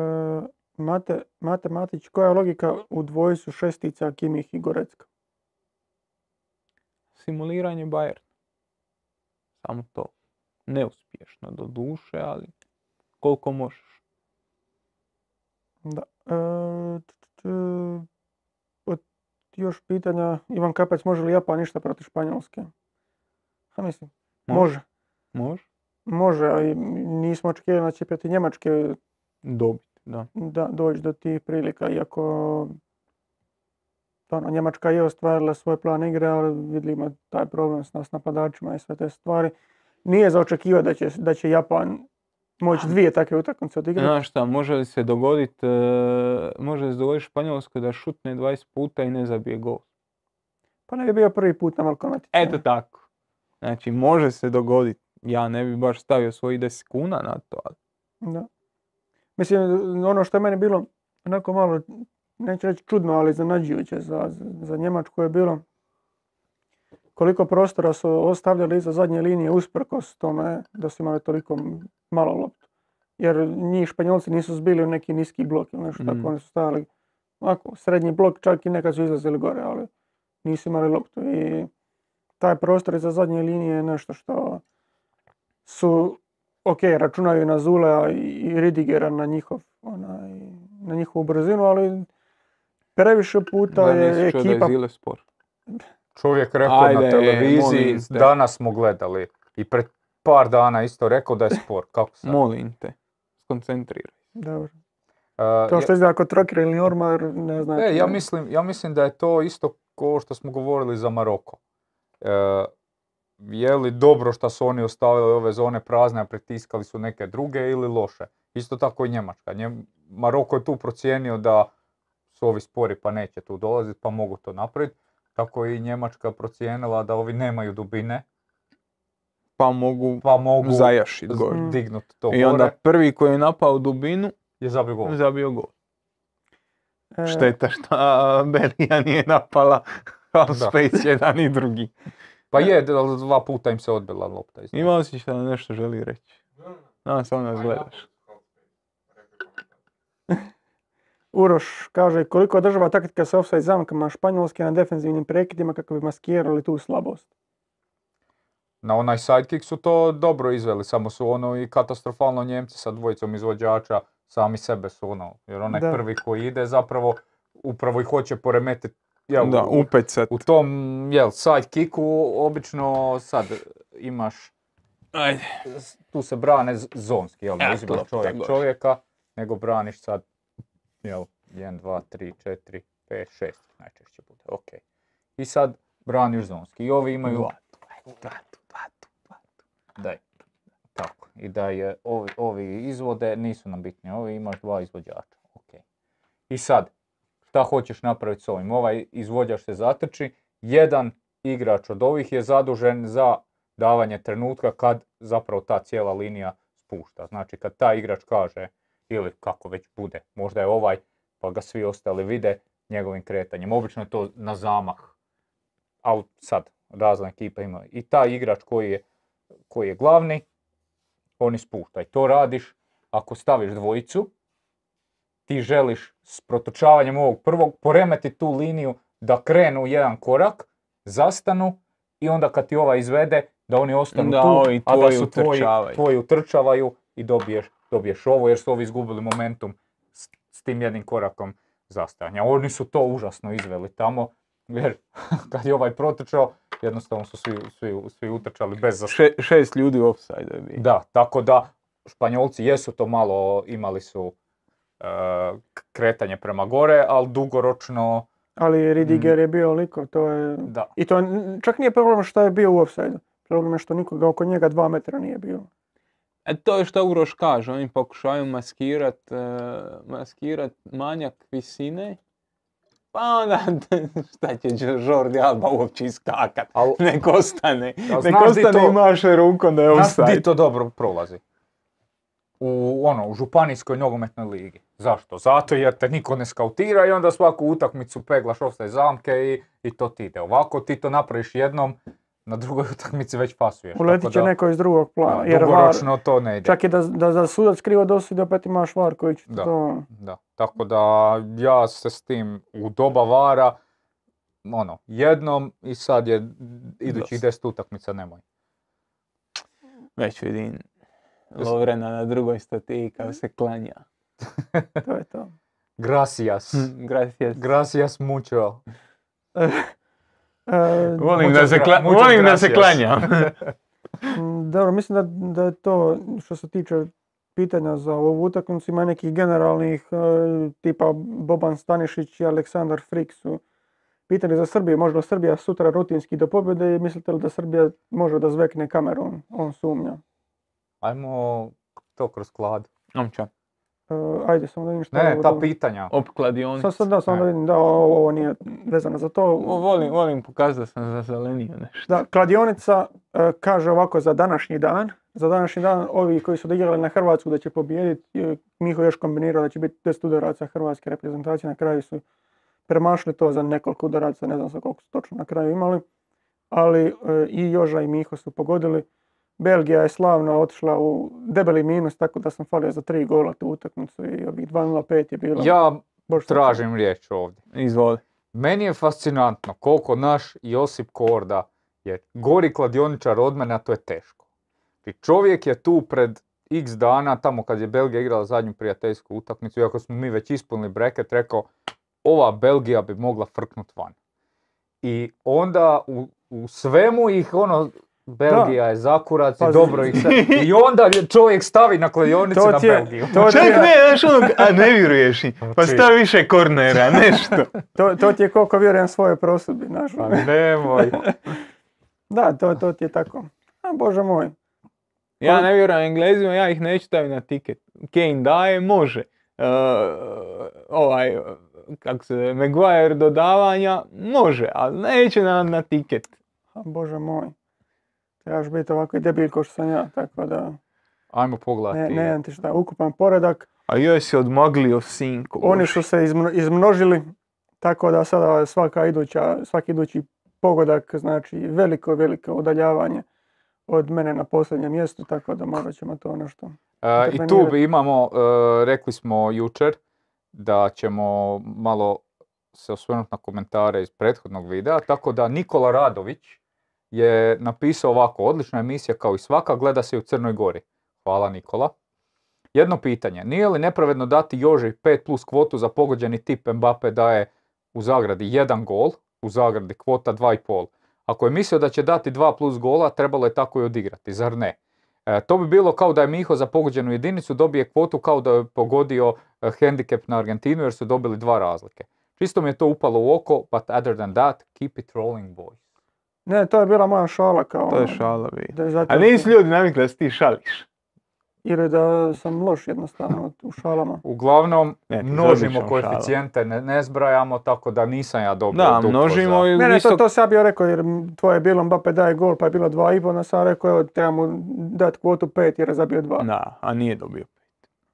S1: Mate, Mate Matić, koja je logika u dvojcu šestica Kimih i Gorecka?
S3: Simuliranje Bayern. Samo to. Neuspješno do duše, ali koliko možeš.
S1: Da. E, od još pitanja, Ivan Kapec, može li Japan ništa protiv Španjolske? Ha, mislim,
S3: Može.
S1: može.
S3: Može
S1: Može, ali nismo očekivali da će protiv Njemačke
S3: dobiti, da.
S1: da doći do tih prilika, iako ono, Njemačka je ostvarila svoj plan igre, ali vidimo taj problem s nas napadačima i sve te stvari. Nije za očekivati da će, da će Japan moći dvije takve utakmice odigrati.
S3: Znaš šta, može li se dogoditi, može li se dogoditi Španjolskoj da šutne 20 puta i ne zabije gol?
S1: Pa ne bi bio prvi put na natjecanju.
S3: Eto tako. Znači, može se dogoditi. Ja ne bi baš stavio svojih 10 kuna na to, ali
S1: Da. Mislim, ono što je meni bilo onako malo, neću reći čudno, ali iznenađujuće za, za, za Njemačku je bilo koliko prostora su ostavljali iza zadnje linije usprkos tome da su imali toliko malo loptu. Jer njih Španjolci nisu zbili u neki niski blok ili nešto
S3: Mm.
S1: tako, oni su stavili ovako, srednji blok, čak i nekad su izlazili gore, ali nisu imali loptu. I taj prostor iza zadnje linije je nešto što su ok, računaju na Zulea i Ridigera na njihov, onaj, na njihovu brzinu, ali previše puta
S3: da
S1: je
S3: čuo da je
S1: ekipa
S3: Zile spor.
S2: Čovjek rekao
S3: Ajde,
S2: na televiziji, danas smo gledali i pred par dana isto rekao da je spor. Kako sad?
S3: Molim te, skoncentriraj.
S1: Dobro.
S2: Uh,
S1: To što izgleda kod Trokir ili Ormar, ne znam.
S2: E, ja mislim, ja mislim da je to isto kao što smo govorili za Maroko. E, je li dobro što su oni ostavili ove zone prazne, a pritiskali su neke druge ili loše? Isto tako i Njemačka. Njem- Maroko je tu procijenio da su ovi spori pa neće tu dolaziti pa mogu to napraviti. Tako je i Njemačka procijenila da ovi nemaju dubine
S3: Pa mogu
S2: pa mogu
S3: zajašit gore.
S2: dignut to
S3: I onda
S2: gore
S3: prvi koji je napao u dubinu,
S2: je zabio gol.
S3: zabio gol.
S1: E,
S3: Šteta šta Belija nije napala Half space jedan i drugi.
S2: Pa je, dva puta im se odbila lopta. iz-
S3: Imao si šta nešto želi reći? A, samo nas gledaš.
S1: Uroš kaže koliko je država taktika sa offside zamkama Španjolske na defenzivnim prekidima kako bi maskirali tu slabost.
S2: Na onaj sidekick su to dobro izveli, samo su ono i katastrofalno Njemci sa dvojicom izvođača sami sebe su ono, jer onaj
S1: Da.
S2: prvi koji ide zapravo upravo i hoće poremetiti jel,
S3: Da,
S2: u, u tom jel, sidekicku obično sad imaš,
S3: Ajde.
S2: tu se brane zonski, jel, ne
S3: Ja,
S2: uzimaš čovjek čovjeka, nego braniš sad, jel, 1, 2, 3, 4, 5, 6 najčešće bude, ok. I sad braniš zonski i ovi imaju
S3: Dva.
S2: Daj. Tako. I da je ovi, ovi izvode nisu nam bitni. Ovi imaš dva izvođača. Ok. I sad, šta hoćeš napraviti s ovim? Ovaj izvođač se zatrči. Jedan igrač od ovih je zadužen za davanje trenutka kad zapravo ta cijela linija spušta. Znači kad taj igrač kaže ili kako već bude, možda je ovaj pa ga svi ostali vide njegovim kretanjem. Obično je to na zamah. Ali sad, razna ekipa ima. I taj igrač koji je koji je glavni, on ispušta. I to radiš ako staviš dvojicu, ti želiš s protočavanjem ovog prvog poremetiti tu liniju da krenu jedan korak, zastanu i onda kad ti ova izvede, da oni ostanu
S3: Da
S2: tu,
S3: ovi
S2: a da su tvoji, tvoji utrčavaju i dobiješ, dobiješ ovo jer su ovi izgubili momentum s, s tim jednim korakom zastajanja. Oni su to užasno izveli tamo, jer kad je ovaj protrčao, jednostavno su svi, svi, svi utrčali bez zas-
S3: Še- šest ljudi u offside
S2: da, tako da Španjolci jesu to malo, imali su e, kretanje prema gore, ali dugoročno,
S1: Ali Ridiger
S2: Mm.
S1: je bio liko, to je...
S2: da.
S1: I to čak nije problem što je bio u offside Problem je što nikoga oko njega dva metra nije bilo.
S3: E to je što Uroš kaže, oni pokušavaju maskirat, e, maskirat manjak visine, pa onda šta će Jordi Alba uopće iskakat,
S2: Al,
S3: nek ostane,
S2: A
S3: nek ostane
S2: to-
S3: i maše rukom da je
S2: znaš to dobro prolazi? U, ono, u županijskoj nogometnoj ligi. Zašto? Zato jer te niko ne skautira i onda svaku utakmicu peglaš offside zamke i, i to ti ide. Ovako ti to napraviš jednom, na drugoj utakmici već pasuješ.
S1: Uletit će
S2: da,
S1: neko iz drugog plana.
S2: da,
S1: jer var,
S2: dugoročno to ne ide.
S1: čak i da, da, da sudac krivo dosudi, opet imaš var koji će
S2: Da.
S1: to...
S2: Da, tako da ja se s tim u doba vara, ono, jednom i sad je idućih. 10 utakmica nemoj.
S3: Već vidim Lovrena na drugoj stotiji kao se klanja.
S1: To je to.
S2: Gracias.
S3: Gracias.
S2: Gracias mucho.
S1: E,
S3: Volim da se, kla- volim da se klanjam.
S1: dobro, mislim da, da je to što se tiče pitanja za ovu utakmicu ima nekih generalnih e, tipa Boban Stanišić i Aleksandar Frik su pitali za Srbiju. Možda Srbija sutra rutinski do pobjede i mislite li da Srbija može da zvekne Kamerun? On sumnja.
S2: Ajmo to kroz klad.
S3: Omča,
S1: E, ajde, samo da vidim što
S2: Ne,
S1: je
S2: ne, ta
S1: dobro.
S2: pitanja.
S3: op kladionica.
S1: Sad, sad da, samo da vidim, da, ovo, ovo nije vezano za to.
S3: O, Volim, volim pokazati da sam zazelenio nešto.
S1: Da, kladionica e, kaže ovako za današnji dan. Za današnji dan ovi koji su odigrali na Hrvatsku da će pobijediti, e, Miho još kombinirao da će biti 10 udaraca hrvatske reprezentacije. Na kraju su premašili to za nekoliko udaraca, ne znam sa koliko su točno na kraju imali. Ali i Joža i Miho su pogodili. Belgija je slavno otišla u debeli minus, tako da sam falio za tri gola tu utakmicu i ovih 2-0-5 je bilo.
S2: Ja tražim riječ ovdje.
S3: Izvoli.
S2: Meni je fascinantno koliko naš Josip Korda je gori kladioničar od mene, a to je teško. I čovjek je tu pred x dana, tamo kad je Belgija igrala zadnju prijateljsku utakmicu, iako smo mi već ispunili breket, rekao ova Belgija bi mogla frknut van. I onda u, u svemu ih ono, Belgija je zakurac i dobro ih se... I onda čovjek stavi na kladionicu
S1: To
S2: na Belgiju.
S1: to
S3: Čak
S1: je,
S3: ne, znaš ono, a ne vjeruješ im. Pa
S2: Znači-
S3: stavi više kornera, nešto.
S1: to, to ti je koliko vjerujem svojoj prosudbi. Znaš.
S2: Pa nemoj.
S1: Da, to, to ti je tako. A bože moj.
S3: Ja ne vjerujem Englezima, ja ih neću staviti na tiket. Kane daje, može. E, ovaj, kako se Maguire dodavanja, može, ali neće na, na tiket.
S1: A bože moj. Trebaš biti ovako i debil kao što sam ja, tako da
S2: Ajmo
S1: ne,
S2: pogledati.
S1: ne ti šta, ukupan poredak.
S3: A joj si odmaglio sinku.
S1: Oni su se izmno- izmnožili, Tako da sada svaka iduća, svaki idući pogodak znači veliko, veliko udaljavanje od mene na posljednjem mjestu, tako da morat ćemo to nešto
S2: E, I tu bi imamo, e, rekli smo jučer da ćemo malo se osvrnuti na komentare iz prethodnog videa, tako da Nikola Radović je napisao ovako, odlična emisija kao i svaka, gleda se u Crnoj Gori. Hvala Nikola. Jedno pitanje, nije li nepravedno dati Joži 5 plus kvotu za pogođeni tip Mbappe daje u zagradi jedan gol, u zagradi kvota 2,5. Ako je mislio da će dati 2 plus gola, trebalo je tako i odigrati, zar ne? E, to bi bilo kao da je Miho za pogođenu jedinicu dobije kvotu kao da je pogodio e, hendikep na Argentinu jer su dobili dva razlike. Čisto mi je to upalo u oko, but other than that, keep it rolling boys.
S1: Ne, to je bila moja šala kao...
S3: To je
S1: ono,
S3: šala, vi.
S1: Da je zato
S3: A nisu ljudi navikli da se ti šališ.
S1: Ili da sam loš jednostavno u šalama.
S2: Uglavnom,
S3: Ne,
S2: množimo koeficijente, ne, ne zbrajamo, tako da nisam ja dobio
S3: Da,
S2: duplo
S3: množimo i
S1: Ne, ne, to, to sam ja bio rekao jer tvoje je bilo Mbappe daje gol pa je bilo dva i pol, onda sam rekao evo treba mu dati kvotu pet jer je zabio dva.
S3: Da, a nije dobio.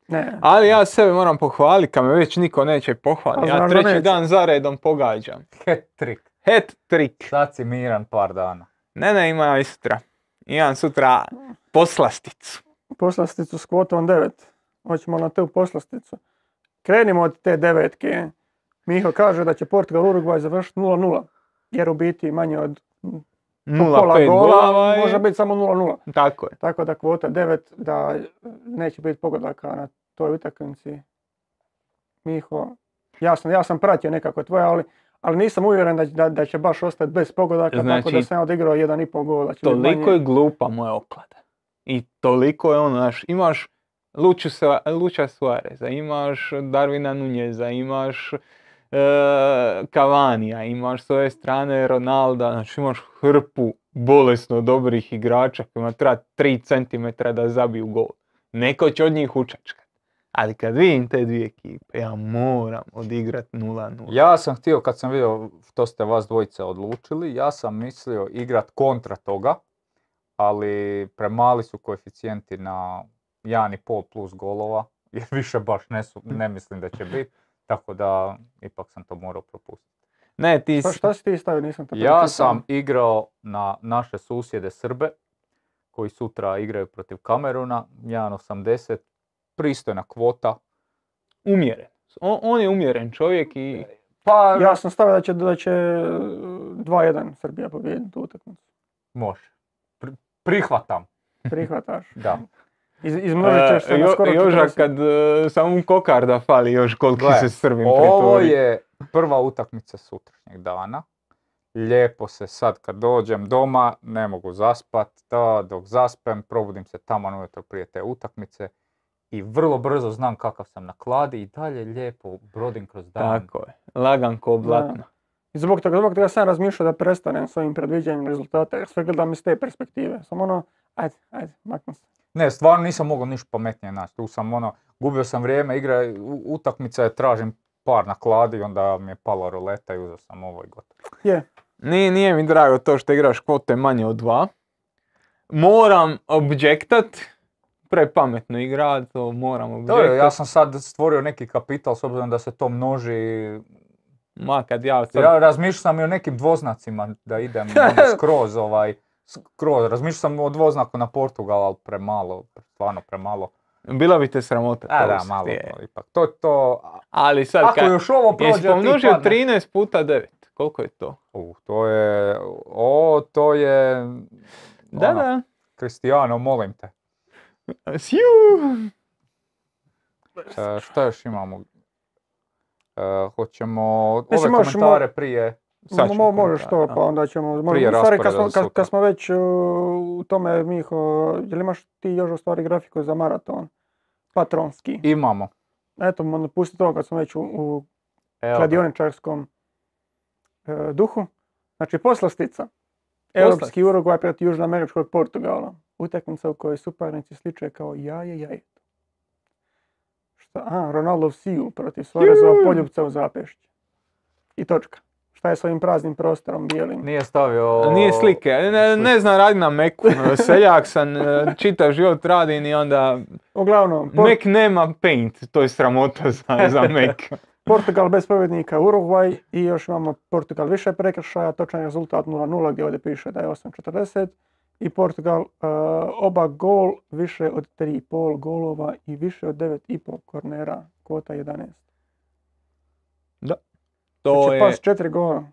S1: Ne,
S3: Ali ja sebe moram pohvaliti, kad me već niko neće pohvaliti.
S1: A
S3: Ja treći
S1: neće.
S3: dan za redom pogađam.
S2: Hat trick.
S3: Het trik.
S2: Sad si miran par dana.
S3: Ne, ne, ima i sutra. Imam sutra poslasticu.
S1: poslasticu s kvotom 9. Hoćemo na tu poslasticu. Krenimo od te devetke. Miho kaže da će Portugal Uruguay završiti 0-0. Jer u biti manje od pola
S3: 0,5
S1: gola
S3: golova je-
S1: može biti samo 0-0.
S3: Tako je.
S1: Tako da kvota 9 da neće biti pogodaka na toj utakmici. Miho, ja sam, ja sam pratio nekako tvoje, ali, ali nisam uvjeren da, da, da će baš ostati bez pogodaka, tako
S3: Znači,
S1: da sam ja odigrao 1,5 gola. Će biti
S3: Toliko
S1: manje.
S3: je glupa moja oklada. I toliko je ono, znaš, imaš Luču, Luča Suareza, imaš Darvina Nunjeza, imaš e, Cavanija, imaš s ove strane Ronalda, znači imaš hrpu bolesno dobrih igrača kojima treba 3 cm da zabiju gol. Neko će od njih učačkat. Ali kad vidim te dvije ekipe, ja moram odigrat 0-0.
S2: Ja sam htio, kad sam vidio to ste vas dvojica odlučili, ja sam mislio igrat kontra toga, ali premali su koeficijenti na 1,5 plus golova, jer više baš ne, su, ne mislim da će biti, tako da ipak sam to morao propustiti.
S3: Ne, ti
S1: Pa
S3: si-
S1: šta si ti stavio, nisam te
S2: Ja sam igrao na naše susjede Srbe, koji sutra igraju protiv Kameruna, 1,80, pristojna kvota.
S3: umjeren. On, on je umjeren čovjek i
S2: Pa,
S1: Ja sam stavio da će, da će 2-1 Srbija pobijediti tu utakmicu.
S2: može. Pri- prihvatam,
S1: Prihvataš.
S2: da.
S1: Iz, izmnožit ćeš
S3: E, jo-
S1: skoro
S3: Joža
S1: 40.
S3: kad e, samo kokarda fali još koliko se Srbim
S2: Ovo
S3: pretvori.
S2: je prva utakmica sutrašnjeg dana. Lijepo se sad kad dođem doma, ne mogu zaspat, da dok zaspem, probudim se tamo ujutro prije te utakmice i vrlo brzo znam kakav sam na kladi i dalje lijepo brodim kroz dan.
S3: Tako je. Lagan ko blatno.
S1: I zbog toga, zbog toga sam razmišljao da prestanem s ovim predviđanjem rezultata, jer sve gledam iz te perspektive. Samo ono, ajde, ajde, maknu se.
S2: Ne, stvarno nisam mogao ništa pametnije naći. Tu sam ono, gubio sam vrijeme, igra, utakmica je, tražim par na kladi, onda mi je pala roleta i uzeo sam ovo i gotovo.
S1: Je,
S3: Nije, nije mi drago to što igraš kvote manje od dva. Moram objektat. Prepametno igrat, to moram
S2: Dobro, ja sam sad stvorio neki kapital s obzirom da se to množi.
S3: Ma kad ja sad...
S2: Ja razmišljao sam i o nekim dvoznacima da idem ono skroz ovaj, skroz. Razmišljao sam o dvoznaku na Portugal, ali premalo, stvarno premalo.
S3: Bila bi te sramota
S2: A
S3: to
S2: da, malo,
S3: je.
S2: to ipak. To, to,
S3: Ali sad
S2: ako
S3: kad...
S2: još ovo prođe,
S3: pomnožio
S2: padne.
S3: 13 puta 9? Koliko je to?
S2: U, to je, o, to je,
S3: Da,
S2: ono,
S3: da.
S2: Cristiano, molim te. E, šta još imamo? E, hoćemo
S1: Mislim,
S2: ove
S1: mo-
S2: komentare prije.
S3: Sad
S1: Mo- možeš to, pa
S3: da.
S1: onda ćemo...
S2: Prije
S1: stvari, kad smo, kad, smo već uh, u tome, Miho, jel imaš ti još u stvari grafiku za maraton? Patronski.
S2: Imamo.
S1: Eto, onda pusti to kad smo već u, u kladioničarskom e, duhu. Znači, poslastica. Europski Uruguay protiv Južnoameričkog Portugala. Utakmica u kojoj suparnici sliče kao jaje jajetu. Šta? A, Ronaldo Siju protiv Suarezova
S3: Ju.
S1: poljubca u zapešće. I točka. Šta je s ovim praznim prostorom bijelim?
S2: Nije stavio...
S3: Nije slike, ne, ne znam raditi na Meku. Seljak sam, e, čitav život radim i onda
S1: Uglavnom, Por-
S3: Mac nema paint, to je sramota za, za Mac.
S1: Portugal bez pobjednika Uruguay i još imamo Portugal više prekršaja, točan rezultat 0-0 gdje ovdje piše da je 8-40 i Portugal uh, oba gol više od 3,5 golova i više od 9,5 kornera, kvota 11.
S3: To
S1: Znači
S3: je,
S1: pas 4 gola.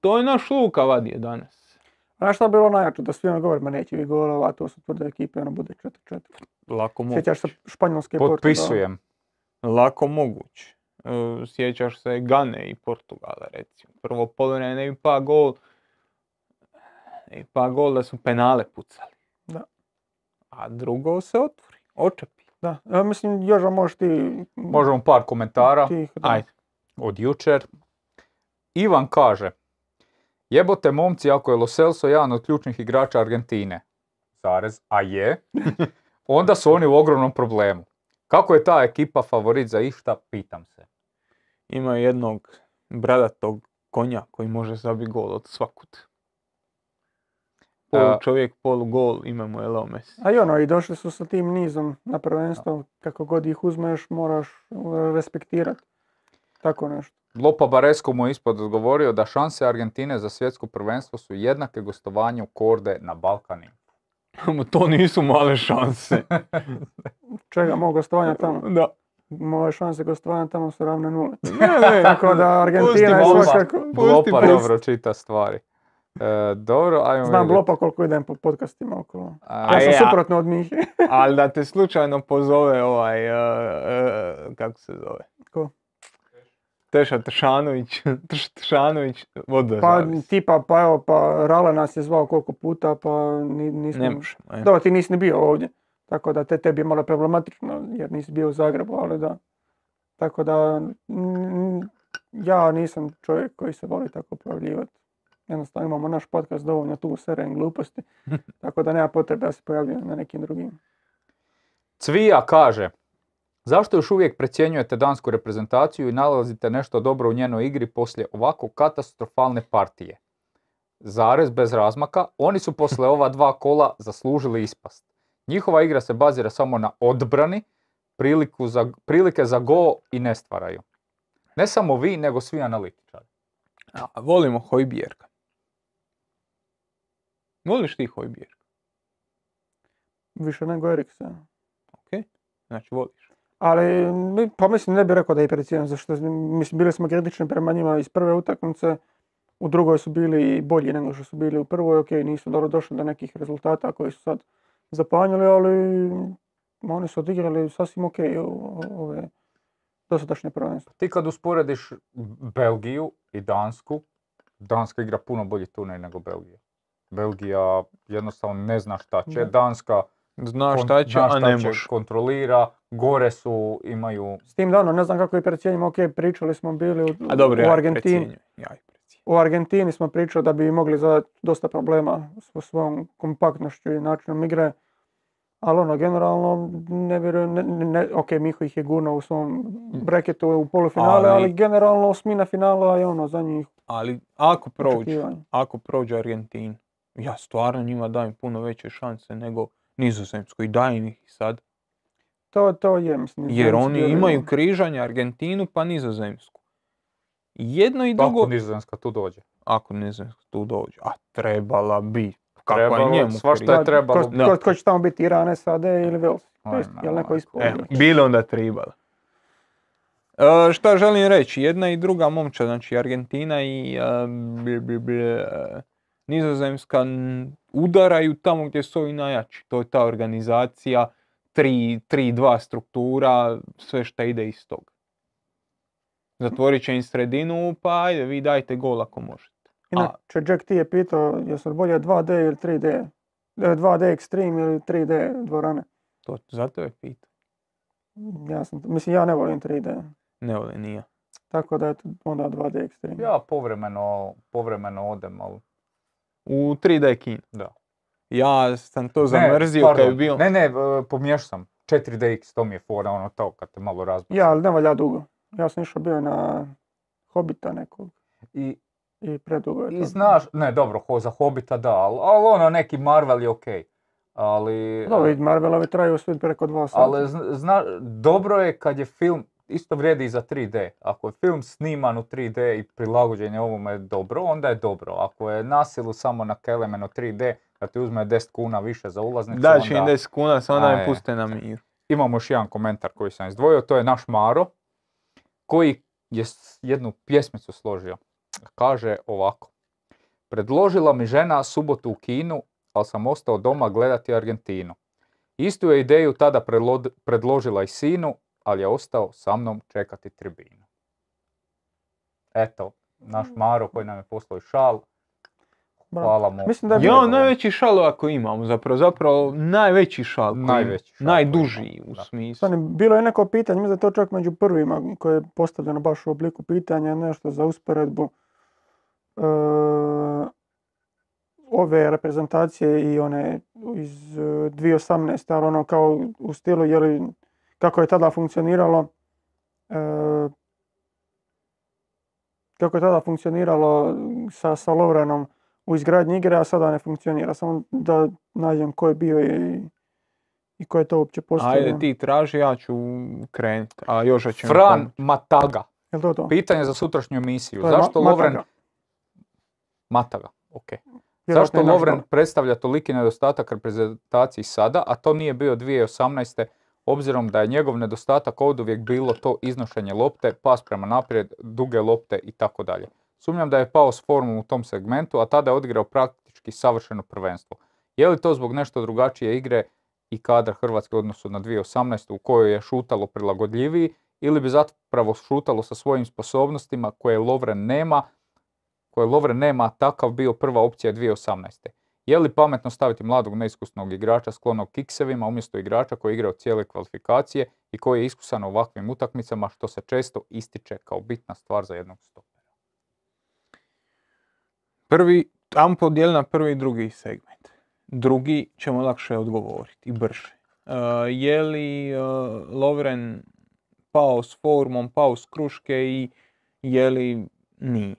S3: to je naš Luka vadio danas.
S1: A znaš šta je bilo najjače? Da svi ono govore, ma neće vi golova, to su tvrde ekipe, ono bude 4-4.
S3: Lako moguće.
S1: Sjećaš se Španjolske i Portugala?
S2: Potpisujem.
S3: Lako moguće. E, Sjećaš se Gane i Portugala recimo. Prvo poluvreme i pa gol. I pa gol da su penale pucali.
S1: Da.
S3: A drugo se otvori. Očepi.
S1: Da, ja mislim Joža možeš ti...
S2: Možemo par komentara
S1: Ti, ih- da.
S3: Ajde.
S2: od jučer. Ivan kaže, jebote momci ako je Lo Celso jedan od ključnih igrača Argentine, zarez, a je, onda su oni u ogromnom problemu. Kako je ta ekipa favorit za išta, pitam se.
S3: Ima jednog bradatog konja koji može zabiti gol od svakud. Polu
S2: A-
S3: čovjek, polu gol, imamo je Leo Messi.
S1: A i ono, i došli su sa tim nizom na prvenstvo, kako god ih uzmeš, moraš respektirati. Tako nešto.
S2: Lopa Baresko mu je ispod odgovorio da šanse Argentine za svjetsko prvenstvo su jednake gostovanju Korde na Balkani.
S3: to nisu male šanse.
S1: Čega, mogu gostovanja tamo?
S3: da.
S1: Moje šanse gostovanja tamo su ravne nule.
S3: Ne, ne.
S1: Tako da Argentina je svakako...
S3: Pusti
S2: Lopa dobro čita stvari. E, dobro, ajmo
S1: Znam
S2: vidjeti.
S1: Blopa koliko idem po podcastima okolo.
S2: A,
S1: Ja sam suprotno od njih.
S3: Ali da te slučajno pozove ovaj, e, e, kako se zove?
S1: Ko?
S3: Teša Tršanović, Trš Tršanović, voda
S1: Pa tipa, pa evo, pa Rale nas je zvao koliko puta, pa ni, nismo...
S3: Ne možemo.
S1: Dobro, ti nisi ni bio ovdje. Tako da te tebi je malo problematično jer nisi bio u Zagrebu, ali da. Tako da ja nisam čovjek koji se voli tako pojavljivati. Jednostavno imamo naš podcast dovoljno tu seren gluposti. tako da nema potrebe da se pojavljujem na nekim drugim.
S2: Cvija kaže, zašto još uvijek precjenjujete dansku reprezentaciju i nalazite nešto dobro u njenoj igri poslije ovako katastrofalne partije? Zarez bez razmaka, oni su poslije ova dva kola zaslužili ispast. Njihova igra se bazira samo na odbrani, priliku za, prilike za go i ne stvaraju. Ne samo vi, nego svi analitičari.
S3: A, volimo Hojbjerga. Voliš ti Hojbjerga?
S1: Više nego Eriksen.
S3: Ok, znači voliš.
S1: Ali, mi- pa mislim, ne bih rekao da je precijenjen, zašto mislim, bili smo kritični prema njima iz prve utakmice, u drugoj su bili bolji nego što su bili u prvoj, ok, nisu dobro došli do nekih rezultata koji su sad zapanjili, ali oni su odigrali sasvim ok u- ove dosadašnje prvenstvo.
S2: Ti kad usporediš Belgiju i Dansku, Danska igra puno bolji turnir nego Belgija. Belgija jednostavno ne zna šta će,
S1: Da.
S2: Danska
S3: Zna
S2: kon-
S3: šta će,
S2: zna
S3: a ne može.
S2: kontrolira, gore su, imaju...
S1: S tim da ono, ne znam kako je precijenjimo, ok, pričali smo bili u,
S3: A dobro,
S1: u
S3: ja
S1: Argentini.
S3: Ja.
S1: U Argentini smo pričali da bi mogli zadati dosta problema sa svojom kompaktnošću i načinom igre. Ali ono, generalno, ne vjerujem, ne, ne, ne- ok, Miho ih je gurnuo u svom breketu u polufinale, ali,
S3: Ali-
S1: generalno osmina finala je ono za njih
S3: Ali ako prođe,
S1: očekivanje.
S3: ako prođe Argentin, ja stvarno njima dajem puno veće šanse nego Nizozemskoj. Dajem ih sad.
S1: To, to je, mislim.
S3: Jer oni imaju križanje Argentinu pa Nizozemsku. Jedno i drugo,
S2: Kako Nizozemska tu dođe?
S3: ako Nizozemska tu dođe, a trebala bi. Kako
S2: Trebalo,
S3: je njemu
S2: svašta je trebalo.
S1: Ko,
S3: Da.
S1: ko, ko će tamo biti Iran, SAD ili
S2: ma,
S1: jel neko ispod?
S3: E, bili onda tribala. E, šta želim reći, jedna i druga momčad, znači Argentina i e, bl- bl- bl- e, Nizozemska udaraju tamo gdje su ovi najjači. To je ta organizacija, 3-2 struktura, sve što ide iz toga. Zatvorit će im sredinu, pa ajde, vi dajte gol ako možete.
S1: Inače, Jack ti je pitao, jesu li bolje 2D ili 3D? E, 2D Extreme ili 3D dvorane?
S3: To zato je pita.
S1: Ja sam, mislim, ja ne volim 3D.
S3: Ne vole nije.
S1: Tako da je onda 2D Extreme.
S2: Ja povremeno, povremeno odem, ali...
S3: U 3D kino.
S2: Da.
S3: Ja sam to
S2: Ne,
S3: zamrzio kad je bio...
S2: Ne, ne, e, pomiješao sam. 4DX, to mi je fora, ono to, kad te malo razbaci.
S1: Ja, ali ne valja dugo. Ja sam išao bio na Hobita nekog
S2: I,
S1: i predugo je
S2: I
S1: to.
S2: znaš, ne dobro, ho, za Hobita da, ali, ali ono neki Marvel je okej. Ali,
S1: Dobro, i Marvelovi traju svi preko dva sata.
S2: ali zna, zna- dobro je kad je film isto vrijedi i za 3D. Ako je film sniman u 3D i prilagođen je ovome dobro, onda je dobro. Ako je nasilu samo na kelemeno 3D, da ti uzme 10 kuna više za ulaznicu,
S3: im
S2: onda...
S3: 10 kuna, samo da me
S2: je.
S3: puste na miru.
S2: Imamo još jedan komentar koji sam izdvojio, to je naš Maro, koji je jednu pjesmicu složio. Kaže ovako. Predložila mi žena subotu u kinu, ali sam ostao doma gledati Argentinu. Istu je ideju tada predlo- predložila i sinu, ali je ostao sa mnom čekati tribinu. Eto, naš Maro koji nam je poslao i šal, hvala mu.
S1: Mislim da je
S3: Ja,
S1: bilo-
S3: najveći šal ako imamo, zapravo, zapravo najveći šal. koji-
S2: Najveći šal
S3: Najduži u
S2: da.
S3: smislu.
S1: Stani, bilo je neko pitanje, mislim da je to čak među prvima koje je postavljeno baš u obliku pitanja, nešto za usporedbu e, ove reprezentacije i one iz e, 2018. ali ono kao u stilu je li, kako je tada funkcioniralo e, kako je tada funkcioniralo sa, sa Lovrenom u izgradnji igre, a sada ne funkcionira. Samo da nađem ko je bio i, i ko je to uopće postavio.
S3: Ajde ti traži, ja ću krenuti. A će mi
S2: Fran
S3: pomoći.
S2: Mataga.
S1: Jel to to?
S2: Pitanje za sutrašnju emisiju.
S1: Ma-
S2: Zašto Lovren...
S1: Mataga.
S2: Mataga, ok. Zašto Lovren predstavlja toliki nedostatak reprezentaciji sada, a to nije bio 2018. obzirom da je njegov nedostatak od uvijek bilo to iznošenje lopte, pas prema naprijed, duge lopte i tako dalje. Sumnjam da je pao s formom u tom segmentu, a tada je odigrao praktički savršeno prvenstvo. Je li to zbog nešto drugačije igre i kadra Hrvatske odnosu na 2018. u kojoj je šutalo prilagodljiviji ili bi zapravo šutalo sa svojim sposobnostima koje Lovren nema, koje Lovren nema, takav bio prva opcija 2018. Je li pametno staviti mladog neiskusnog igrača sklonog kiksevima umjesto igrača koji je igrao cijele kvalifikacije i koji je iskusan u ovakvim utakmicama što se često ističe kao bitna stvar za jednog stopera?
S3: Prvi, am podijeli na prvi i drugi segment. Drugi ćemo lakše odgovoriti i brže. E, je li e, Lovren pao s formom, pao s kruške i je li nije?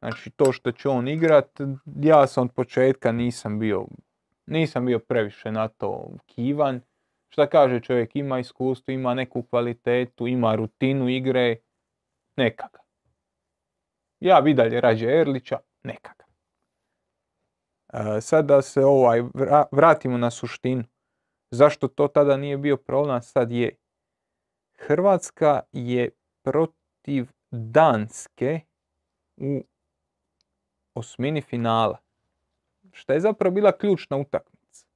S3: Znači to što će on igrat, ja sam od početka nisam bio, nisam bio previše na to kivan. Šta kaže čovjek, ima iskustvo, ima neku kvalitetu, ima rutinu igre, neka ga. Ja bi dalje rađe Erlića, neka ga. E, sad da se ovaj, vra- vratimo na suštinu. Zašto to tada nije bio problem, sad je. Hrvatska je protiv Danske u osmini finala. Šta je zapravo bila ključna utakmica?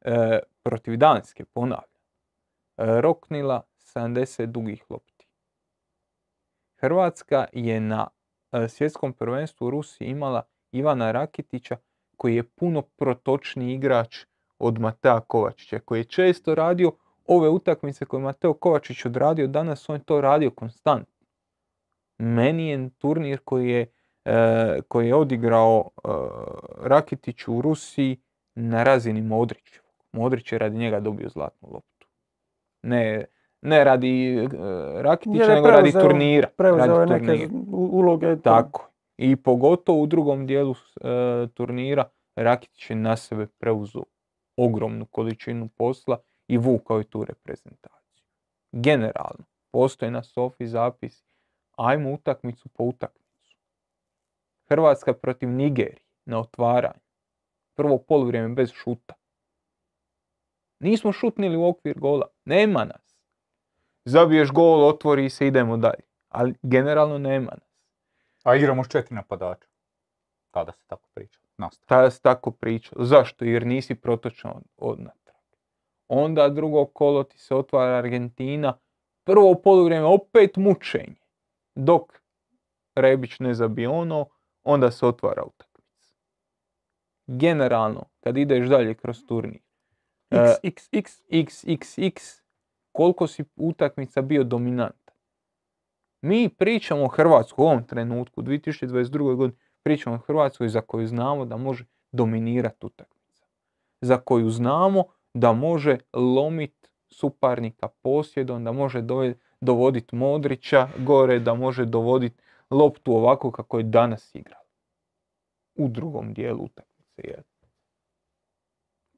S3: E, protiv Danske, ponavljam. E, roknila 70 dugih lopti. Hrvatska je na e, svjetskom prvenstvu u Rusiji imala Ivana Rakitića koji je puno protočniji igrač od Matea Kovačića, koji je često radio ove utakmice koje je Mateo Kovačić odradio, danas on je to radio konstantno. Meni je turnir koji je, koji je odigrao e, Rakitić u Rusiji na razini Modrićevog. Modrić je radi njega dobio zlatnu loptu. Ne, ne radi e, Rakitića, nego radi turnira.
S1: Preuzeo je neke uloge.
S3: Tako. I pogotovo u drugom dijelu e, turnira Rakić je na sebe preuzeo ogromnu količinu posla i vukao je tu reprezentaciju. Generalno, postoje na Sofi zapis, ajmo utakmicu po utakmicu. Hrvatska protiv Nigerije na otvaranju. Prvo poluvrijeme bez šuta. Nismo šutnili u okvir gola. Nema nas. Zabiješ gol, otvori se, idemo dalje. Ali generalno nema nas.
S2: A igramo s četiri napadača. Tada se tako priča.
S3: Tada se tako pričalo. Zašto? Jer nisi protočan od, od natrag. Onda drugo kolo ti se otvara Argentina. Prvo poluvrijeme opet mučenje. Dok Rebić ne zabije ono, onda se otvara utakmica. Generalno, kad ideš dalje kroz turnir, e,
S1: XXX.
S3: XXX, koliko si utakmica bio dominantan. Mi pričamo o Hrvatskoj u ovom trenutku, u 2022. godini, pričamo o Hrvatskoj za koju znamo da može dominirati utakmica. Za koju znamo da može lomit suparnika posjedom, da može dovoditi Modrića gore, da može dovoditi loptu ovako kako je danas igrao. U drugom dijelu utakmice. Jer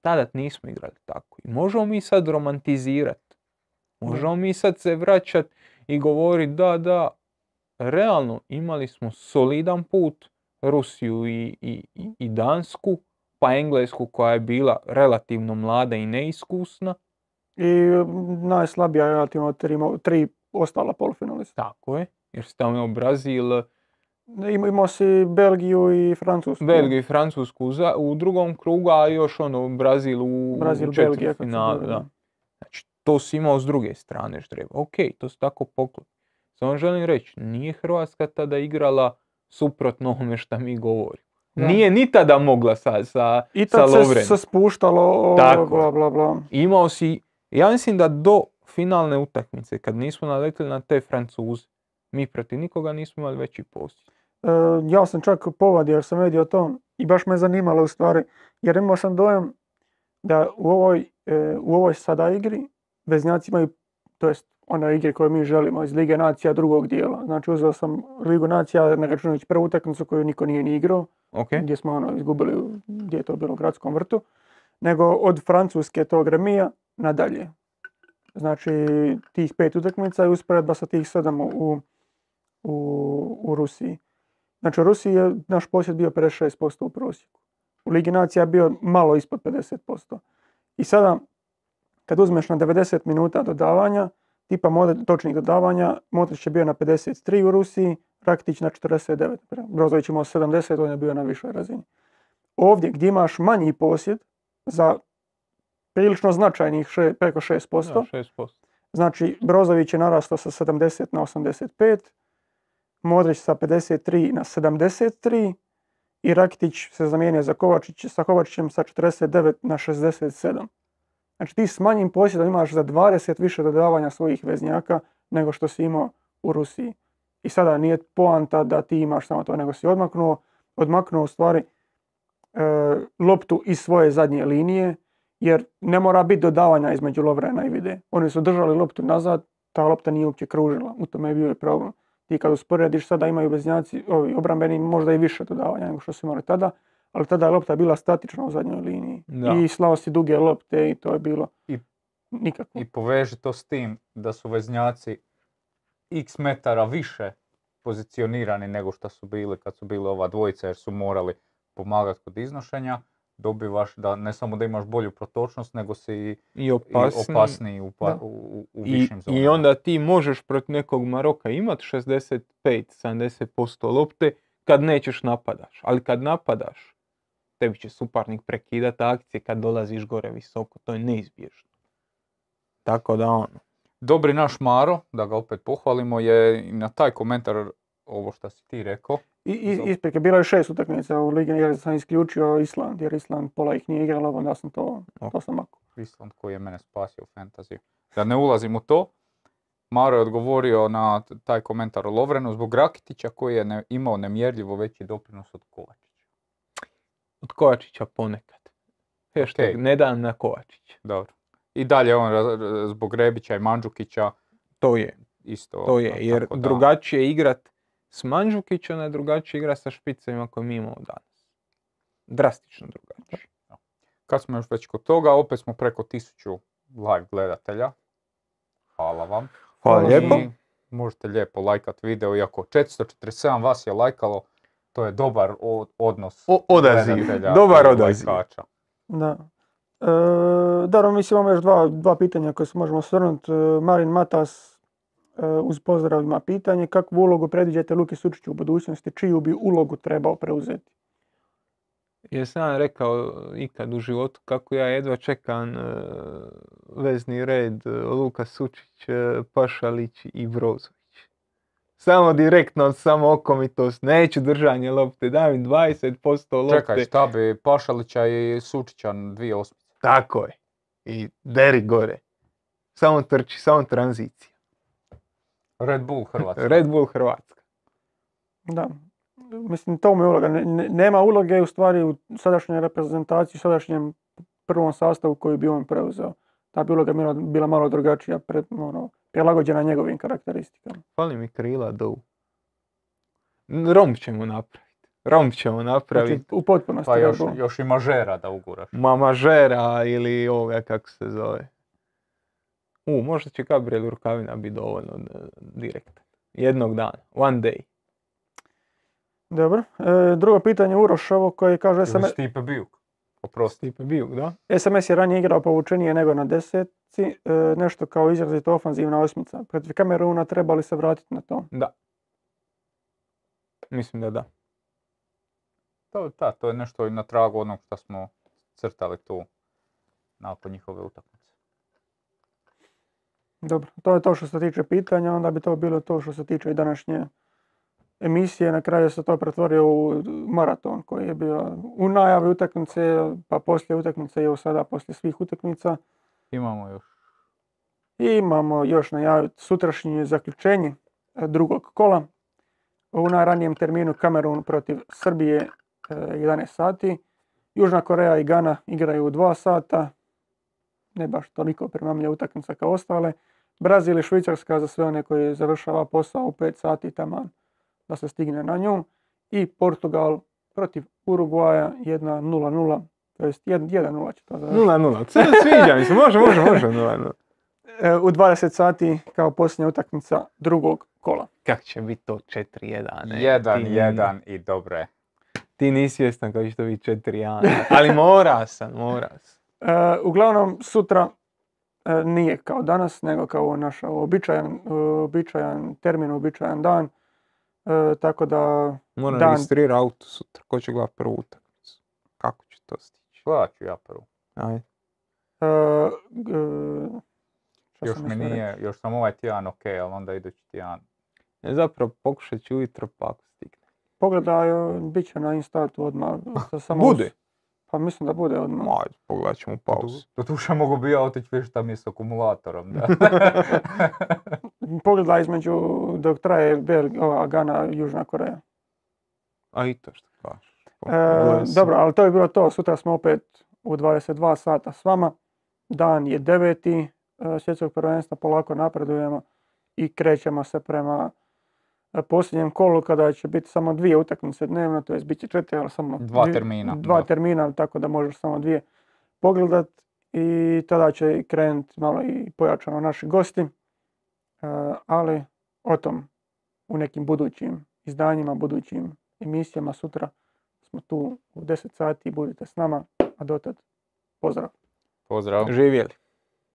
S3: tada nismo igrali tako. I možemo mi sad romantizirati. Možemo mi sad se vraćati i govoriti da, da, realno imali smo solidan put, Rusiju i, i, i- Dansku, pa Englesku koja je bila relativno mlada i neiskusna.
S1: I mm, najslabija relativno tri, tri ostala polufinalista.
S3: Tako je, jer si tamo imao Brazil,
S1: Ima- Imao si Belgiju i Francusku.
S3: Belgiju i Francusku u drugom krugu, a još ono Brazil u,
S1: Brazil, Belgija. su bili,
S3: da. Znači, to si imao s druge strane ždrijeba. Ok, to se tako poklopi. Samo želim reći, nije Hrvatska tada igrala suprotno ovome što mi govorimo.
S1: Da.
S3: Nije ni tada mogla sa, sa,
S1: I
S3: sa
S1: tad se, se spuštalo, o,
S3: Tako.
S1: bla, bla, bla.
S3: Imao si, ja mislim da do finalne utakmice, kad nismo naletili na te Francuze, mi protiv nikoga nismo imali veći posjed.
S1: E, ja sam čak povadio jer sam vidio to i baš me zanimalo u stvari, jer imao sam dojam da u ovoj, e, u ovoj sada igri veznjaci imaju, to jest one igre koje mi želimo iz Lige nacija drugog dijela. Znači uzeo sam Ligu nacija, ne računajući prvu utakmicu koju niko nije ni igrao,
S3: Ok?
S1: gdje smo ono izgubili, gdje je to bilo u gradskom vrtu, nego od Francuske tog remija nadalje. Znači tih pet utakmica i usporedba sa tih sedam u, u, u Rusiji. Znači u Rusiji je naš posjed bio 56% u prosjeku. U Ligi nacija je bio malo ispod 50%. I sada kad uzmeš na 90 minuta dodavanja, tipa mod- točnih dodavanja, Modrić je bio na 53 u Rusiji, Rakitić na 49. Brozović imao 70, on je bio na višoj razini. Ovdje gdje imaš manji posjed za prilično značajnih še- preko 6%,
S3: Da, 6%.
S1: Znači, Brozović je narastao sa 70 na 85, Modrić sa 53 na 73 i Rakitić se zamijenio za Kovačić, sa Kovačićem sa 49 na 67. Znači ti s manjim posjedom imaš za 20 više dodavanja svojih veznjaka nego što si imao u Rusiji. I sada nije poanta da ti imaš samo to, nego si odmaknuo, odmaknuo u stvari e, loptu iz svoje zadnje linije, jer ne mora biti dodavanja između Lovrena i Vide. Oni su držali loptu nazad, ta lopta nije uopće kružila, u tome je bio i problem. Ti kad usporediš sada imaju veznjaci, ovi obrambeni možda i više dodavanja nego što su imali tada, ali tada je lopta bila statična u zadnjoj liniji.
S3: Da.
S1: I slao si duge lopte i to je bilo
S2: I-
S1: nikako.
S2: I poveži to s tim da su veznjaci x metara više pozicionirani nego što su bili kad su bili ova dvojica jer su morali pomagati kod iznošenja. Dobivaš da ne samo da imaš bolju protočnost nego si i,
S3: I
S2: i
S3: opasniji.
S2: u, pa- u, u-
S3: I,
S2: višim zonama.
S3: I onda ti možeš protiv nekog Maroka imat 65-70% lopte kad nećeš napadaš. Ali kad napadaš, tebi će suparnik prekidati akcije kad dolaziš gore visoko. To je neizbježno. Tako da ono.
S2: Dobri naš Maro, da ga opet pohvalimo, je i na taj komentar ovo što si ti rekao.
S1: I, i, isprike, bilo je šest utakmica u ligi jer sam isključio Island, jer Island pola ih nije igralo, onda sam to, to sam makao.
S2: Island koji je mene spasio u fantaziju. Da ne ulazim u to, Maro je odgovorio na taj komentar o Lovrenu zbog Rakitića koji je ne- imao nemjerljivo veći doprinos od Kovačića.
S3: Od Kovačića ponekad. Hashtag
S2: Okej.
S3: ne dam na Kovačića.
S2: Dobro. I dalje on zbog Rebića i Mandžukića
S3: To je.
S2: isto.
S3: To je. Jer
S2: da-
S3: drugačije je igrat s Mandžukićem, a drugačije igra sa špicevima koje mi imamo danas. Drastično drugačije.
S2: Kad smo još već kod toga, opet smo preko tisuću live gledatelja. Hvala vam.
S3: Hvala
S1: I
S3: lijepo.
S2: I možete lijepo lajkat video, iako 447 vas je lajkalo, to je dobar odnos
S3: O- odaziv,
S2: gledatelja
S3: dobar odaziv.
S2: lajkača.
S1: Da. E, dobro, mislim imamo još dva, dva pitanja koje se možemo osvrnuti. E, Marin Matas uz pozdrav ima pitanje. Kakvu ulogu predviđate Luki Sučiću u budućnosti? Čiju bi ulogu trebao preuzeti?
S3: Jesam ja rekao ikad u životu kako ja jedva čekam e, vezni red e, Luka Sučić, Pašalić i Brozović. Samo direktno, samo okomitost, neću držanje lopte, daj mi 20% lopte.
S2: Čekaj, šta bi Pašalića i Sučića na dvije osmice?
S3: Tako je. I deri gore. Samo trči, samo tranzicija.
S2: Red Bull Hrvatska.
S3: Red Bull Hrvatska.
S1: Da. Mislim, to mu je uloga. Ne- ne- nema uloge u stvari u sadašnjoj reprezentaciji, u sadašnjem prvom sastavu koji bi on preuzeo. Ta bi uloga bila, bila malo drugačija, pred, ono, prilagođena njegovim karakteristikama.
S3: Fali mi krila do. Romb ćemo napraviti. Romb ćemo
S1: Znači,
S3: napraviti.
S1: u potpunosti.
S2: Pa još, još ima žera da uguraš.
S3: Mamažera ili ovoga kako se zove. U, možda će Gabriel Rukavina biti dovoljno e, direktan. Jednog dana. One day.
S1: Dobro. E, drugo pitanje Urošovo koji kaže
S2: Ili
S1: SMS,
S2: Stipe Bijuk. Oprosti.
S3: Stipe Bijuk, da?
S1: SMS je ranije igrao povučenije nego na desetci, e, nešto kao izrazito ofanzivna osmica. Protiv Kameruna treba li se vratiti na to?
S3: Da. Mislim da da.
S2: To, da, to je nešto i na tragu onog što smo crtali tu nakon njihove utakmice.
S1: Dobro, to je to što se tiče pitanja, onda bi to bilo to što se tiče i današnje emisije. Na kraju se to pretvorio u maraton koji je bio u najavi utakmice, pa poslije utakmice i sada poslije svih utakmica.
S2: Imamo još
S1: I imamo još najaviti sutrašnje zaključenje e, drugog kola. U najranijem terminu Kamerun protiv Srbije e, 11 sati. Južna Koreja i Gana igraju u 2 sata. Ne baš toliko primamlja utakmica kao ostale. Brazil i Švicarska za sve one koji završava posao u 5 sati taman da se stigne na nju. I Portugal protiv Uruguaja 1-0-0. To jest 1-0 će to završiti.
S3: 0-0. Se sviđa mi se, može, može, može 0-0.
S1: E, u 20 sati kao posljednja utakmica drugog kola.
S3: Kak će biti to 4-1? ne?
S2: jedan,
S3: Ti-
S2: jedan i dobro je.
S3: Ti nisi svjestan kako će to biti 4-1. Ali mora sam, mora sam.
S1: E, uglavnom, sutra e, nije kao danas, nego kao naš uobičajan, uobičajan termin, uobičajan dan. E, tako da,
S3: Moram
S1: Dan.
S3: registrirati auto sutra. Ko će gledat prvu utakmicu? Kako će to stići?
S2: Gledat ću ja prvo.
S3: Ajde.
S1: e,
S2: Još
S1: sam
S2: mi
S1: mislio reći?
S2: nije, još sam ovaj tjedan ok, ali onda idući tjedan.
S3: E, Zapravo pokušat ću ujutro pa ako stigne.
S1: Pogledaj, e, bit će na Instatu odmah. sa samo
S3: Bude.
S1: Pa mislim da bude odmah.
S3: Ajde, pogledat ćemo pauzu.
S2: Do duše mogu bi ja otići vidjeti šta mi je s akumulatorom. Da.
S1: Pogledaj između dok traje Belg- ova Gana, Južna Koreja.
S3: A i to što kažeš. Pa,
S1: E,
S3: se.
S1: dobro, ali to je bilo to. Sutra smo opet u 22 sata s vama. Dan je deveti e, svjetskog prvenstva, polako napredujemo i krećemo se prema posljednjem kolu kada će biti samo dvije utakmice dnevno, to jest bit će četiri, ali samo
S2: Dva
S1: dvi-
S2: termina,
S1: Dva
S2: da.
S1: termina, tako da možeš samo dvije pogledat i tada će krenuti malo i pojačano naši gosti, E, ali o tom u nekim budućim izdanjima, budućim emisijama sutra smo tu u 10 sati, budite s nama, a dotad pozdrav.
S2: Pozdrav.
S3: Živjeli.